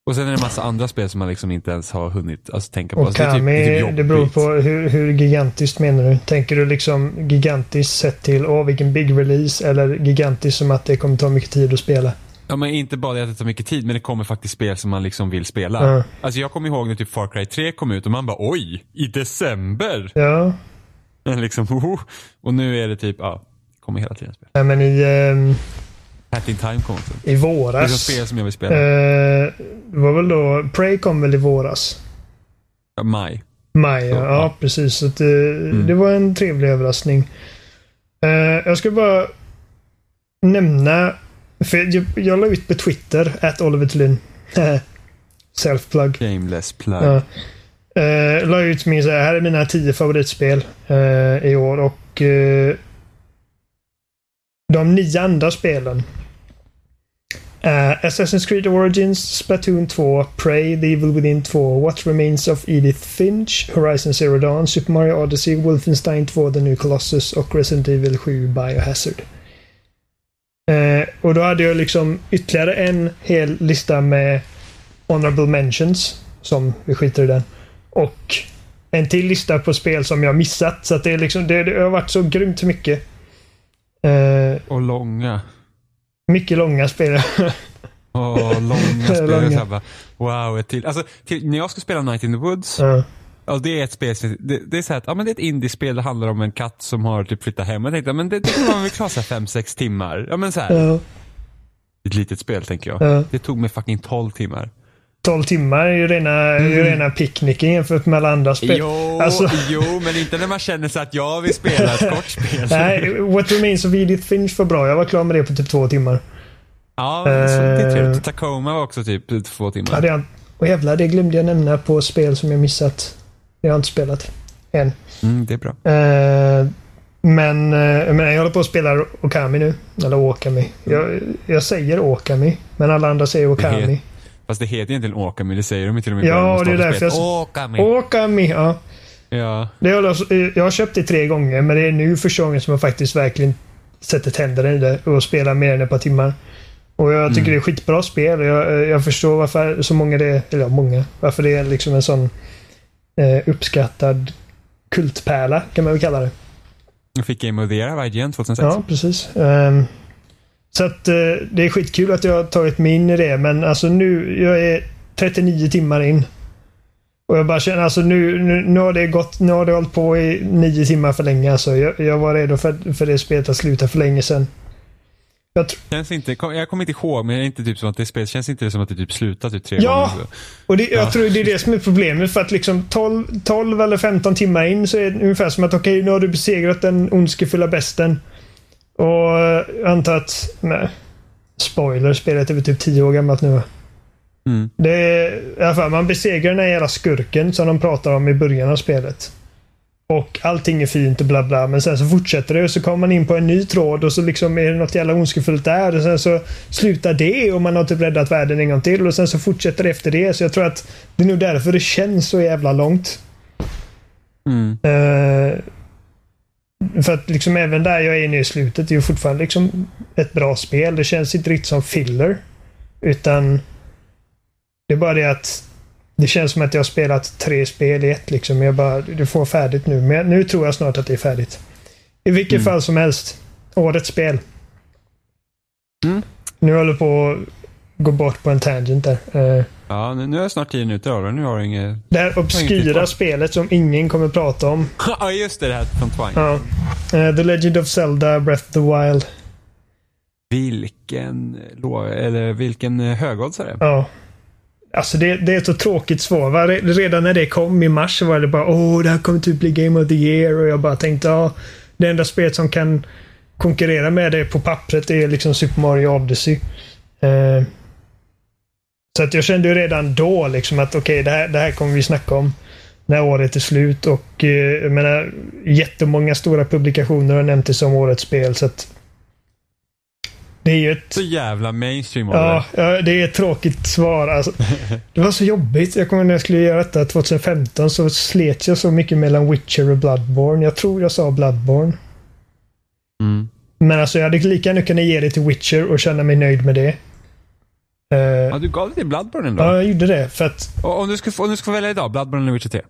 Och sen är det en massa andra spel som man liksom inte ens har hunnit alltså, tänka på. Och Alltså, det, typ, Kami, det är det, typ beror jobbigt. på hur, hur gigantiskt menar du? Tänker du liksom gigantiskt sett till åh vilken big release eller gigantiskt som att det kommer ta mycket tid att spela? Ja men inte bara det att det tar mycket tid, men det kommer faktiskt spel som man liksom vill spela. Ja. Alltså jag kommer ihåg när typ Far Cry 3 kom ut och man bara oj, i december? Ja, Men liksom, oh, och nu är det typ, ja, kommer hela tiden spel. Nej, men i, ehm, Hat in Time kom också. i Det är som våras. spel som jag vill spela. Eh, det var väl då, Prey kom väl i våras? Ja, Maj. Maj, ja, Så, ja ja. precis. Så att, eh, Det var en trevlig överraskning. Eh, jag ska bara nämna, för jag, jag la ut på Twitter, att Oliver Thulin. Self-plug. Shameless plug. Ja. Uh, la ut min så här, här är mina tio favoritspel eh, i år och eh, de nio andra spelen Uh, Assassin's Creed Origins, Splatoon 2, Prey, The Evil Within 2, What Remains of Edith Finch, Horizon Zero Dawn, Super Mario Odyssey, Wolfenstein 2, The New Colossus och Resident Evil 7 Biohazard. Uh, och då hade jag liksom ytterligare en hel lista med Honorable Mentions, som vi skiter i den. Och en till lista på spel som jag missat. Så att det, är liksom, det, det har varit så grymt mycket. Eh, Och långa. mycket långa spel. Åh, långa spel. Långa. Bara, wow, ett till. Alltså, till, när jag ska spela Night in the Woods, ja. ja, det är ett spel, det, det är så här att, ja men det är ett indiespel, det handlar om en katt som har typ flyttat hem. Jag tänkte, men det, det kan man väl klara här 5-6 timmar. Ja men så här, Ja, ett litet spel tänker jag. Ja. Det tog mig fucking 12 timmar. 12 timmar är ju rena, är ju rena picknicken jämfört med alla andra spel. Jo, Alltså- jo, men inte när man känner sig att jag vill spela ett kort spel. Nej, What Remains of Edith Finch var bra. Jag var klar med det på typ två timmar. Ja, det är Eh. trevligt. Tacoma var också typ två timmar. Hade jag, och jävlar, det glömde jag nämna på spel som jag missat. Jag har inte spelat än. Mm, det är bra. Eh, men, eh, men jag håller på att spela Okami nu. Eller Okami. Jag, jag säger Okami, men alla andra säger Okami. Fast det heter egentligen Okami, det säger de ju till och med Ja, det är därför jag- Okami. Okami, ja. Ja. Det har jag, jag har köpt det tre gånger, men det är nu första gången som jag faktiskt verkligen sätter tänderna i det och spelar mer än ett par timmar. Och jag tycker det är skitbra spel. och Jag, jag förstår varför så många det är, eller ja, många, varför det är liksom en sån eh, uppskattad kultpärla kan man väl kalla det. Jag fick Game of the Year av IGN 2006. Ja, precis. Ehm, så att eh, det är skitkul att jag har tagit mig in i det, men alltså nu, jag är 39 timmar in. Och jag bara känner, alltså nu, nu, nu har det gått, nu har det hållit på i nio timmar för länge. Alltså. Jag, jag var redo för, för det spelet att sluta för länge sedan. Jag Känns inte, jag kommer inte ihåg, men det är inte typ som att det spelet, känns inte det som att det typ slutar typ tre Ja. gånger? och det, jag Ja. tror det är det som är problemet. För att liksom 12, 12 eller 15 timmar in så är det ungefär som att okej, nu har du besegrat den ondskefulla besten. Och eh, jag antar att, nej, spoiler, spelet är väl typ 10 år gammalt nu? Mm. Det är, i alla fall, man besegrar den här jävla skurken som de pratar om i början av spelet. Och allting är fint och bla bla. Men sen så fortsätter det och så kommer man in på en ny tråd och så liksom är det något jävla ondskefullt där. Och sen så slutar det och man har typ räddat världen en gång till. Och sen så fortsätter det efter det. Så jag tror att det är nog därför det känns så jävla långt. Mm. Eh, för att liksom även där jag är nu i slutet, det är ju fortfarande liksom ett bra spel. Det känns inte riktigt som filler. Utan det är bara det att det känns som att jag har spelat tre spel i ett. Liksom. Jag bara, det får färdigt nu. Men nu tror jag snart att det är färdigt. I vilket Mm. fall som helst. Årets spel. Mm. Nu håller jag på att gå bort på en tangent där. Ja, nu, är snart minuter av det. Nu har inget... det här obskyra spelet som ingen kommer prata om. Ja, just det, det här från Twine. Ja. Eh, The Legend of Zelda Breath of the Wild. Vilken, eller vilken eh, högoddsare. Ja. Alltså det, det är ett så tråkigt svar. Va? Re- Redan när det kom i mars så var det bara åh, det här kommer typ bli Game of the Year och jag bara tänkte ja, det enda spelet som kan konkurrera med det på pappret är liksom Super Mario Odyssey. Eh, så att jag kände ju redan då liksom att okej, det, här, det här kommer vi snacka om. när året är slut. Och eh, jag menar, jättemånga stora publikationer har nämnt det som årets spel. Så att det är ju ett... Så jävla mainstream Ja, ja, det är ett tråkigt svar. Alltså, det var så jobbigt. Jag kommer när jag skulle göra detta 2015 så slet jag så mycket mellan Witcher och Bloodborne. Jag tror jag sa Bloodborne. Mm. Men alltså jag hade lika gärna kunnat ge det till Witcher och känna mig nöjd med det. Eh, Ja, du gav det till Bloodborne ändå. ja, jag gjorde det. För att Och om du, skulle om du skulle välja idag, Bloodborne eller Witcher 3?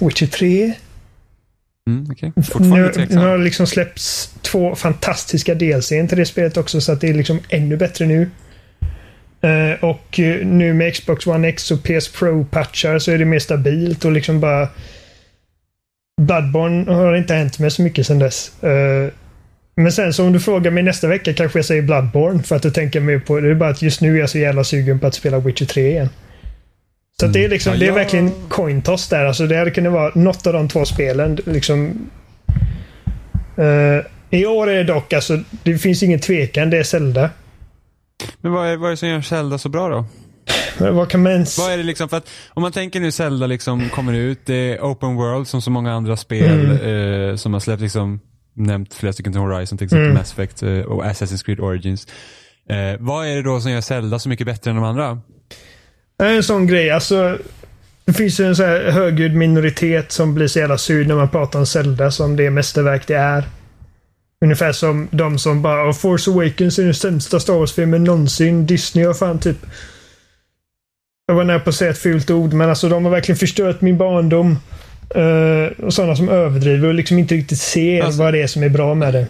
Witcher 3 Mm. Fortfarande Nu, nu har det liksom släppts två fantastiska DLCn till det spelet också så att det är liksom ännu bättre nu. Eh, och eh, nu med Xbox One X och PS Pro-patchar så är det mer stabilt och liksom bara... Bloodborne har inte hänt med så mycket sedan dess. Eh, men sen så om du frågar mig nästa vecka kanske jag säger Bloodborne för att du tänker mer på det. är bara att just nu är jag så jävla sugen på att spela Witcher 3 igen. Så att det är liksom, Ja, det är jag- verkligen coin toss där. Alltså det hade kunnat vara något av de två spelen. Liksom, Eh, I år är det dock, alltså, det finns ingen tvekan, det är Zelda. Men vad är, vad är det som gör Zelda så bra då? Men Vad kan man ens... Vad är det liksom, för att om man tänker nu Zelda liksom kommer ut, det är open world som så många andra spel eh, som har släppt liksom, nämnt flera stycken till Horizon till exempel, Mm. Mass Effect eh, och Assassin's Creed Origins. Eh, vad är det då som gör Zelda så mycket bättre än de andra? En sån grej, alltså. Det finns ju en så här högljudd minoritet som blir så jävla sur när man pratar om Zelda som det mästerverk det är. Ungefär som de som bara "Oh, Force Awakens är den sämsta Star Wars-filmen någonsin. Disney har fan typ... Jag var nära på att säga ett fult ord, men alltså de har verkligen förstört min barndom. Eh, och sådana som överdriver och liksom inte riktigt ser Alltså- vad det är som är bra med det.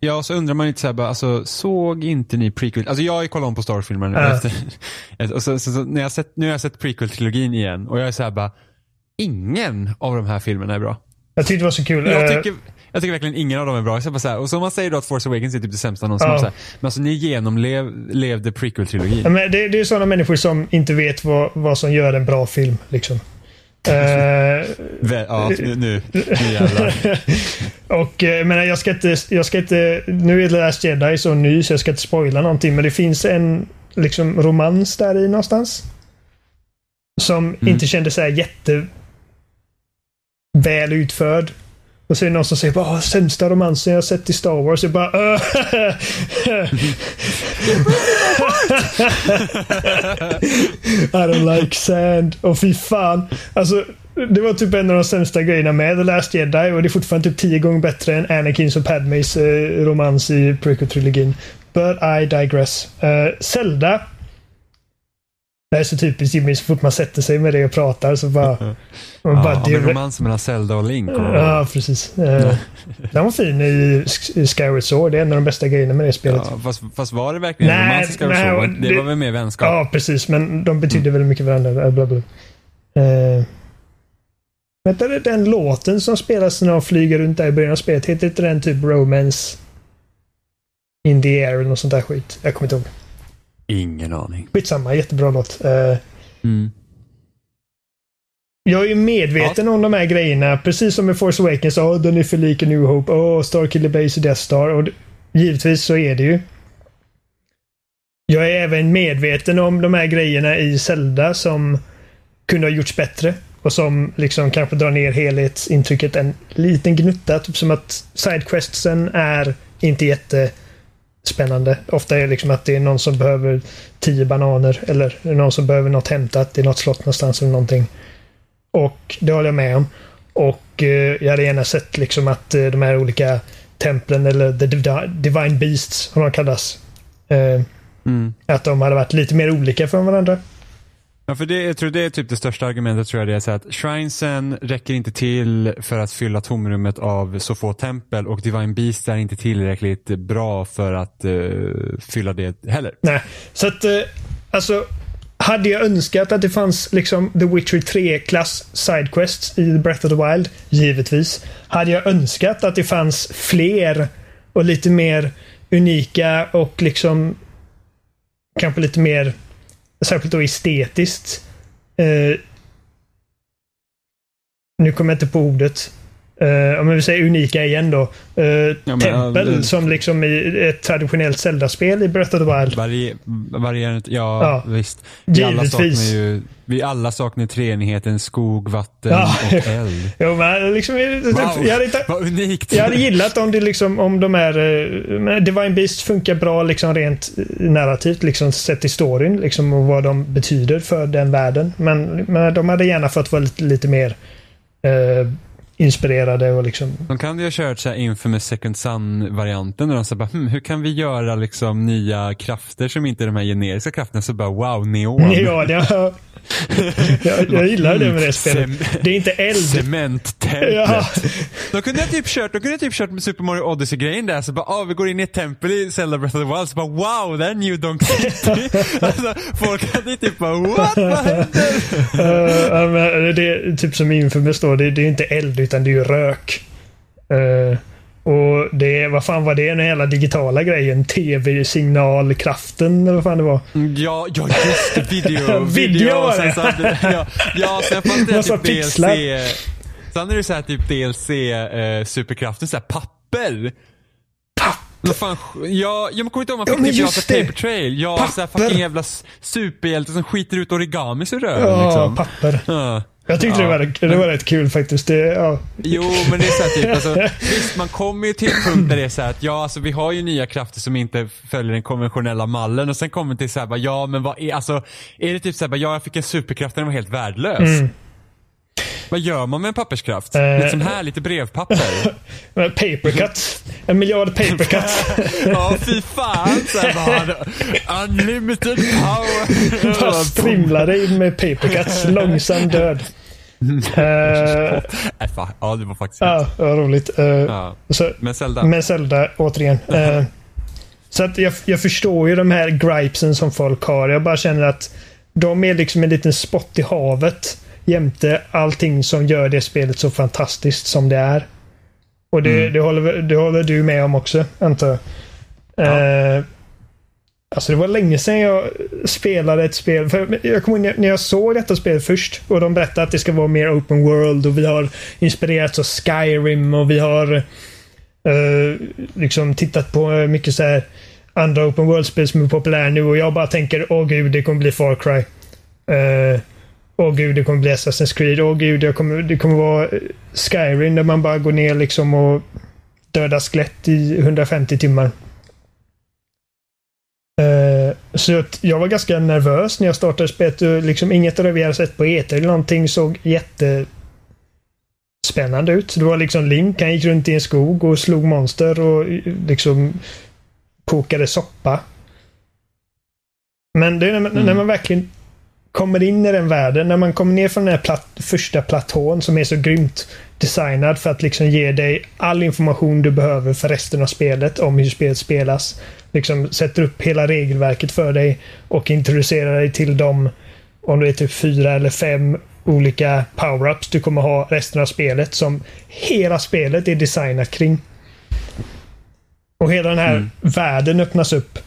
Ja, så undrar man lite såhär bara, alltså såg inte ni prequel? Alltså jag kollat om på Star Wars-filmen Ja. efter, och så, så, så, när jag sett, nu har jag sett prequel-trilogin igen och jag är såhär bara, ingen av de här filmerna är bra. Jag tyckte det var så kul. Jag Eh, tycker, jag tycker verkligen ingen av dem är bra. Så bara så här, och så man säger då att Force Awakens är typ det sämsta någonsin. Ja. Så här, Men alltså ni genomlevde Ja, prequel-trilogin. men det, det är sådana människor som inte vet vad, vad som gör en bra film. Liksom. Eh, Ja, nu, nu, nu jävlar. och eh, men jag ska inte, jag ska inte, nu är The Last Jedi så ny så jag ska inte spoila någonting men det finns en liksom romans där i någonstans. Som inte kändes så här jätte väl utförd. Och så är det någon som säger bara sämsta romansen jag har sett i Star Wars. Jag bara uh, I don't like sand. Och fy fan. Alltså, det var typ en av de sämsta grejerna med The Last Jedi och det är fortfarande typ tio gånger bättre än Anakins och Padmes eh, romans i prequel-trilogin. But I digress. Uh, Zelda. Det är så typiskt Jimmy, så fort man sätter sig med det och pratar så bara... Man Ja, bara av en direkt- romans mellan Zelda och Link. ihåg? Ja, precis. Eh, Den var fin i Sk- i Skyward Sword. Det är en av de bästa grejerna med det spelet. Ja, fast, fast var det verkligen en Nej, romans i Skyward nej, Sword? Det, det- var väl mer vänskap? Ja, precis. Men de betyder väldigt mycket varandra. Bla, bla. Eh, vänta, den låten som spelas när de flyger runt där i början av spelet. Heter inte den typ Romance in the air eller något sånt där skit? Jag kommer inte ihåg. Ingen aning. Skitsamma, jättebra låt. Eh, Mm. Jag är ju medveten om de här grejerna. Precis som med Force Awakens. Ja, den är för lik New Hope. Åh, Starkiller Base och Death Star. Och givetvis så är det ju. Jag är även medveten om de här grejerna i Zelda som kunde ha gjorts bättre. Och som liksom kanske drar ner helhetsintrycket en liten gnutta. Typ som att sidequestsen är inte jättespännande. Ofta är det liksom att det är någon som behöver tio bananer eller någon som behöver något hämtat. Det är något slott någonstans eller någonting. Och det håller jag med om. Och eh, jag hade gärna sett liksom att eh, de här olika templen eller the Divi- Divine Beasts som de kallas. Eh, Mm. att de hade varit lite mer olika från varandra. Ja, för det, jag tror det är typ det största argumentet tror jag det är så att shrinesen räcker inte till för att fylla tomrummet av så få tempel och Divine Beast är inte tillräckligt bra för att uh, fylla det heller. Nej, så att uh, alltså hade jag önskat att det fanns liksom The Witcher 3-klass sidequests i Breath of the Wild? Givetvis. Hade jag önskat att det fanns fler och lite mer unika och liksom kanske lite mer särskilt då estetiskt. Eh, nu kommer jag inte på ordet eh, om vi säger unika igen då. Eh, men, tempel ja, det- som liksom i ett traditionellt Zelda-spel i Breath of the Wild. Varie, varierande, ja, Ja. visst. Vi alla Givetvis. saknar ju, vi alla saknar treenigheten skog, vatten Ja. och eld. Jo, men liksom, Wow, jag, hade vad unikt. jag hade gillat om det liksom, om de här... eh, men Divine Beast funkar bra liksom rent eh, narrativt, liksom sett i storyn, liksom och vad de betyder för den världen. Men, men de hade gärna fått vara lite, lite mer eh, inspirerade och liksom... De kan ju ha kört så här infamous second sun-varianten där de så bara, hm, hur kan vi göra liksom nya krafter som inte är de här generiska krafterna? Så bara, wow, neon. Ja, det, jag, jag gillar det med det spelet. Det är inte eld. Cementtemplet. Ja. De kunde ha typ kört, de kunde typ kört med Super Mario Odyssey-grejen där, så bara, ah, vi går in i ett tempel i Zelda Breath of the Wild, så bara, wow, det är New Donk City. alltså, folk hade typ bara, what, vad händer? Men det är typ som Infamous då. Det, det är inte eld utan det är ju rök. Eh, och det vad fan var det? Den hela digitala grejen? TV-signalkraften eller vad fan det var. Ja, ja just det, video. Video var sen det. så hade, ja, ja, sen fanns det typ DLC. pixlar. Sen är det så här typ DLC eh, superkraften, så här papper. Vad fan, ja, jag kommer inte ihåg om man Ja, fick men typ just det. Paper Trail. Ja, så här Papper. fucking jävla superhjälte som skiter ut origami ur röven Ja, liksom. papper. Ja. Jag tyckte Ja. det, var, det var rätt kul faktiskt. Det, ja. Jo, men det är så här typ, alltså, visst man kommer ju till en punkt där det är så här att ja, alltså vi har ju nya krafter som inte följer den konventionella mallen och sen kommer det till så här, bara, ja men vad är, alltså, är det typ så här, bara, ja jag fick en superkraft den var helt värdelös. Vad gör man med en papperskraft? Eh. Lite som här, lite brevpapper. Papercut. En miljard papercut. ja, fy fan. Unlimited power. Bara strimlade in med papercuts. Långsam död. Fan, ja, det var faktiskt ja, vad roligt. Eh, Ja. så, Men Zelda. Med Zelda, återigen. Eh, så att jag, jag förstår ju de här gripesen som folk har. Jag bara känner att de är liksom en liten spott i havet jämte allting som gör det spelet så fantastiskt som det är. Och det, det, håller, det håller du med om också, antar jag. Eh, alltså det var länge sedan jag spelade ett spel. För jag kommer ihåg när jag såg detta spel först och de berättade att det ska vara mer open world och vi har inspirerats av Skyrim och vi har eh, liksom tittat på mycket så här andra open world-spel som är populära nu och jag bara tänker åh gud, det kommer bli Far Cry. Eh, åh gud, det kommer bli Assassin's Creed. Åh gud, det kommer, det kommer vara eh, Skyrim där man bara går ner liksom och dödar skelett i 150 timmar. Eh, så att jag var ganska nervös när jag startade spelet. och Liksom inget av det vi hade sett på E3 eller någonting såg jätte spännande ut. Det var liksom Link, han gick runt i en skog och slog monster och liksom kokade soppa. Men det är när man, när man verkligen kommer in i den världen, när man kommer ner från den här platt, första platån som är så grymt designad för att liksom ge dig all information du behöver för resten av spelet om hur spelet spelas. Liksom sätter upp hela regelverket för dig och introducerar dig till dem om det är typ fyra eller fem olika power-ups du kommer ha resten av spelet som hela spelet är designat kring. Och hela den här världen öppnas upp.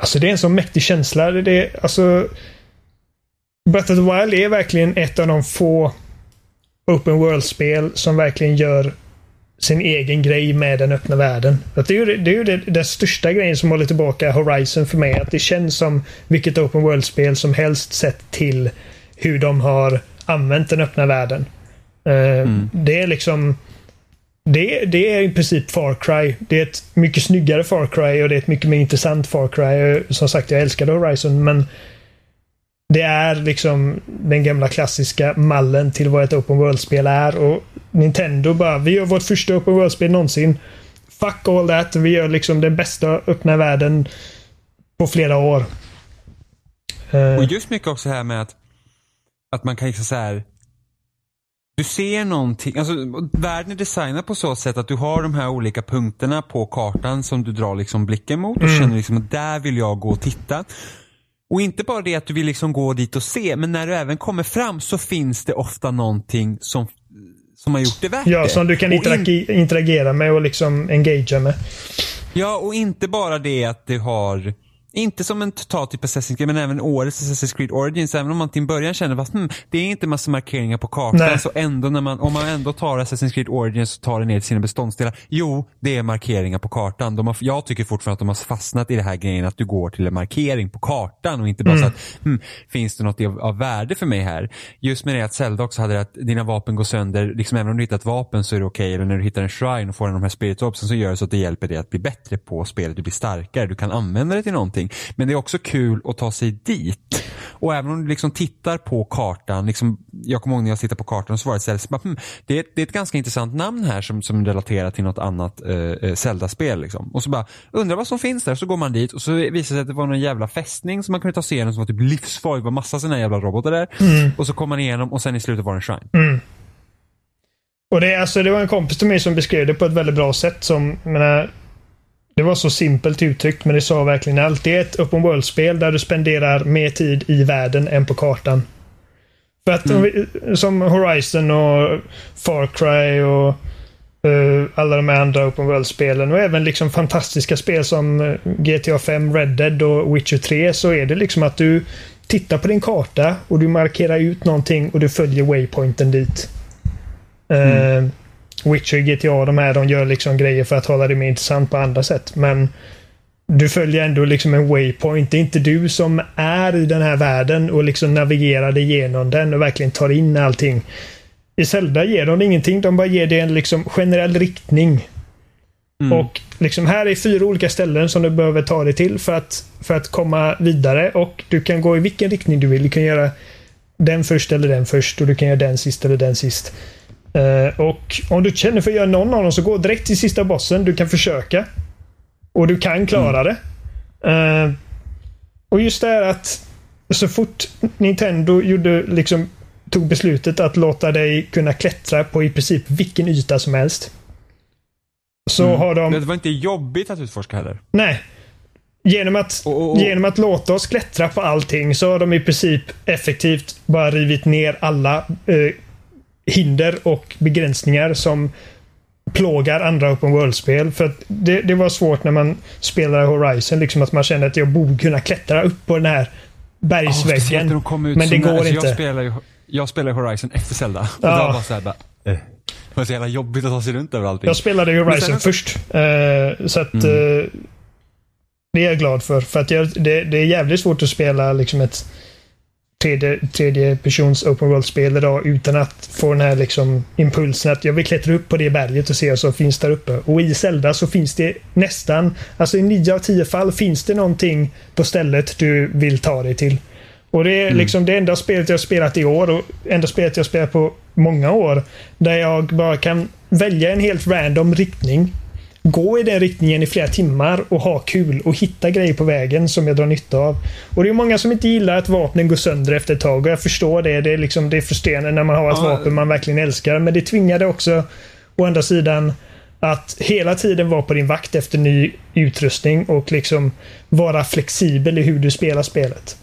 Alltså det är en så mäktig känsla. Det är, alltså, Breath of the Wild är verkligen ett av de få open world-spel som verkligen gör sin egen grej med den öppna världen. Att det är ju, det är ju det, den största grejen som håller tillbaka Horizon för mig. Att det känns som vilket open world-spel som helst sett till hur de har använt den öppna världen. Eh, Det är liksom det, det är i princip Far Cry. Det är ett mycket snyggare Far Cry och det är ett mycket mer intressant Far Cry. Som sagt, jag älskade Horizon, men det är liksom den gamla klassiska mallen till vad ett Open World-spel är. Och Nintendo bara, vi gör vårt första Open World-spel någonsin. Fuck all that. Vi gör liksom den bästa öppna världen på flera år. Eh, Och just mycket också här med att, att man kan liksom så här. Du ser någonting, alltså världen är designad på så sätt att du har de här olika punkterna på kartan som du drar liksom blicken mot och känner liksom att där vill jag gå och titta. Och inte bara det att du vill liksom gå dit och se, men när du även kommer fram så finns det ofta någonting som, som har gjort det värt ja, det. som du kan Och in- interagi- interagera med och liksom engagera med. Ja, och inte bara det att du har inte som en total typ Assassin's Creed, men även årets Assassin's Creed Origins, även om man till en början känner att hmm, det är inte massa markeringar på kartan, Nej. så ändå när man, om man ändå tar Assassin's Creed Origins och tar det ner till sina beståndsdelar, jo, det är markeringar på kartan. De har, jag tycker fortfarande att de har fastnat i det här grejen att du går till en markering på kartan och inte bara så att, hmm, finns det något av, av värde för mig här? Just med det att Zelda också hade det att dina vapen går sönder, liksom även om du hittar ett vapen så är det okej, eller när du hittar en shrine och får en av de här spirit så gör det så att det hjälper dig att bli bättre på spelet, du blir starkare, du kan använda det till någonting. Men det är också kul att ta sig dit. Och även om du liksom tittar på kartan, liksom, jag kommer ihåg när jag tittade på kartan så var det så här, så bara, hmm, det, är, det är ett ganska intressant namn här som, som relaterar till något annat eh, eh, Zelda-spel. Liksom. Och så bara, undrar vad som finns där, så går man dit och så visar det sig att det var någon jävla fästning som man kunde ta sig igenom som var typ livsfarlig, det var massa sådana jävla robotar där. Och så kom man igenom och sen i slutet var det en shrine. Och det, alltså, det var en kompis till mig som beskrev det på ett väldigt bra sätt. Som, menar, det var så simpelt uttryckt, men det sa verkligen allt. Det är ett open world-spel där du spenderar mer tid i världen än på kartan. För att vi, som Horizon och Far Cry och eh, alla de andra open world-spelen och även liksom fantastiska spel som eh, GTA 5, Red Dead och Witcher 3 så är det liksom att du tittar på din karta och du markerar ut någonting och du följer waypointen dit. Eh, Witcher, GTA, de här de gör liksom grejer för att hålla det mer intressant på andra sätt. Men du följer ändå liksom en waypoint. Det är inte du som är i den här världen och liksom navigerar dig igenom den och verkligen tar in allting. I Zelda ger de ingenting. De bara ger dig en liksom generell riktning. Och liksom här är fyra olika ställen som du behöver ta dig till för att, för att komma vidare. Och du kan gå i vilken riktning du vill. Du kan göra den först eller den först och du kan göra den sist eller den sist. Eh, och om du känner för att göra någon av dem så gå direkt till sista bossen. Du kan försöka. Och du kan klara det. Eh, och just det här att så fort Nintendo gjorde, liksom, tog beslutet att låta dig kunna klättra på i princip vilken yta som helst. Så har de... Det var inte jobbigt att utforska heller. Nej. Genom att, Och- och- och- genom att låta oss klättra på allting så har de i princip effektivt bara rivit ner alla eh, hinder och begränsningar som plågar andra open world-spel. För att det, det var svårt när man spelade Horizon, liksom att man kände att jag borde kunna klättra upp på den här bergsväggen. när de men det går Alltså, inte. Jag spelar ju jag spelar Horizon efter Zelda. Och Ja. det var så här bara, eh. Det var så jävla jobbigt att ta sig runt över allting. Jag spelade Horizon sen- först. Eh, så att eh, det är jag glad för. För att jag, det, det är jävligt svårt att spela liksom ett tredje, tredje persons open world-spel idag utan att få den här liksom impulsen att jag vill klättra upp på det berget och se vad som finns där uppe. Och i Zelda så finns det nästan, alltså i nio av tio fall finns det någonting på stället du vill ta dig till. Och det är liksom det enda spelet jag har spelat i år och enda spelet jag spelat på många år. Där jag bara kan välja en helt random riktning. Gå i den riktningen i flera timmar och ha kul och hitta grejer på vägen som jag drar nytta av. Och det är många som inte gillar att vapnen går sönder efter ett tag och jag förstår det. Det är, liksom, det är frustrerande när man har ett Ja. vapen man verkligen älskar. Men det tvingade också, å andra sidan, att hela tiden vara på din vakt efter ny utrustning och liksom vara flexibel i hur du spelar spelet.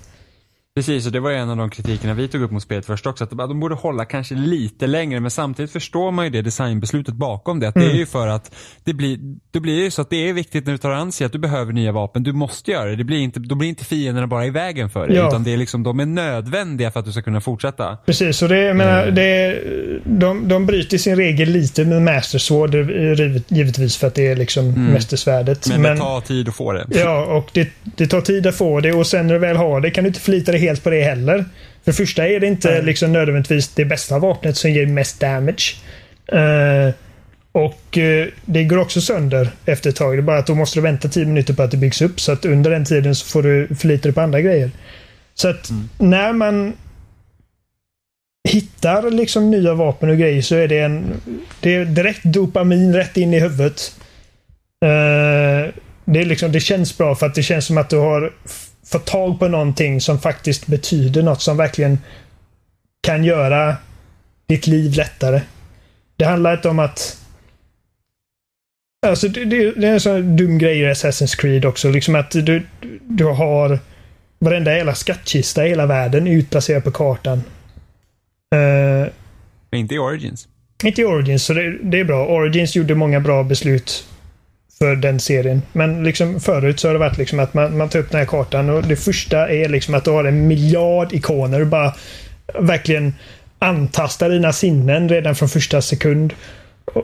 Precis, och det var en av de kritikerna vi tog upp mot spelet först också. Att de borde hålla kanske lite längre, men samtidigt förstår man ju det designbeslutet bakom det. Att det är ju för att det blir, det blir ju så att det är viktigt när du tar an sig att du behöver nya vapen. Du måste göra det. det blir inte, då blir inte fienderna bara i vägen för dig. Ja. Utan det är liksom, de är nödvändiga för att du ska kunna fortsätta. Precis, och det, jag menar, det, de, de bryter sin regel lite med Master Sword, eh, givet- givetvis för att det är liksom mästersvärdet. Men, det tar tid att få det. Ja, och det, det tar tid att få det och sen när du väl har det kan du inte förlita dig helt på det heller. För det första är det inte liksom nödvändigtvis det bästa vapnet som ger mest damage. Eh, och eh, det går också sönder efter ett tag. Det är bara att då måste du vänta 10 minuter på att det byggs upp. Så att under den tiden så får du förlita dig på andra grejer. Så att när man hittar liksom nya vapen och grejer så är det en... Det är direkt dopamin rätt in i huvudet. Eh, det, är liksom, det känns bra för att det känns som att du har f- fått tag på någonting som faktiskt betyder något som verkligen kan göra ditt liv lättare. Det handlar inte om att... Alltså det, det, det är en sån dum grej i Assassin's Creed också. Liksom att du, du har varenda jävla skattkista i hela världen utplacerad på kartan. Men inte i Origins. inte i Origins, så det, det är bra. Origins gjorde många bra beslut för den serien. Men liksom förut så har det varit liksom att man, man tar upp den här kartan och det första är liksom att du har en miljard ikoner och bara verkligen antastar dina sinnen redan från första sekund.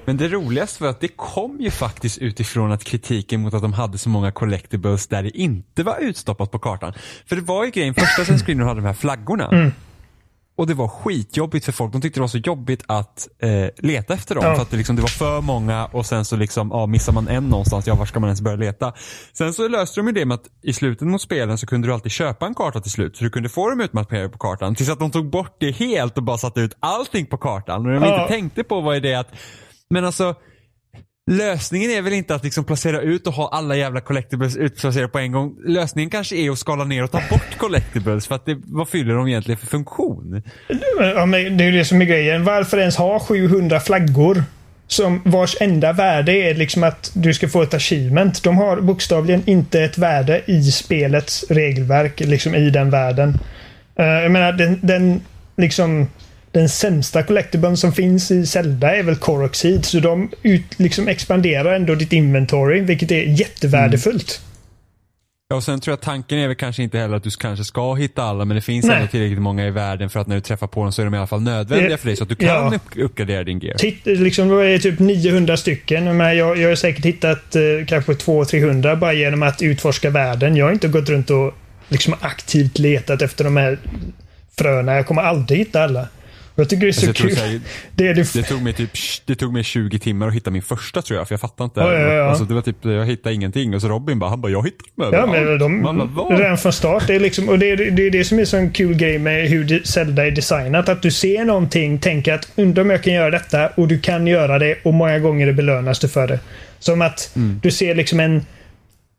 Men det roligaste var att det kom ju faktiskt utifrån att kritiken mot att de hade så många collectibles där det inte var utstoppat på kartan. För det var ju grejen, första sen screenen hade de här flaggorna. Mm. Och det var skitjobbigt för folk. De tyckte det var så jobbigt att eh, leta efter dem. Ja. För att det, liksom, det var för många och sen så liksom, ja, missar man en någonstans, ja var ska man ens börja leta? Sen så löste de ju det med att i slutet mot spelen så kunde du alltid köpa en karta till slut. Så du kunde få dem utmapperade på kartan. Tills att de tog bort det helt och bara satte ut allting på kartan. Och de Ja. inte tänkte på var ju det att, men alltså Lösningen är väl inte att liksom placera ut och ha alla jävla collectibles utplacerade på en gång. Lösningen kanske är att skala ner och ta bort collectibles för att det, vad fyller de egentligen för funktion? Ja, men det är ju det som är grejen. Varför ens ha 700 flaggor? Som vars enda värde är liksom att du ska få ett achievement. De har bokstavligen inte ett värde i spelets regelverk, liksom i den världen. Eh, jag menar, den, den liksom den sämsta collectiblen som finns i Zelda är väl Coroxid. Så de ut, liksom expanderar ändå ditt inventory, vilket är jättevärdefullt. Ja, och sen tror jag tanken är väl kanske inte heller att du kanske ska hitta alla men det finns Nej. ändå tillräckligt många i världen för att när du träffar på dem så är de i alla fall nödvändiga Det- för dig så att du kan ja. upp, uppgradera din gear. Titt, liksom, det är typ 900 stycken. Men jag, jag har säkert hittat eh, kanske 200-300 bara genom att utforska världen. Jag har inte gått runt och liksom aktivt letat efter de här fröna. Jag kommer aldrig hitta alla. Jag tycker det är så Alltså, kul. här, Det det det, tog mig typ, det tog mig 20 timmar att hitta min första tror jag för jag fattade inte. Ja, ja, ja. Alltså, det var typ, jag hittade ingenting och så Robin bara, han bara, jag hittade dem Ja, men överallt." de, Man bara, "Vad?" redan från start. Det är, liksom, och det, är, det är det som är så en kul grej med hur Zelda är designat. Att du ser någonting, tänker att undrar om jag kan göra detta och du kan göra det och många gånger det belönas du för det. Som att Mm. du ser liksom en,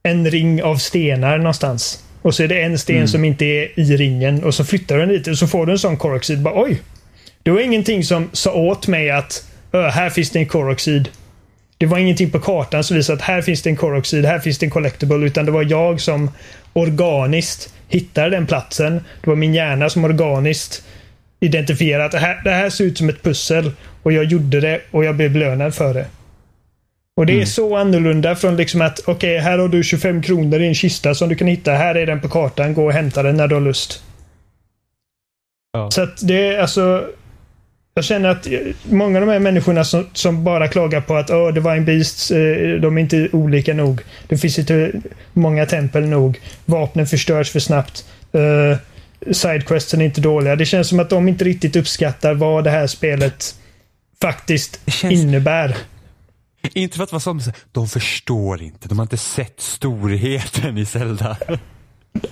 en ring av stenar någonstans. Och så är det en sten Mm. som inte är i ringen och så flyttar du den lite och så får du en sån. Bara, Oj! Det var ingenting som sa åt mig att "Ö, här finns det en Coroxid. Det var ingenting på kartan som visade att här finns det en Coroxid, här finns det en Collectible. Utan det var jag som organiskt hittade den platsen. Det var min hjärna som organiskt identifierade att det här, det här ser ut som ett pussel. Och jag gjorde det och jag blev belönad för det. Och det är så annorlunda från liksom att okej, här har du 25 kronor i en kista som du kan hitta. Här är den på kartan. Gå och hämta den när du har lust. Ja. Så att det är alltså... Jag känner att eh, många av de här människorna som, som bara klagar på att oh, Divine Beasts, eh, de är inte olika nog. Det finns inte många tempel nog. Vapnen förstörs för snabbt. Uh, Sidequesten är inte dåliga. Det känns som att de inte riktigt uppskattar vad det här spelet faktiskt känns- innebär. Inte för att vara som, de förstår inte, de har inte sett storheten i Zelda.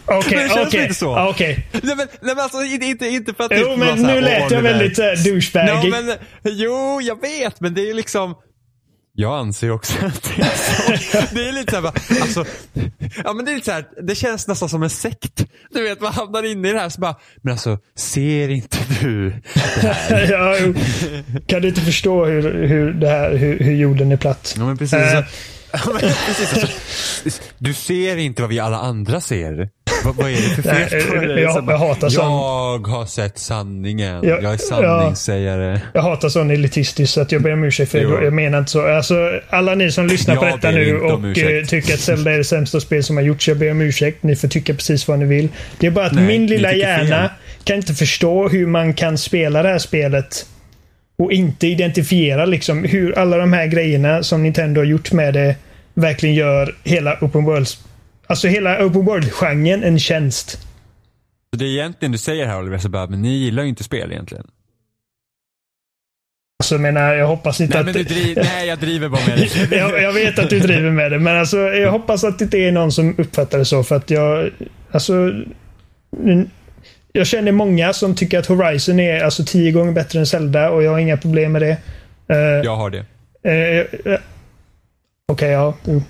Okej, Men det okej. så. Okej. Nej men, nej, men alltså inte, inte, för att Jo, men så här, nu "Åh, lät jag Oliver." väldigt såhär douchebagig. Ja, men, jo, jag vet, men det är ju liksom jag anser också att det är så. Det är lite såhär alltså, ja men det är lite såhär, det känns nästan som en sekt. Du vet, man hamnar inne i det här så bara, men alltså, ser inte du här? ja, kan du inte förstå hur, hur, det här, hur, hur jorden är platt? Ja men precis. Eh. Du ser inte vad vi alla andra ser. Vad, vad är det för fel på jag- dig? jag- jag hatar sån- Jag har sett sanningen. Ja, jag är sanningssägare. Jag hatar sån elitistisk så att jag ber om ursäkt för det. Jag menar inte så. Alltså, alla ni som lyssnar på Jag detta nu och ursäkt. eh, tycker att Zelda är det sämsta spel som har gjorts. Jag ber om ursäkt. Ni får tycka precis vad ni vill. Det är bara att Nej, min lilla hjärna fel. kan inte förstå hur man kan spela det här spelet och inte identifiera liksom hur alla de här grejerna som Nintendo har gjort med det verkligen gör hela Open World Alltså hela Open World-genren en tjänst. Så det är egentligen du säger här Oliver, så bara, men ni gillar ju inte spel egentligen. Alltså jag menar, jag hoppas inte Nej att... men du driver, nej jag driver bara med dig. jag, jag vet att du driver med det, men alltså, jag hoppas att det inte är någon som uppfattar det så. För att jag... Alltså... mm, Jag känner många som tycker att Horizon är alltså tio gånger bättre än Zelda och jag har inga problem med det. Eh, Jag har det. eh, Okej, ja. jo.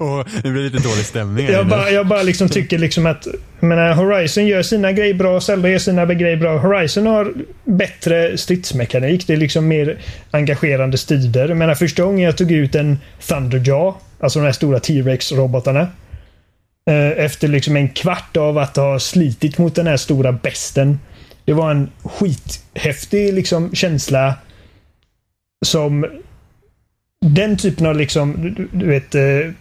Och det blir lite dålig stämning Jag bara, jag bara liksom tycker liksom att menar, Horizon gör sina grejer bra, Zelda gör sina grejer bra. Horizon har bättre stridsmekanik. Det är liksom mer engagerande strider. Jag menar, första gången jag tog ut en Thunderjaw, alltså de här stora T-Rex-robotarna. Eh, Efter liksom en kvart av att ha slitit mot den här stora besten. Det var en skithäftig liksom känsla som den typen av liksom, du, vet, eh,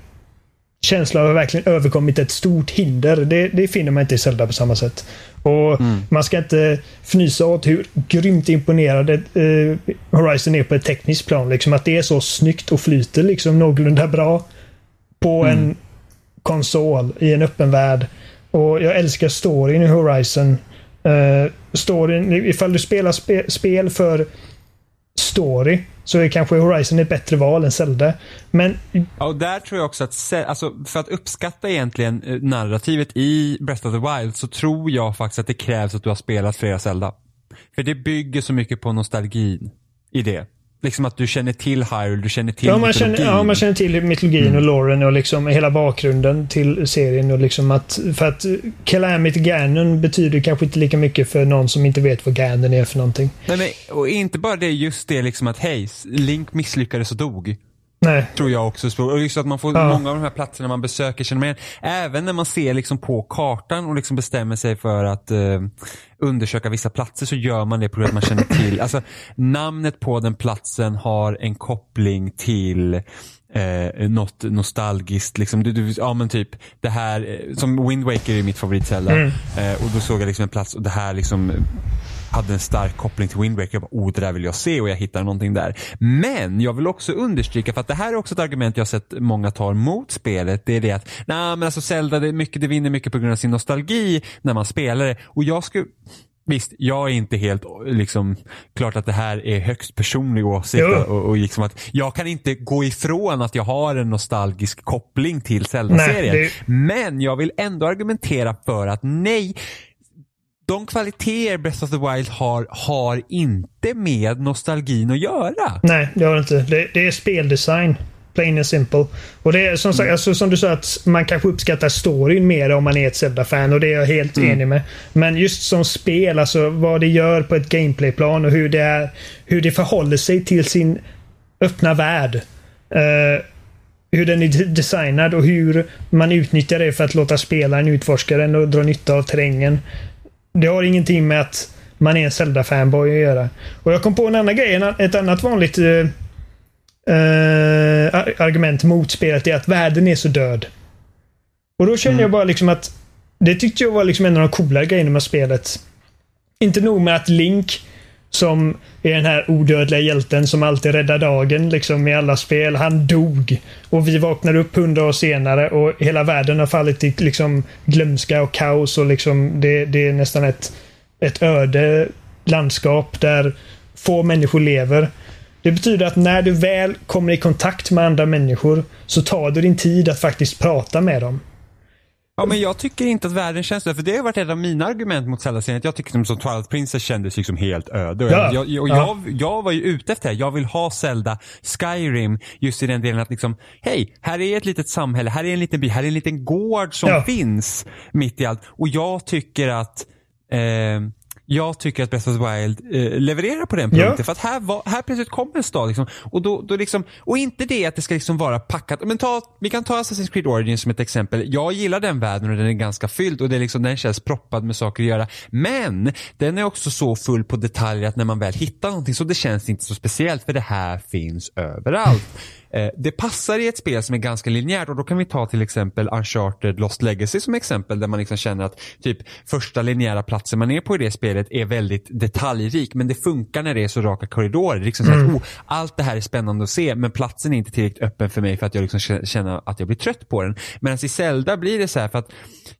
känsla av att verkligen överkommit ett stort hinder. Det, det finner man inte i Zelda på samma sätt. Och Man ska inte fnysa åt hur grymt imponerade eh, Horizon är på ett tekniskt plan. Liksom att det är så snyggt och flyter liksom någorlunda bra på en konsol i en öppen värld. Och jag älskar storyn i Horizon. Uh, storyn, ifall du spelar spe, spel för story så är kanske Horizon ett bättre val än Zelda. Men Ja, och där tror jag också att, alltså, för att uppskatta egentligen eh, narrativet i Breath of the Wild så tror jag faktiskt att det krävs att du har spelat flera Zelda. För det bygger så mycket på nostalgin i det. Liksom att du känner till Hyrule, du känner till Ja man, känner, mytologin. ja, man känner till mytologin Mm. och loren och liksom hela bakgrunden till serien. Och liksom att, för att Calamity Ganon betyder kanske inte lika mycket för någon som inte vet vad Ganon är för någonting. Nej, men, och inte bara det, just det liksom att hej, Link misslyckades och dog. Nej. Tror jag också. Och just att man får Ja. många av de här platserna man besöker känner man igen. Även när man ser liksom på kartan och liksom bestämmer sig för att eh, undersöka vissa platser så gör man det på grund av att man känner till. Alltså namnet på den platsen har en koppling till eh, något nostalgiskt. Liksom, du, du, ja men typ det här, eh, som Wind Waker är mitt favoritcelda. Mm. Eh, och då såg jag liksom en plats och det här liksom hade en stark koppling till Wind Waker. Jag bara, oh det där vill jag se och jag hittar någonting där. Men jag vill också understryka, för att det här är också ett argument jag har sett många tar mot spelet. Det är det att, nej men alltså Zelda, det, mycket, det vinner mycket på grund av sin nostalgi när man spelar det. Och jag skulle Visst, jag är inte helt liksom, klart att det här är högst personlig åsikt och, och liksom att jag kan inte gå ifrån att jag har en nostalgisk koppling till Zelda-serien. Det- Men jag vill ändå argumentera för att nej, de kvaliteter Breath of the Wild har, har inte med nostalgin att göra. Nej, det har det inte. Det, det är speldesign. Plain and simple. Och det är som sagt, alltså, som du sa att man kanske uppskattar storyn mer om man är ett Zelda-fan och det är jag helt enig med. Men just som spel, alltså vad det gör på ett gameplayplan och hur det, är, hur det förhåller sig till sin öppna värld. Eh, hur den är de- designad och hur man utnyttjar det för att låta spelaren utforska den och dra nytta av terrängen. Det har ingenting med att man är en Zelda-fanboy att göra. Och jag kom på en annan grej. Ett annat vanligt eh, eh, ar- argument mot spelet är att världen är så död. Och då känner jag bara liksom att det tyckte jag var liksom en av de coolare grejerna med spelet. Inte nog med att Link, som är den här odödliga hjälten som alltid räddar dagen liksom i alla spel, han dog. Och vi vaknar upp hundra år senare och hela världen har fallit i liksom glömska och kaos och liksom det, det är nästan ett, ett öde landskap där få människor lever. Det betyder att när du väl kommer i kontakt med andra människor så tar du din tid att faktiskt prata med dem. Ja men jag tycker inte att världen känns det, för det har varit ett av mina argument mot Zelda-serien. Att jag tycker som, Twilight Princess kändes liksom helt öde. Ja. jag, jag, och Ja. jag, jag var ju ute efter det. Jag vill ha Zelda Skyrim just i den delen att liksom, hej, här är ett litet samhälle, här är en liten by, här är en liten gård som Ja. finns mitt i allt. Och jag tycker att eh, jag tycker att Breath of the Wild eh, levererar på den Ja. punkten. För att här, var, här plötsligt kommer en stad. Liksom, och, då, då liksom, och inte det att det ska liksom vara packat. Men ta, vi kan ta Assassin's Creed Origins som ett exempel. Jag gillar den världen och den är ganska fylld och det är liksom, den känns proppad med saker att göra. Men den är också så full på detaljer att när man väl hittar någonting så det känns inte så speciellt för det här finns överallt. Eh, det passar i ett spel som är ganska linjärt och då kan vi ta till exempel Uncharted Lost Legacy som exempel där man liksom känner att typ första linjära platsen man är på i det spelet är väldigt detaljrik men det funkar när det är så raka korridorer. Liksom så att, oh, allt det här är spännande att se men platsen är inte tillräckligt öppen för mig för att jag liksom kä- känner att jag blir trött på den. Medan i Zelda blir det så här för att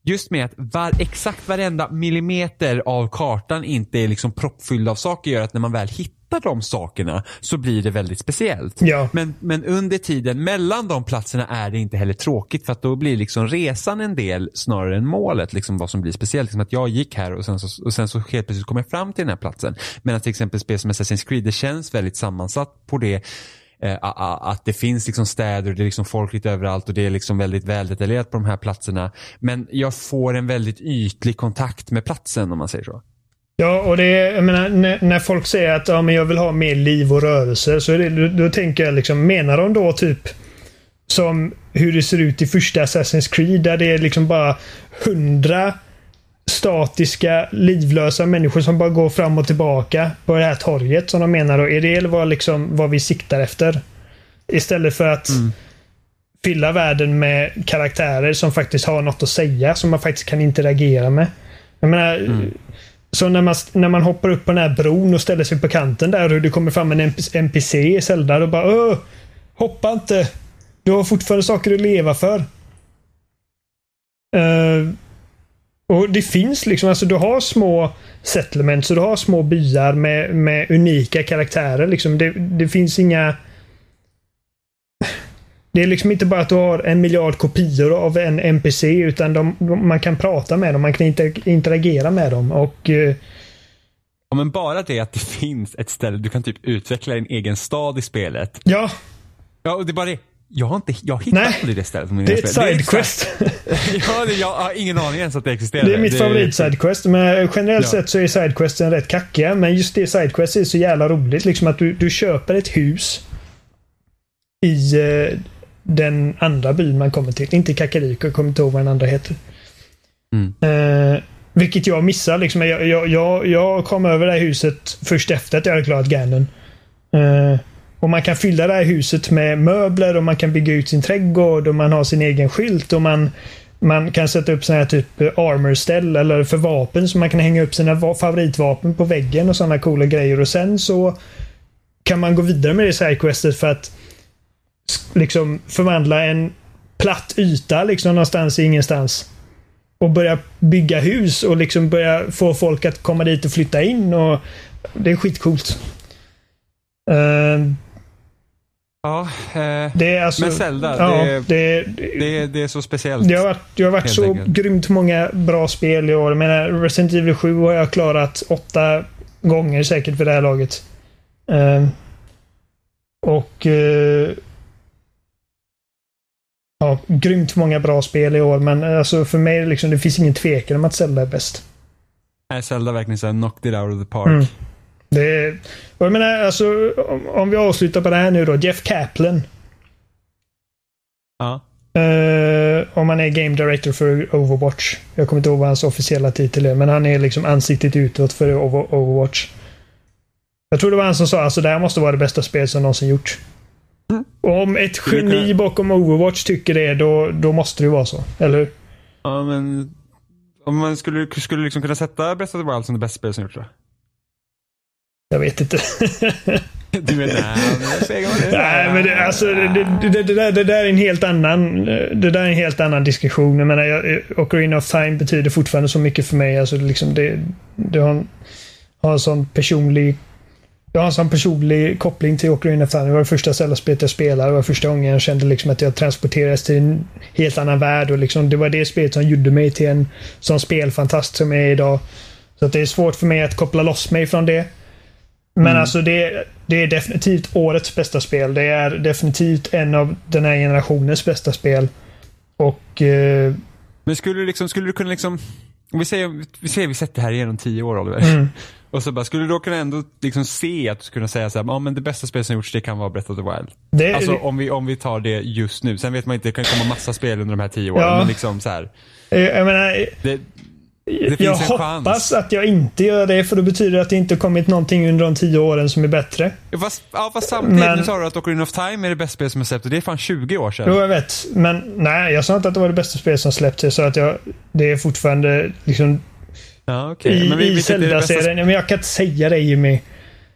just med att var, exakt varenda millimeter av kartan inte är liksom proppfylld av saker gör att när man väl hittar de sakerna så blir det väldigt speciellt. Ja. Men, men under tiden mellan de platserna är det inte heller tråkigt för att då blir liksom resan en del snarare än målet, liksom vad som blir speciellt. Liksom att jag gick här och sen så, och sen så helt plötsligt kom jag fram till den här platsen. Medan till exempel spel som Assassin's Creed, det känns väldigt sammansatt på det eh, att det finns liksom städer och det är liksom folk lite överallt och det är liksom väldigt väldetaljerat på de här platserna. Men jag får en väldigt ytlig kontakt med platsen om man säger så. Ja, och det är, menar, när, när folk säger att ja, men jag vill ha mer liv och rörelse, så det, då, då tänker jag liksom, menar de då typ som hur det ser ut i första Assassin's Creed där det är liksom bara hundra statiska, livlösa människor som bara går fram och tillbaka på det här torget som de menar då. Är det vad, liksom, vad vi siktar efter? Istället för att fylla världen med karaktärer som faktiskt har något att säga, som man faktiskt kan interagera med. Jag menar, så när man, när man hoppar upp på den här bron och ställer sig på kanten där och det kommer fram en NPC i Zelda, då bara Åh, Hoppa inte! Du har fortfarande saker att leva för. Uh, och det finns liksom, alltså du har små settlements och du har små byar med, med unika karaktärer. Liksom. Det, det finns inga... Det är liksom inte bara att du har en miljard kopior av en NPC utan de, de, man kan prata med dem, man kan inter, interagera med dem och eh, Ja, men bara det att det finns ett ställe du kan typ utveckla din egen stad i spelet. ja, Ja, och det är bara det. Jag har inte, jag hittar Nej. aldrig det stället på det är ett sidequest. ja, det, jag har ingen aning ens att det existerar. Det är mitt favorit sidequest. Men generellt Ja. sett så är sidequesten rätt kackiga. Men just det sidequest är så jävla roligt. Liksom att du, du köper ett hus i eh, den andra byn man kommer till. Inte Kakariko, jag kommer inte ihåg vad den andra heter. Mm. Eh, vilket jag missar. Liksom. Jag, jag, jag, jag kom över det här huset först efter att jag hade klarat Ganon. Eh, och man kan fylla det här huset med möbler och man kan bygga ut sin trädgård och man har sin egen skylt och man man kan sätta upp såna här typ armor-ställ eller för vapen så man kan hänga upp sina va- favoritvapen på väggen och sådana coola grejer. Och sen så kan man gå vidare med det sidequestet för att liksom förvandla en platt yta liksom någonstans i ingenstans. Och börja bygga hus och liksom börja få folk att komma dit och flytta in. och Det är skitcoolt. Uh, Ja, eh, det är alltså... Men Zelda, ja, det- det, det, det är så speciellt. Det har varit, det har varit så enkelt. grymt många bra spel i år. Jag menar, Resident Evil 7 har jag klarat åtta gånger säkert för det här laget. Ehm, och... eh, ja, grymt många bra spel i år, men eh, alltså för mig liksom, det finns ingen tvekan om att Zelda är bäst. Nej, Zelda verkligen så här knocked it out of the park. Mm. Det och jag menar, alltså, om, om vi avslutar på det här nu då. Jeff Kaplan. Ja. Eh, om han är Game Director för Overwatch. Jag kommer inte ihåg vad hans officiella titel är, men han är liksom ansiktet utåt för Over- Overwatch. Jag tror det var han som sa alltså det här måste vara det bästa spel som någonsin gjorts. Och om ett Skulle geni kunna- bakom Overwatch tycker det, då, då måste det ju vara så. Eller hur? ja, men om man skulle, skulle liksom kunna sätta Breath of the Wild som det bästa spelet som gjorts då? Jag vet inte. Du menar, nej, men. Nej, men det, alltså, det, det, det, där, det där är en helt annan Det där är en helt annan diskussion. Jag menar, jag, Ocarina of Time betyder fortfarande så mycket för mig. Alltså, liksom det, det har, en, har en sån personlig jag har en sån personlig koppling till Ocarina of Time. Det var det första Zelda-spelet jag spelade. Det var första gången jag kände liksom att jag transporterades till en helt annan värld. Och liksom, det var det spelet som gjorde mig till en sån spelfantast som jag är idag. Så att det är svårt för mig att koppla loss mig från det. Men alltså det, det är definitivt årets bästa spel. Det är definitivt en av den här generationens bästa spel. Och eh, Men skulle du liksom, skulle du kunna liksom, om vi säger, vi säger vi sett det här igen om tio år Oliver. Mm. Och så bara, skulle du då kunna ändå liksom se att du skulle kunna säga så här, ja men det bästa spelet som gjorts det kan vara Breath of the Wild. det, Alltså om vi, om vi tar det just nu. Sen vet man inte, det kan komma massa spel under de här tio åren. Ja. Men liksom så här, jag menar, det, det finns jag en hoppas chans. att jag inte gör det för då betyder det att det inte kommit någonting under de tio åren som är bättre. Fast, ja, fast samtidigt, Men- nu sa du att Ocarina of Time är det bästa spelet som har släppts och det är fan 20 år sedan. Jo, jag vet. Men nej, jag sa inte att det var det bästa spel som släppts. Jag sa att jag, det är fortfarande liksom Ja, okej. i, Men vi- i vilket är det bästa Zelda-serien. Men jag kan inte säga det Jimmy.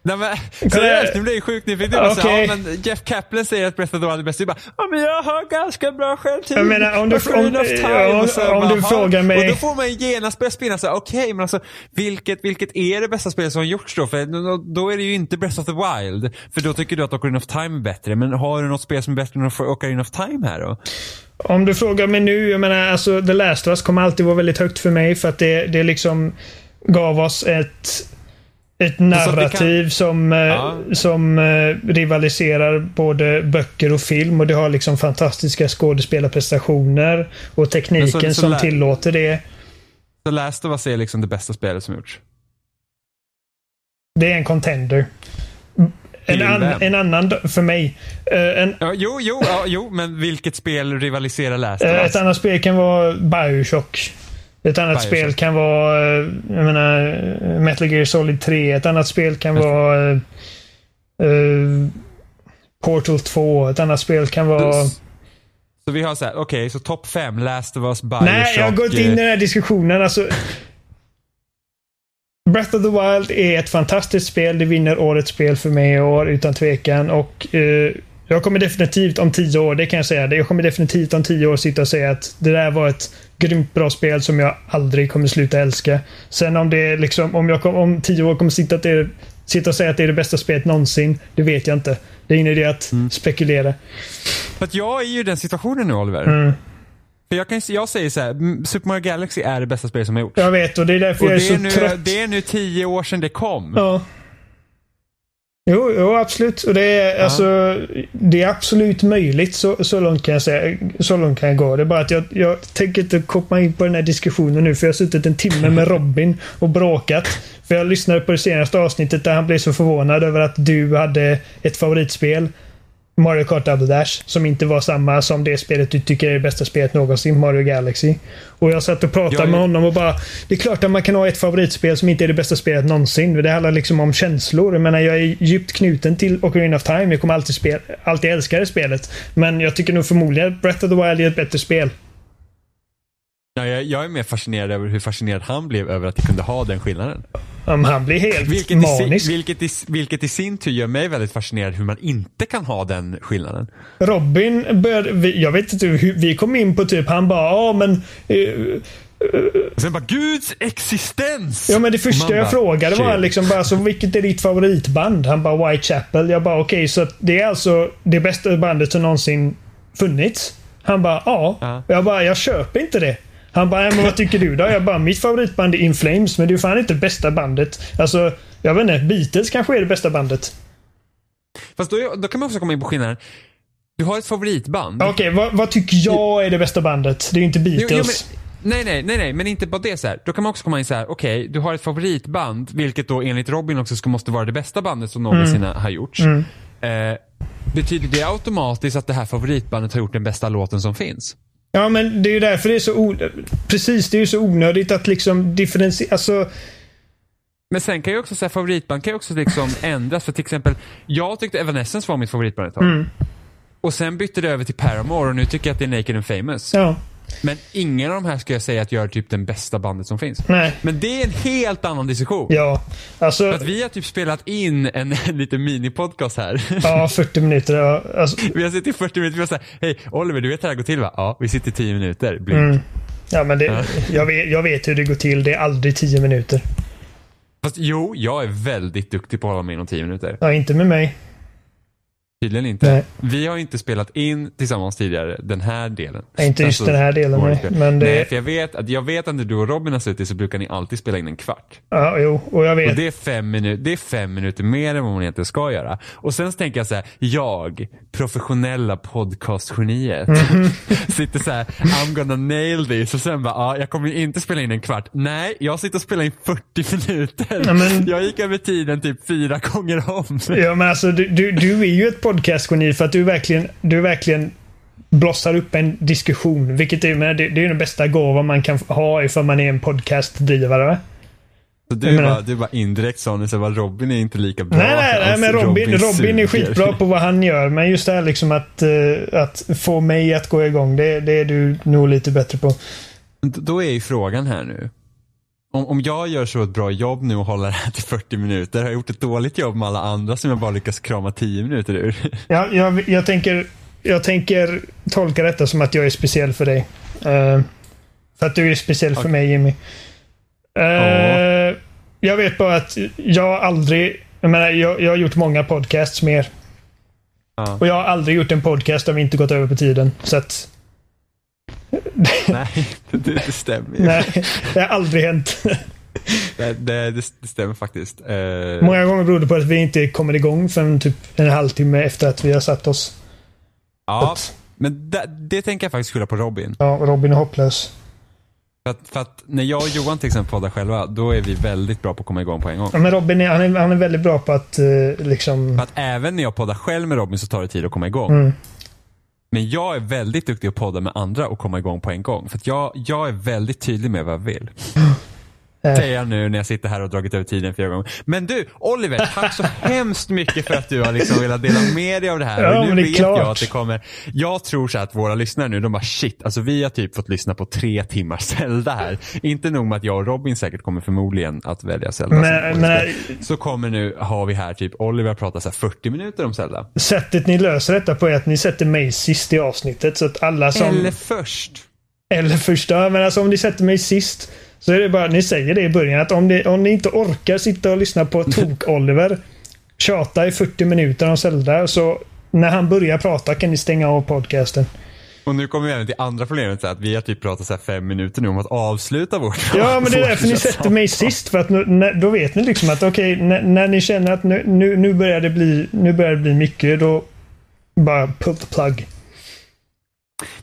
Nej men, seriöst, nu blir jag sjukt nyfiken. Så här, ja, men Jeff Kaplan säger att Breath of the Wild är bäst. Är bara, ja men jag har ganska bra självtid. Jag menar, om du- om- Time. Och så om bara, du frågar mig- Och då får man genast börja spinna så här, okej men alltså vilket, vilket är det bästa spelet som har gjorts då? För då, då är det ju inte Breath of the Wild. För då tycker du att Ocarina of Time är bättre. Men har du något spel som är bättre än Ocarina of Time här då? Om du frågar mig nu, jag menar alltså The Last of Us kommer alltid vara väldigt högt för mig för att det, det liksom gav oss ett ett narrativ som, eh, Ja. som eh, rivaliserar både böcker och film och det har liksom fantastiska skådespelarprestationer och tekniken så- så som lä- tillåter det. Så Last of Us är liksom det bästa spelet som gjorts. Det är en contender. En, Till an, en annan, för mig. Eh, en, Ja, jo, jo, ja, jo, men vilket spel rivaliserar Last of Us? Ett annat spel kan vara Bioshock. Ett annat Bioshock. spel kan vara eh, jag menar, eh, Metal Gear Solid 3. Ett annat spel kan vara eh, eh, Portal 2. Ett annat spel kan vara... Så vi har så här, okej, så topp fem, Last of Us, Bioshock. Nej, jag har gått in i den här diskussionen. Alltså, Breath of the Wild är ett fantastiskt spel. Det vinner årets spel för mig i år utan tvekan. Och eh, jag kommer definitivt om tio år, det kan jag säga. Jag kommer definitivt om tio år sitta och säga att det där var ett grymt bra spel som jag aldrig kommer sluta älska. Sen om det är liksom, om jag kom, om tio år kommer sitta, att det är, sitta och säga att det är det bästa spelet någonsin, det vet jag inte. Det är ingen idé att spekulera. För att jag är ju i den situationen nu Oliver. Mm. För jag, kan, jag säger så här, mm, Super Mario Galaxy är det bästa spel som har gjorts. Jag vet och det är därför Och jag är det så är, nu, trött. det är nu tio år sedan det kom. Ja. Jo, jo, absolut. Och det är, alltså, det är absolut möjligt. Så, så långt kan jag säga. Så långt kan jag gå. Det är bara att jag, jag tänker inte komma in på den här diskussionen nu. För jag har suttit en timme med Robin och bråkat. För jag lyssnade på det senaste avsnittet där han blev så förvånad över att du hade ett favoritspel. Mario Kart Double Dash. Som inte var samma som det spelet du tycker är det bästa spelet någonsin. Mario Galaxy. Och jag satt och pratade Jag med honom och bara. Det är klart att man kan ha ett favoritspel som inte är det bästa spelet någonsin. Det handlar liksom om känslor. Jag menar, jag är djupt knuten till Ocarina of Time. Jag kommer alltid, spel, alltid älska det spelet. Men jag tycker nog förmodligen att Breath of the Wild är ett bättre spel. Ja, jag, jag är mer fascinerad över hur fascinerad han blev över att det kunde ha den skillnaden. Om han blir helt Vilket i, manisk. si, vilket, i, vilket i sin tur gör mig väldigt fascinerad hur man inte kan ha den skillnaden. Robin började, jag vet inte hur, vi kom in på typ, han bara, ja men eh, Och sen bara Guds existens! Ja men det första man jag bara, frågade var liksom bara så vilket är ditt favoritband? Han bara Whitechapel. Jag bara okej så att det är alltså det bästa bandet som någonsin funnits? Han bara ja. Ja. Jag bara jag köper inte det. Han bara, "Nej, men vad tycker du då? Jag bara, mitt favoritband är In Flames, men det är fan inte bästa bandet. Alltså, jag vet inte. Beatles kanske är det bästa bandet. Fast då, då kan man också komma in på skillnaden. Du har ett favoritband. Okej, vad, vad tycker jag är det bästa bandet? Det är ju inte Jo, Beatles. jo, men, nej, nej, nej, nej, men inte bara det så här. Då kan man också komma in så här. okej, du har ett favoritband, vilket då enligt Robin också ska, måste vara det bästa bandet som någonsin Mm. har gjorts. Eh, betyder det automatiskt att det här favoritbandet har gjort den bästa låten som finns? Ja, men det är ju därför det är så Precis, det är ju så onödigt att liksom differentiera. Alltså, Men sen kan ju också säga favoritband kan ju också liksom ändras. För till exempel, jag tyckte Evanescence var mitt favoritband ett tag. Mm. Och sen bytte det över till Paramore och nu tycker jag att det är Naked and Famous. ja. Men ingen av de här skulle jag säga att gör typ den bästa bandet som finns. Nej. Men det är en helt annan diskussion. Ja. Alltså, För att vi har typ spelat in en, en liten minipodcast här. ja, 40 minuter. Ja, alltså, Vi har suttit i 40 minuter, har sagt hej Oliver du vet hur det här går till va? Ja, vi sitter i 10 minuter. Blink. Mm. ja men det, jag, vet, jag vet hur det går till. Det är aldrig 10 minuter. Fast jo, jag är väldigt duktig på att hålla mig inom 10 minuter. Ja, inte med mig. Tydligen inte. Nej. Vi har inte spelat in tillsammans tidigare den här delen. Nej, inte just den här delen, vårt nej. Men det- Nej, för jag vet, att, jag vet att när du och Robin har suttit så brukar ni alltid spela in en kvart. Ja, jo. Och jag vet. Och det är, fem minuter, det är fem minuter mer än vad man egentligen ska göra. Och sen så tänker jag så här, jag, professionella podcastgeniet, Mhm. sitter så här, I'm gonna nail this. Och sen bara, ja, jag kommer inte spela in en kvart. Nej, jag sitter och spelar in 40 minuter. Ja, men- Jag gick över tiden typ fyra gånger om. Ja, men alltså du, du, du är ju ett podcastgeni för att du verkligen, du verkligen blossar upp en diskussion. Vilket är, men det, det är den bästa gåvan man kan ha ifall man är en podcastdrivare. va? Så du, menar- bara, du bara indirekt sa nu så bara, Robin är inte lika bra. Nej, nej, nej, alls. men Robin, Robin är skitbra på vad han gör. Men just det här liksom att, eh, att få mig att gå igång, det, det är du nog lite bättre på. Då är ju frågan här nu. Om, om jag gör så ett bra jobb nu och håller det här till 40 minuter, har jag gjort ett dåligt jobb med alla andra som jag bara lyckas krama 10 minuter ur? Ja, jag, jag, tänker, jag tänker tolka detta som att jag är speciell för dig. Eh, för att du är speciell för mig, Jimmy. Eh, Jag vet bara att jag aldrig... Jag, menar, jag, jag har gjort många podcasts mer. Ja. Och jag har aldrig gjort en podcast där vi inte gått över på tiden. Så att... Nej, det, det stämmer ju. Nej, det har aldrig hänt. Det, det, det, stämmer faktiskt. Eh, Många gånger beror det på att vi inte kommer igång förrän typ en halvtimme efter att vi har satt oss. ja, men det, det tänker jag faktiskt skylla på Robin. Ja, Robin är hopplös. För att, för att när jag och Johan till exempel poddar själva, då är vi väldigt bra på att komma igång på en gång. Ja, men Robin är, han är, han är väldigt bra på att eh, liksom... För att även när jag poddar själv med Robin så tar det tid att komma igång. Mm. Men jag är väldigt duktig att podda med andra och komma igång på en gång. För att jag, jag är väldigt tydlig med vad jag vill. säga nu när jag sitter här och dragit över tiden flera gånger. Men du, Oliver, tack så hemskt mycket för att du har liksom velat dela med dig av det här. Ja, nu det vet klart. jag att det kommer. Jag tror så att våra lyssnare nu, de bara shit, alltså vi har typ fått lyssna på tre timmars Zelda här. Inte nog med att jag och Robin säkert kommer förmodligen att välja Zelda. Men- men- så kommer nu, har vi här typ Oliver pratar så här 40 minuter om Zelda. Sättet ni löser detta på är att ni sätter mig sist i avsnittet. Så att alla som... Eller först. Eller första. Men alltså om ni sätter mig sist. Så är det bara, ni säger det i början att om ni, om ni inte orkar sitta och lyssna på Tok-Oliver tjata i 40 minuter om Zelda så när han börjar prata kan ni stänga av podcasten. Och nu kommer vi även till andra problemet, så att vi har typ pratat så här fem minuter nu om att avsluta vårt Ja, men det är därför ni sätter mig sist. För att nu, när, då vet ni liksom att okej, när, när ni känner att nu, nu, nu, börjar det bli, nu börjar det bli mycket, då bara pull the plug.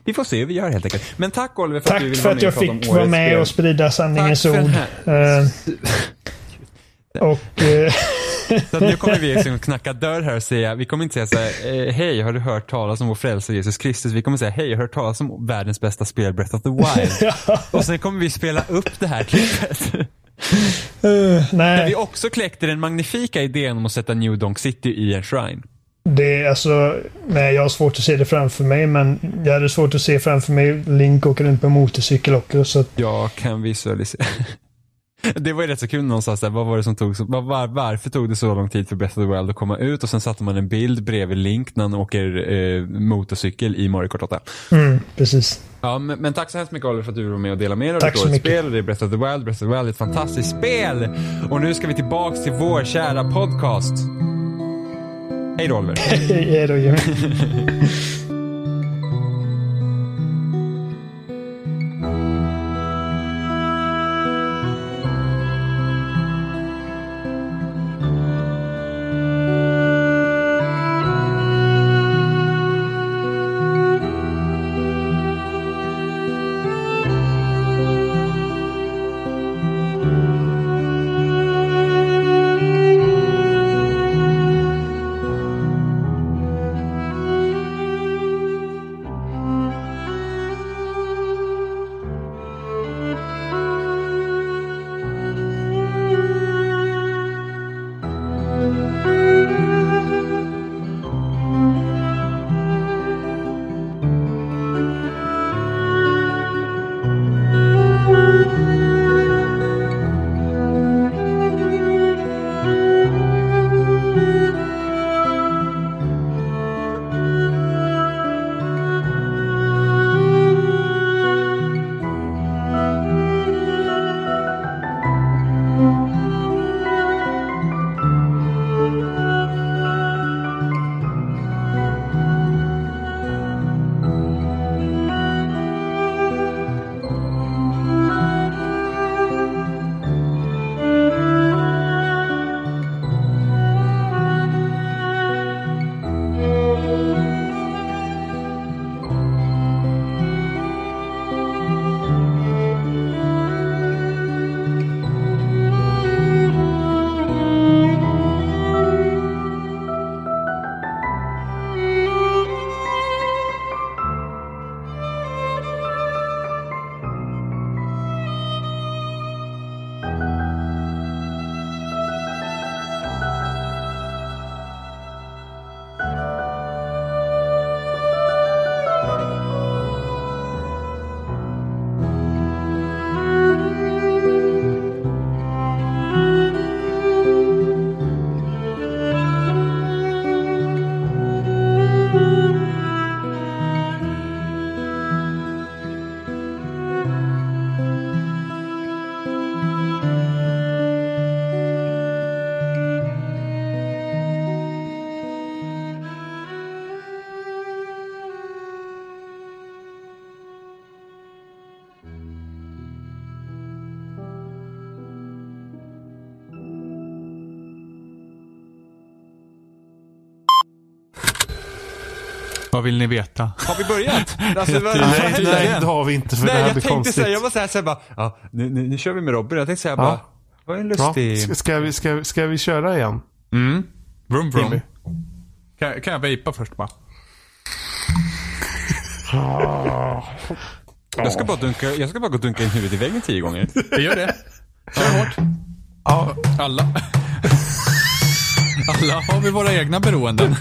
Vi får se hur vi gör helt enkelt. Men tack Oliver för att du Tack ville för vara att med jag och prata om fick vara med och sprida sanningens Tack för ord. Eh, och eh, Så att nu kommer vi liksom knacka dörr här och säga, vi kommer inte säga så här, eh, hej har du hört talas om vår frälsare Jesus Kristus? Vi kommer säga, hej jag har hört talas om världens bästa spel Breath of the Wild. Och sen kommer vi spela upp det här klippet. Där nej, vi också kläckte den magnifika idén om att sätta New Donk City i en shrine. Det är alltså... Nej, jag har svårt att se det framför mig, men jag hade svårt att se framför mig Link åker runt på motorcykel också. Så att, Jag kan visualisera. Det var ju rätt så kul när någon sa så här, vad var det som tog var, var, varför tog det så lång tid för Breath of the Wild att komma ut? Och sen satte man en bild bredvid Link när han åker eh, motorcykel i Mario Kart 8. mm, precis. Ja, men, men tack så hemskt mycket Oliver för att du var med och delade med dig av ditt årets spel. Det är Breath of the Wild. Breath of the Wild är ett fantastiskt spel. Och nu ska vi tillbaks till vår kära podcast. Hej då Oliver. Hej då, Jimmy. Vad vill ni veta? Har vi börjat? Alltså, vad, Nej, vad Nej, det har vi inte för Nej, det här jag blir tänkte konstigt. säga, jag var såhär, såhär bara, ja, nu, nu, nu kör vi med Robin. Jag tänkte säga Ja. bara, vad är en Ja, lustig... ska, ska, vi, ska, ska vi köra igen? Mm. Vroom vroom. Kan, kan jag vejpa först bara? Jag ska bara dunka, jag ska bara gå och dunka in huvudet i väggen tio gånger. Jag gör det. Kör hårt. Ja, Alla. Alla har vi våra egna beroenden.